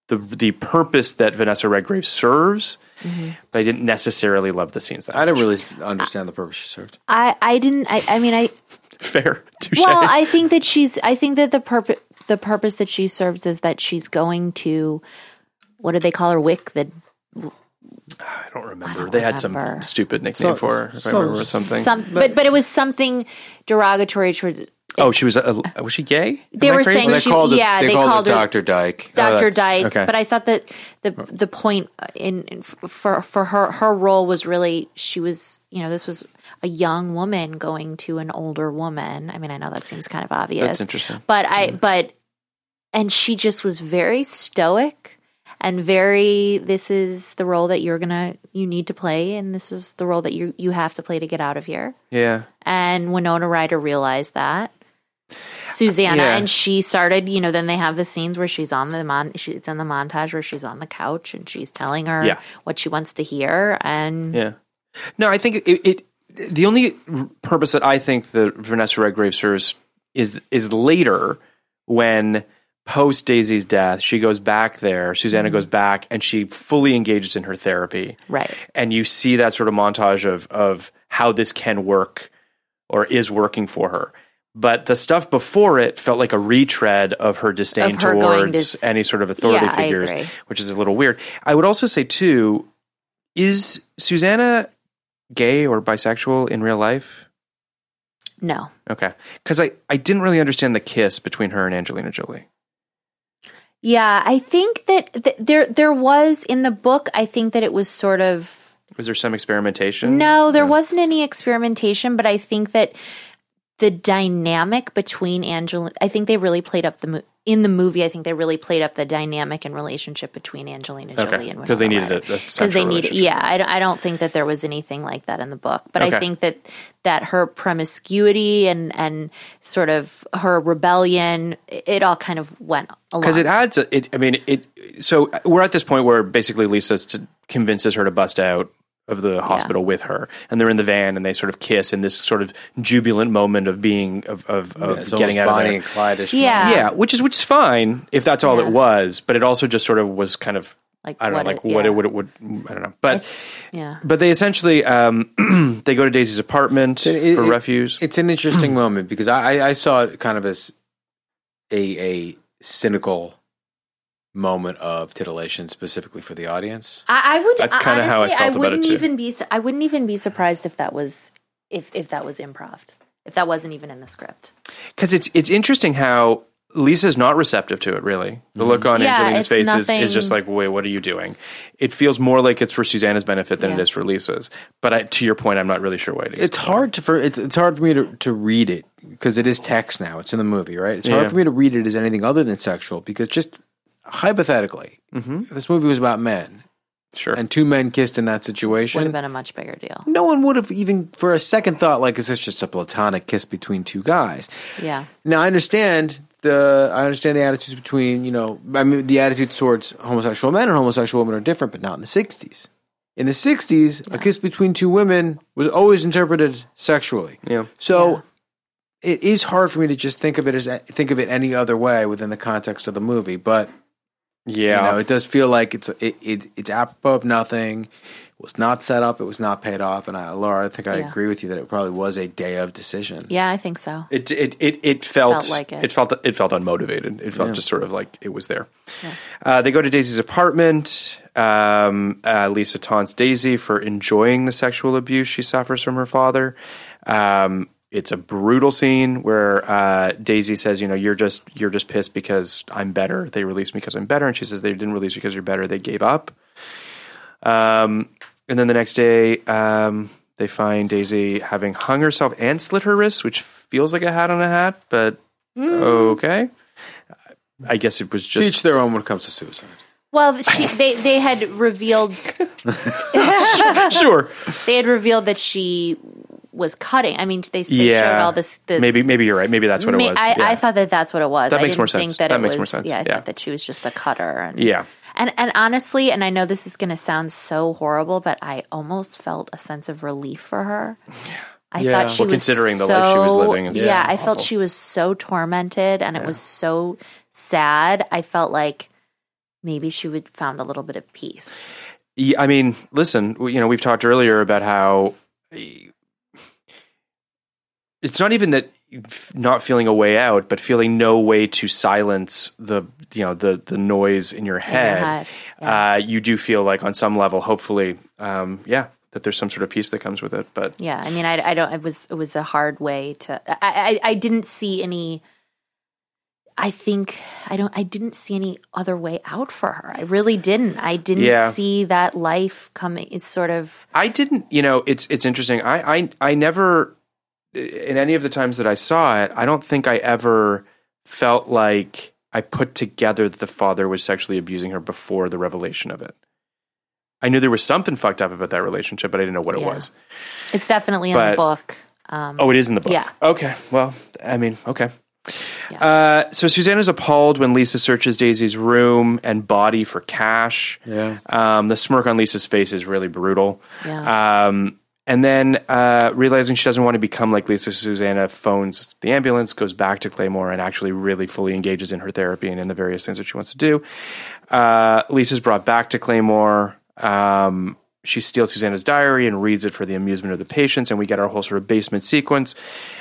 the the purpose that Vanessa Redgrave serves, mm-hmm. but I didn't necessarily love the scenes that I didn't really understand the purpose she served. I I didn't. I I mean I. fair. Touche. Well, I think that she's. I think that the purpose the purpose that she serves is that she's going to. What do they call her? Wick the I don't remember. don't they had some stupid nickname for her. If I remember something. some, but, but it was something derogatory toward oh, she was. A, was she gay? They Am were crazy? saying They she- called it, yeah, they, they called, called her- Doctor Dyke. Dr. that's- Dyke, okay. but I thought that the the point in, in for for her her role was really she was you know this was a young woman going to an older woman. I mean, I know that seems kind of obvious. That's interesting. But I hmm. but and she just was very stoic and very this is the role that you're going to you need to play and this is the role that you you have to play to get out of here. Yeah. And Winona Ryder realized that. Susanna Yeah. and she started, you know, then they have the scenes where she's on the mon she, it's in the montage where she's on the couch and she's telling her Yeah. what she wants to hear and Yeah. No, I think it, it. The only purpose that I think the Vanessa Redgrave serves is is later when post Daisy's death, she goes back there. Susanna mm-hmm. goes back and she fully engages in her therapy. Right. and you see that sort of montage of of how this can work or is working for her. But the stuff before it felt like a retread of her disdain Of her going to towards any sort of authority Yeah, figures, which is a little weird. I would also say too, is Susanna gay or bisexual in real life? no. Okay, because I I didn't really understand the kiss between her and Angelina Jolie. Yeah, I think that th- there there was in the book I think that it was sort of Was there some experimentation? No, there wasn't any experimentation, but I think that the dynamic between Angelina, I think they really played up the mo- in the movie. I think they really played up the dynamic and relationship between Angelina Jolie Okay, and 'cause they needed a because they needed. Yeah, I, don't- I don't think that there was anything like that in the book, but Okay. I think that that her promiscuity and and sort of her rebellion, it all kind of went along. because it adds a, it i mean it so we're at this point where basically lisa convinces her to bust out of the hospital with her and they're in the van and they sort of kiss in this sort of jubilant moment of being of of, of It's getting out Bonnie of and there Clyde-ish Yeah. moment. yeah which is which is fine if that's all Yeah. it was but it also just sort of was kind of Like i don't what know like it- what yeah. it would it would i don't know but yeah. but they essentially um they go to daisy's apartment It- for it- refuge It's an interesting moment because I, I- I saw it kind of as a a cynical moment of titillation specifically for the audience. I, I would That's kinda how I honestly, felt about wouldn't it, too. even be. I wouldn't even be surprised if that was if if that was improv. If that wasn't even in the script. because it's it's interesting how Lisa's not receptive to it. Really, the mm-hmm. look on Yeah, Angelina's it's face is, is just like, "Wait, what are you doing?" It feels more like it's for Susanna's benefit than it Yeah. is for Lisa's. But I, to your point, I'm not really sure why it is. It's hard to for it's, it's hard for me to, to read it because it is text now. It's in the movie, right? It's Yeah. hard for me to read it as anything other than sexual because just hypothetically, if this movie was about men Sure. and two men kissed in that situation. Would have been a much bigger deal. no one would have even for a second thought like, is this just a platonic kiss between two guys? Yeah. Now I understand the I understand the attitudes between you know I mean the attitudes towards homosexual men and homosexual women are different, but not in the '60s. In the '60s, a kiss between two women was always interpreted sexually. yeah. So it is hard for me to just think of it as think of it any other way within the context of the movie. But Yeah. you know, it does feel like it's it, it it's apropos of nothing. It was not set up. It was not paid off. And I, Laura, I think I Yeah. agree with you that it probably was a day of decision. Yeah, I think so. It it it, it felt, Felt like it. felt it felt unmotivated. It felt just sort of like it was there. Uh, they go to Daisy's apartment. Um, uh, Lisa taunts Daisy for enjoying the sexual abuse she suffers from her father. Um, it's a brutal scene where uh, Daisy says, "You know, you're just you're just pissed because I'm better. They released me because I'm better," and she says, "They didn't release you because you're better. They gave up." Um, and then the next day, um, they find Daisy having hung herself and slit her wrists, which feels like a hat on a hat, but okay. I guess it was just each their own when it comes to suicide. Well, she, they they had revealed sure. they had revealed that she was cutting. I mean, they, they yeah, showed all this. The, maybe maybe you're right. Maybe that's what it was. I, yeah. I thought that that's what it was. That I makes didn't more think sense. That, That it makes was, more sense. Yeah, I Yeah. thought that she was just a cutter. And, Yeah. And and honestly, and I know this is going to sound so horrible, but I almost felt a sense of relief for her. Yeah. I Yeah. thought she Well, was considering the life she was so- living, it's Yeah, I felt she was so tormented, and it was so sad. I felt like maybe she would found a little bit of peace. Yeah, I mean, listen, you know, we've talked earlier about how it's not even that not feeling a way out, but feeling no way to silence the you know the the noise in your head. head, Uh, you do feel like on some level, hopefully, um, yeah, that there's some sort of peace that comes with it. But Yeah, I mean, I, I don't. It was it was a hard way to. I, I I didn't see any. I think I don't. I didn't see any other way out for her. I really didn't. I didn't Yeah. see that life coming. It's sort of I didn't, you know, it's it's interesting. I I I never in any of the times that I saw it, I don't think I ever felt like I put together that the father was sexually abusing her before the revelation of it. I knew there was something fucked up about that relationship, but I didn't know what it was. it's definitely in the book. Um, Oh, it is in the book. Yeah. Okay. Well, I mean, okay. Uh, so is appalled when Lisa searches Daisy's room and body for cash. Yeah. Um, the smirk on Lisa's face is really brutal. Yeah. Um, and then uh, realizing she doesn't want to become like Lisa, Susanna phones the ambulance, goes back to Claymoore, and actually really fully engages in her therapy and in the various things that she wants to do. Uh, Lisa's brought back to Claymoore. Um, she steals Susanna's diary and reads it for the amusement of the patients, and we get our whole sort of basement sequence.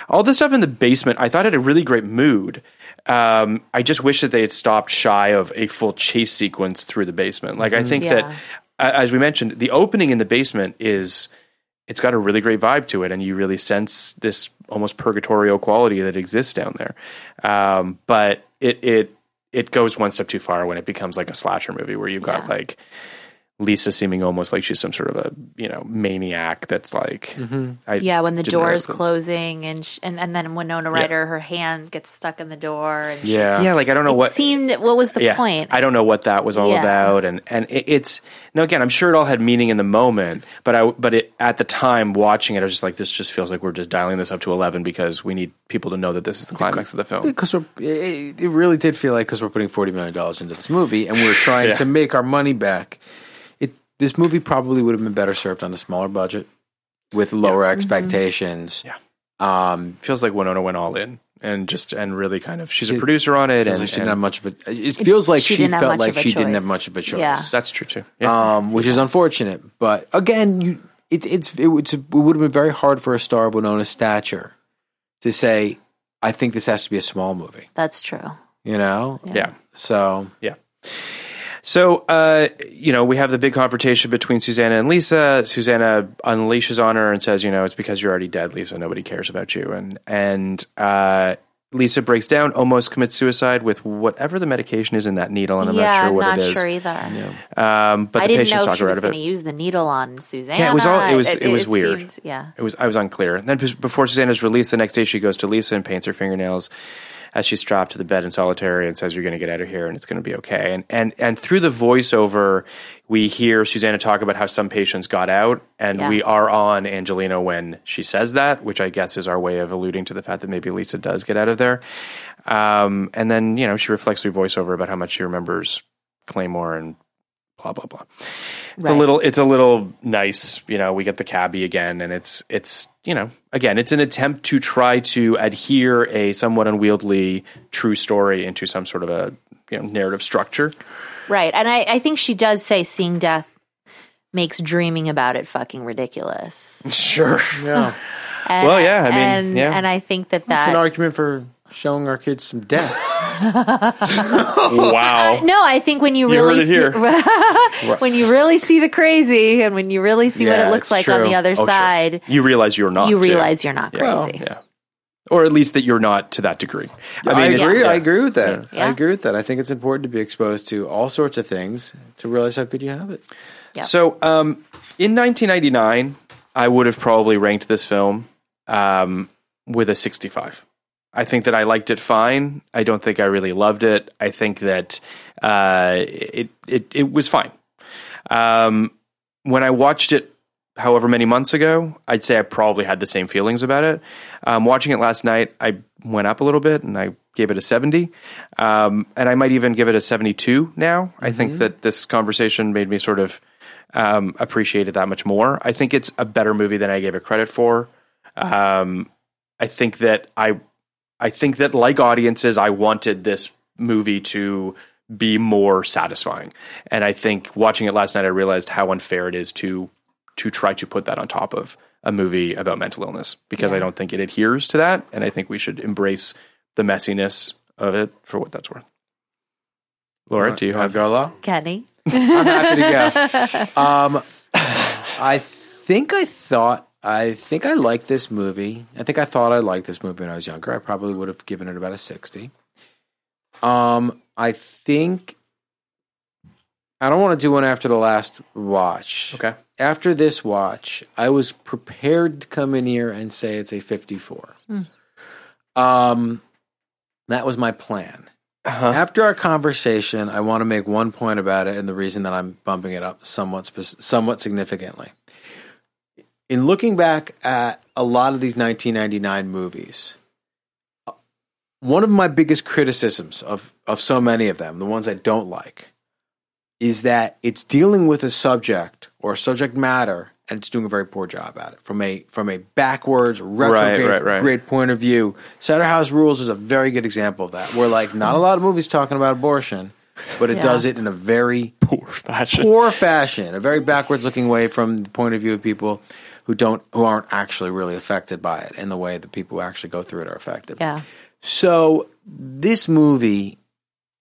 All this stuff in the basement, I thought had a really great mood. Um, I just wish that they had stopped shy of a full chase sequence through the basement. Like I think Yeah. that, as we mentioned, the opening in the basement is it's got a really great vibe to it, and you really sense this almost purgatorial quality that exists down there. Um, but it it it goes one step too far when it becomes like a slasher movie where you've got Yeah. like Lisa seeming almost like she's some sort of a you know maniac that's like mm-hmm. I yeah, when the door is closing, and sh- and and then Winona Ryder, her hand gets stuck in the door, and she- Yeah. Yeah, like I don't know it what seemed. What was the point? I don't know what that was all Yeah. about, and and it, it's no. Again, I'm sure it all had meaning in the moment, but I but it, at the time watching it, I was just like, this just feels like we're just dialing this up to eleven because we need people to know that this is the climax of the film. Because we're, it, it really did feel like because we're putting forty million dollars into this movie and we're trying Yeah. to make our money back. It this movie probably would have been better served on a smaller budget with lower expectations. Yeah. Um, feels like Winona went all in and just and really kind of she's a producer on it, and, like she didn't have much of a. It feels like she she, felt like of a she didn't have choice. much of a choice. Yeah. that's true too. Yeah. um, which is unfortunate. But again, you it, it's it, would- it would have been very hard for a star of Winona's stature to say, "I think this has to be a small movie." That's true. You know, yeah. so Yeah. So, uh, you know, we have the big confrontation between Susanna and Lisa. Susanna unleashes on her and says, you know, it's because you're already dead, Lisa. Nobody cares about you. And, and, uh, Lisa breaks down, almost commits suicide with whatever the medication is in that needle, and I'm yeah, not sure what it is. I'm not it is. sure either. Um, but I the didn't know if she was going to use the needle on Susanna. Yeah, it was all- it was- it was weird. seemed- yeah. It was I was unclear. And then before Susanna's released, the next day she goes to Lisa and paints her fingernails. As she's strapped to the bed in solitary and says, "You're going to get out of here, and it's going to be okay." And and and through the voiceover, we hear Susanna talk about how some patients got out, and Yeah. we are on Angelina when she says that, which I guess is our way of alluding to the fact that maybe Lisa does get out of there. Um, and then you know she reflects through voiceover about how much she remembers Claymoore and blah blah blah. It's a little it's a little nice, you know, we get the cabbie again and it's it's you know, again, it's an attempt to try to adhere a somewhat unwieldy true story into some sort of a you know narrative structure. Right. And I, I think she does say seeing death makes dreaming about it fucking ridiculous. Sure. Yeah. And, Well, yeah, I mean, and, yeah. and I think that It's an argument for showing our kids some death. wow. No, I think when you You really it see, when you really see the crazy and when you really see what it looks it's like on the other Oh, sure. side, You realize you're not you too. realize you're not Yeah. crazy. Yeah. Or at least that you're not to that degree. I, it's- agree. yeah. I agree with that. Yeah. I agree with that. I think it's important to be exposed to all sorts of things to realize how good you have it. Yeah. So, um, in 1999, I would have probably ranked this film um, with a 65. I think that I liked it fine. I don't think I really loved it. I think that uh, it, it it was fine. Um, when I watched it, however many months ago, I'd say I probably had the same feelings about it. Um, watching it last night, I went up a little bit and I gave it a 70. Um, and I might even give it a 72 now. I think that this conversation made me sort of um, appreciate it that much more. I think it's a better movie than I gave it credit for. Um, I think that I, I think that like audiences, I wanted this movie to be more satisfying. And I think watching it last night, I realized how unfair it is to to try to put that on top of a movie about mental illness because I don't think it adheres to that, and I think we should embrace the messiness of it for what that's worth. Laura, do you have? go along? Kenny. I'm happy to go. Um, I think I thought I think I liked this movie. I think I thought I liked this movie when I was younger. I probably would have given it about a sixty. Um, I think I don't want to do one after the last watch. Okay. After this watch, I was prepared to come in here and say it's a fifty-four. Um, that was my plan. Uh-huh. After our conversation, I want to make one point about it, and the reason that I'm bumping it up somewhat spec- somewhat significantly. In looking back at a lot of these 1999 movies, one of my biggest criticisms of of so many of them, the ones I don't like, is that it's dealing with a subject or a subject matter, and it's doing a very poor job at it from a from a backwards retrograde right, right. grade point of view. Cider House Rules is a very good example of that. Where like not a lot of movies talking about abortion, but it Yeah. does it in a very Poor fashion. poor fashion, a very backwards looking way from the point of view of people who don't who aren't actually really affected by it in the way that people who actually go through it are affected. Yeah. So this movie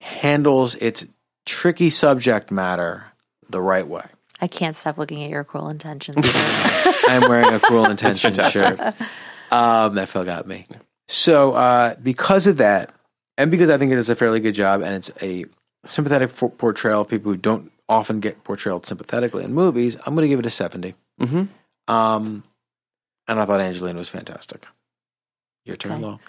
handles its tricky subject matter the right way. I can't stop looking at your cruel intentions. I'm wearing a cruel intention shirt. Um, that Phil got me. So uh, because of that, and because I think it does a fairly good job, and it's a sympathetic for- portrayal of people who don't often get portrayed sympathetically in movies, I'm going to give it a 70. Mm-hmm. Um, and I thought Angelina was fantastic. Your turn, Okay. Lo.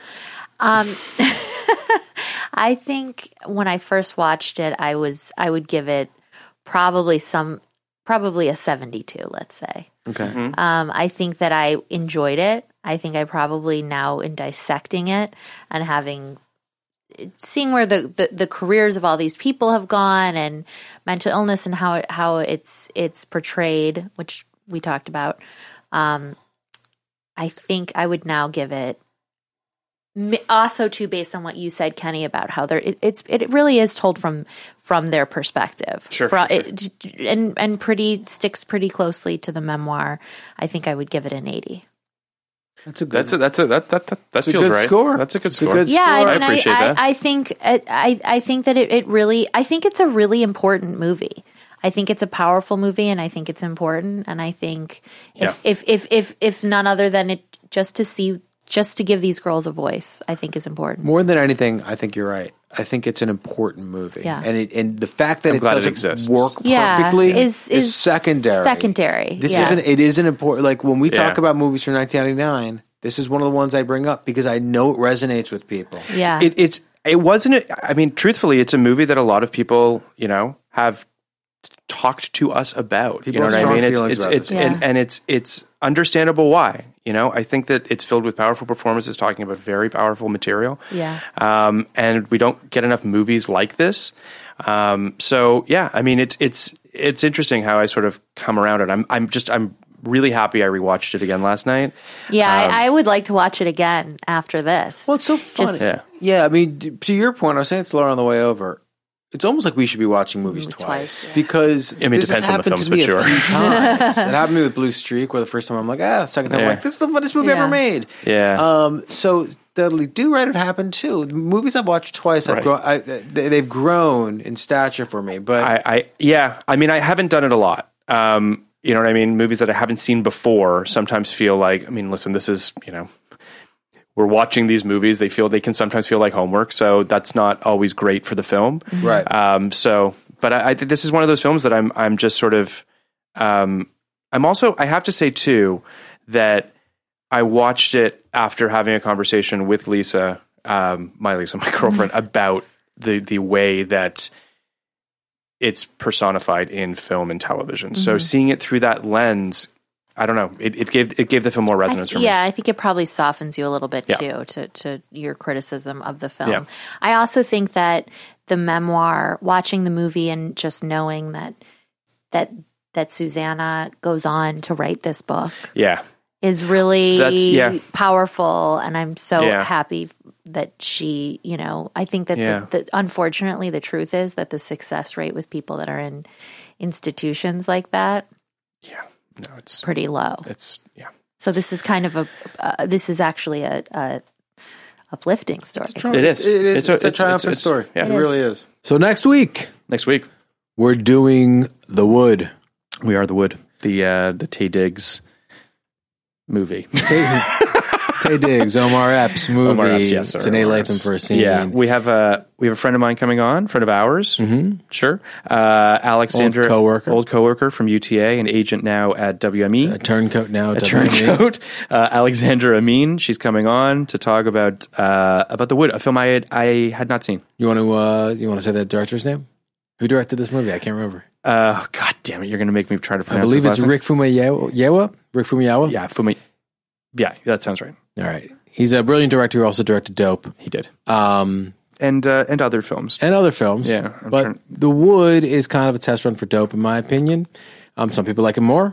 Um, I think when I first watched it, I was I would give it probably some probably a seventy two. Let's say. Okay. Um, I think that I enjoyed it. I think I probably now in dissecting it and having seeing where the, the, the careers of all these people have gone and mental illness and how it, how it's it's portrayed, which we talked about. Um, I think I would now give it also too based on what you said kenny about how they're it, it's it really is told from from their perspective Sure, Fro- sure, sure. It, and and pretty sticks pretty closely to the memoir i think i would give it an 80 That's a good. That's a, that's a that that that, that a feels good right. score. That's a good It's a score. good yeah score. i I mean i, appreciate I, that. I think i i think that it, it really i think it's a really important movie I think it's a powerful movie, and I think it's important. And I think if Yeah. if, if if if none other than it just to see just to give these girls a voice, I think is important. More than anything, I think you're right. I think it's an important movie. Yeah. And it, and the fact that I'm it glad doesn't exists. work Yeah, perfectly is- is, is secondary. secondary, This yeah. isn't it is an important like when we talk Yeah. about movies from 1999, this is one of the ones I bring up because I know it resonates with people. Yeah. it, it's it wasn't. I mean, truthfully, it's a movie that a lot of people, you know, have talked to us about. People you know what I mean? It's it's it's this. and, and it's it's understandable why. You know, I think that it's filled with powerful performances talking about very powerful material. Yeah. Um, and we don't get enough movies like this. Um, so yeah, I mean, it's it's it's interesting how I sort of come around it. I'm I'm just I'm really happy I rewatched it again last night. yeah, um, I, I would like to watch it again after this. Well, it's so funny. Just- Yeah. Yeah, I mean, to your point, I was saying to Laura on the way over. It's almost like we should be watching movies twice, twice, yeah. because I mean, it depends on the films, to me but sure. a few times. it happened to me with Blue Streak, where the first time I'm like, ah, second time I'm like, this is the funnest movie Yeah. ever made. Yeah. Um. So Dudley Do Right would happen too. The movies I've watched twice, I've Right. grown. I, they, they've grown in stature for me. But I, I yeah, I mean, I haven't done it a lot. Um, you know what I mean? Movies that I haven't seen before sometimes feel like. I mean, listen, this is you know, we're watching these movies. They feel they can sometimes feel like homework, so that's not always great for the film. right. Um, so, but I, I think this is one of those films that I'm I'm just sort of. Um, I'm also I have to say too that I watched it after having a conversation with Lisa, um, my Lisa, my girlfriend, about the the way that it's personified in film and television. So seeing it through that lens, I don't know, it, it gave it gave the film more resonance th- for me. yeah, I think it probably softens you a little bit Yeah. too to to your criticism of the film. Yeah. I also think that the memoir, watching the movie and just knowing that that that Susanna goes on to write this book Yeah. is really yeah. powerful and I'm so Yeah. happy that she, you know, I think that Yeah. the, the unfortunately the truth is that the success rate with people that are in institutions like that Yeah. No, it's pretty low. it's yeah. So this is kind of a uh, this is actually a, a uplifting story. It is. It is. It's It's a- a, it's- triumphant it's- story. yeah. It, It really is. So next week Next week we're doing The Wood. we are the wood. The uh the Taye Diggs movie. Taye, Taye Diggs, Omar Epps movie. Omar Epps, yes, it's sorry, an A. Omar Latham for a scene. Yeah, we have a we have a friend of mine coming on, friend of ours. Mm-hmm. Sure, uh, Alexandra, Old coworker. old coworker from UTA, an agent now at WME. A turncoat now. a WME. turncoat, uh, Alexandra Amin. She's coming on to talk about uh, about the Wood, a film I had I had not seen. You want to? Uh, you want to say that director's name? Who directed this movie? I can't remember. Uh, God damn it! You're going to make me try to pronounce. I believe it's. Rick Fumiyawa. Rick Fumiyawa. Yeah, Fumi. Yeah, that sounds right. All right. He's a brilliant director who also directed Dope He did, um, and uh, and other films. and other films. Yeah, I'm but trying- The Wood is kind of a test run for Dope, in my opinion. Um, some people like it more.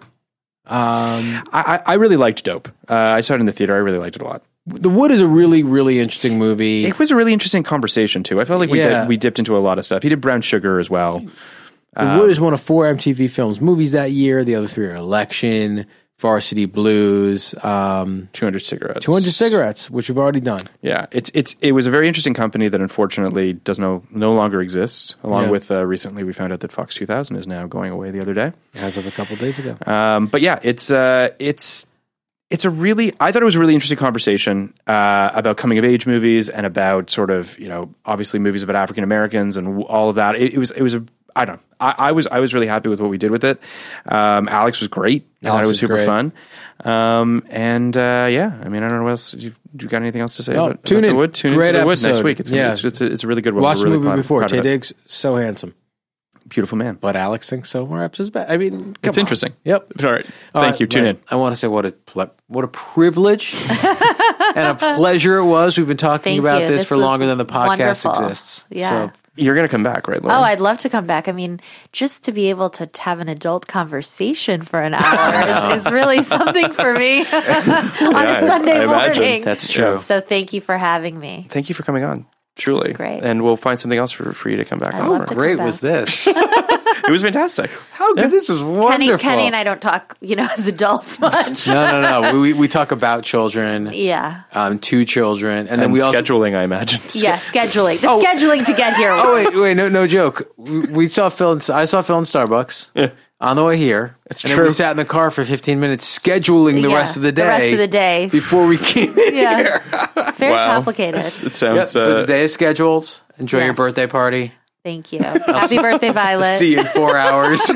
Um, I, I I really liked Dope. Uh, I saw it in the theater. I really liked it a lot. the Wood is a really, really interesting movie. It was a really interesting conversation too. I felt like we Yeah. did, we dipped into a lot of stuff. He did Brown Sugar as well. The Wood is one of four MTV Films movies that year. The other three are Election, Varsity Blues, um, Two hundred cigarettes. 200 Cigarettes, which we've already done. Yeah, it's it's it was a very interesting company that unfortunately does no no longer exists. Along Yeah. with uh, recently, we found out that Fox 2000 is now going away the other day. As of a couple days ago. Um, but yeah, it's uh, it's it's a really I thought it was a really interesting conversation uh, about coming of age movies and about sort of you know obviously movies about African Americans and all of that. It, it was it was a I don't. I, I was I was really happy with what we did with it. Um, Alex was great. I thought Alex it was was super great. fun. Um, and uh, yeah, I mean I don't know what else. You, you got anything else to say? No, about, tune about in. The Wood? Tune Great into the Wood next week. It's gonna, Yeah. it's, it's, a, it's a really good one. Watched really the movie proud- before. proud Taye. Diggs, so handsome. beautiful man. But Alex thinks so. More Epps is bad. I mean, come It's on. interesting. Yep. All right, All thank right, you. Tune but in. I want to say what a ple- what a privilege and a pleasure it was. We've been talking Thank about this, This for longer than the podcast wonderful. exists. Yeah. So You're gonna come back, right, Lauren? Oh, I'd love to come back. I mean, just to be able to have an adult conversation for an hour is, is really something for me on I- a Sunday I imagine. morning. That's true. So thank you for having me. Thank you for coming on. Truly, It's great. And we'll find something else for, for you to come back I'd on. love for. to- great back. was this? It was fantastic. How good! This was wonderful. Kenny, Kenny and I don't talk, you know, as adults much. No, no, no. we we talk about children, yeah. um, two children, and then And we also. scheduling, I imagine. Yeah, scheduling. The scheduling to get here. Oh wait, wait, no, no joke. We, we saw Phil. In, I saw Phil in Starbucks on the way here. It's and Then true. we sat in the car for 15 minutes scheduling the Yeah, rest of the day. The rest of the day. before we came in Yeah. here. It's very Wow. complicated. It Yep, sounds. but the Uh, day is scheduled. Enjoy your Yes. birthday party. Thank you. Happy birthday, Violet. See you in four hours.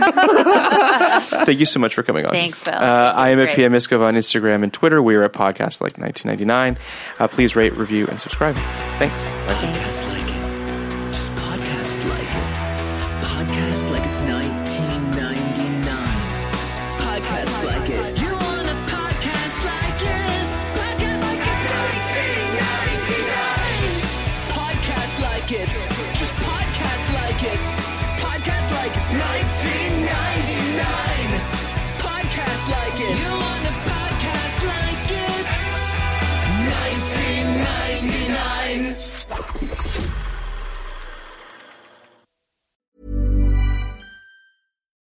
Thank you so much for coming on. Thanks, Phil. Uh, I am That's at great. PM Miskov on Instagram and Twitter. We are at Podcast Like 1999. Uh, please rate, review, and subscribe. Thanks. Bye.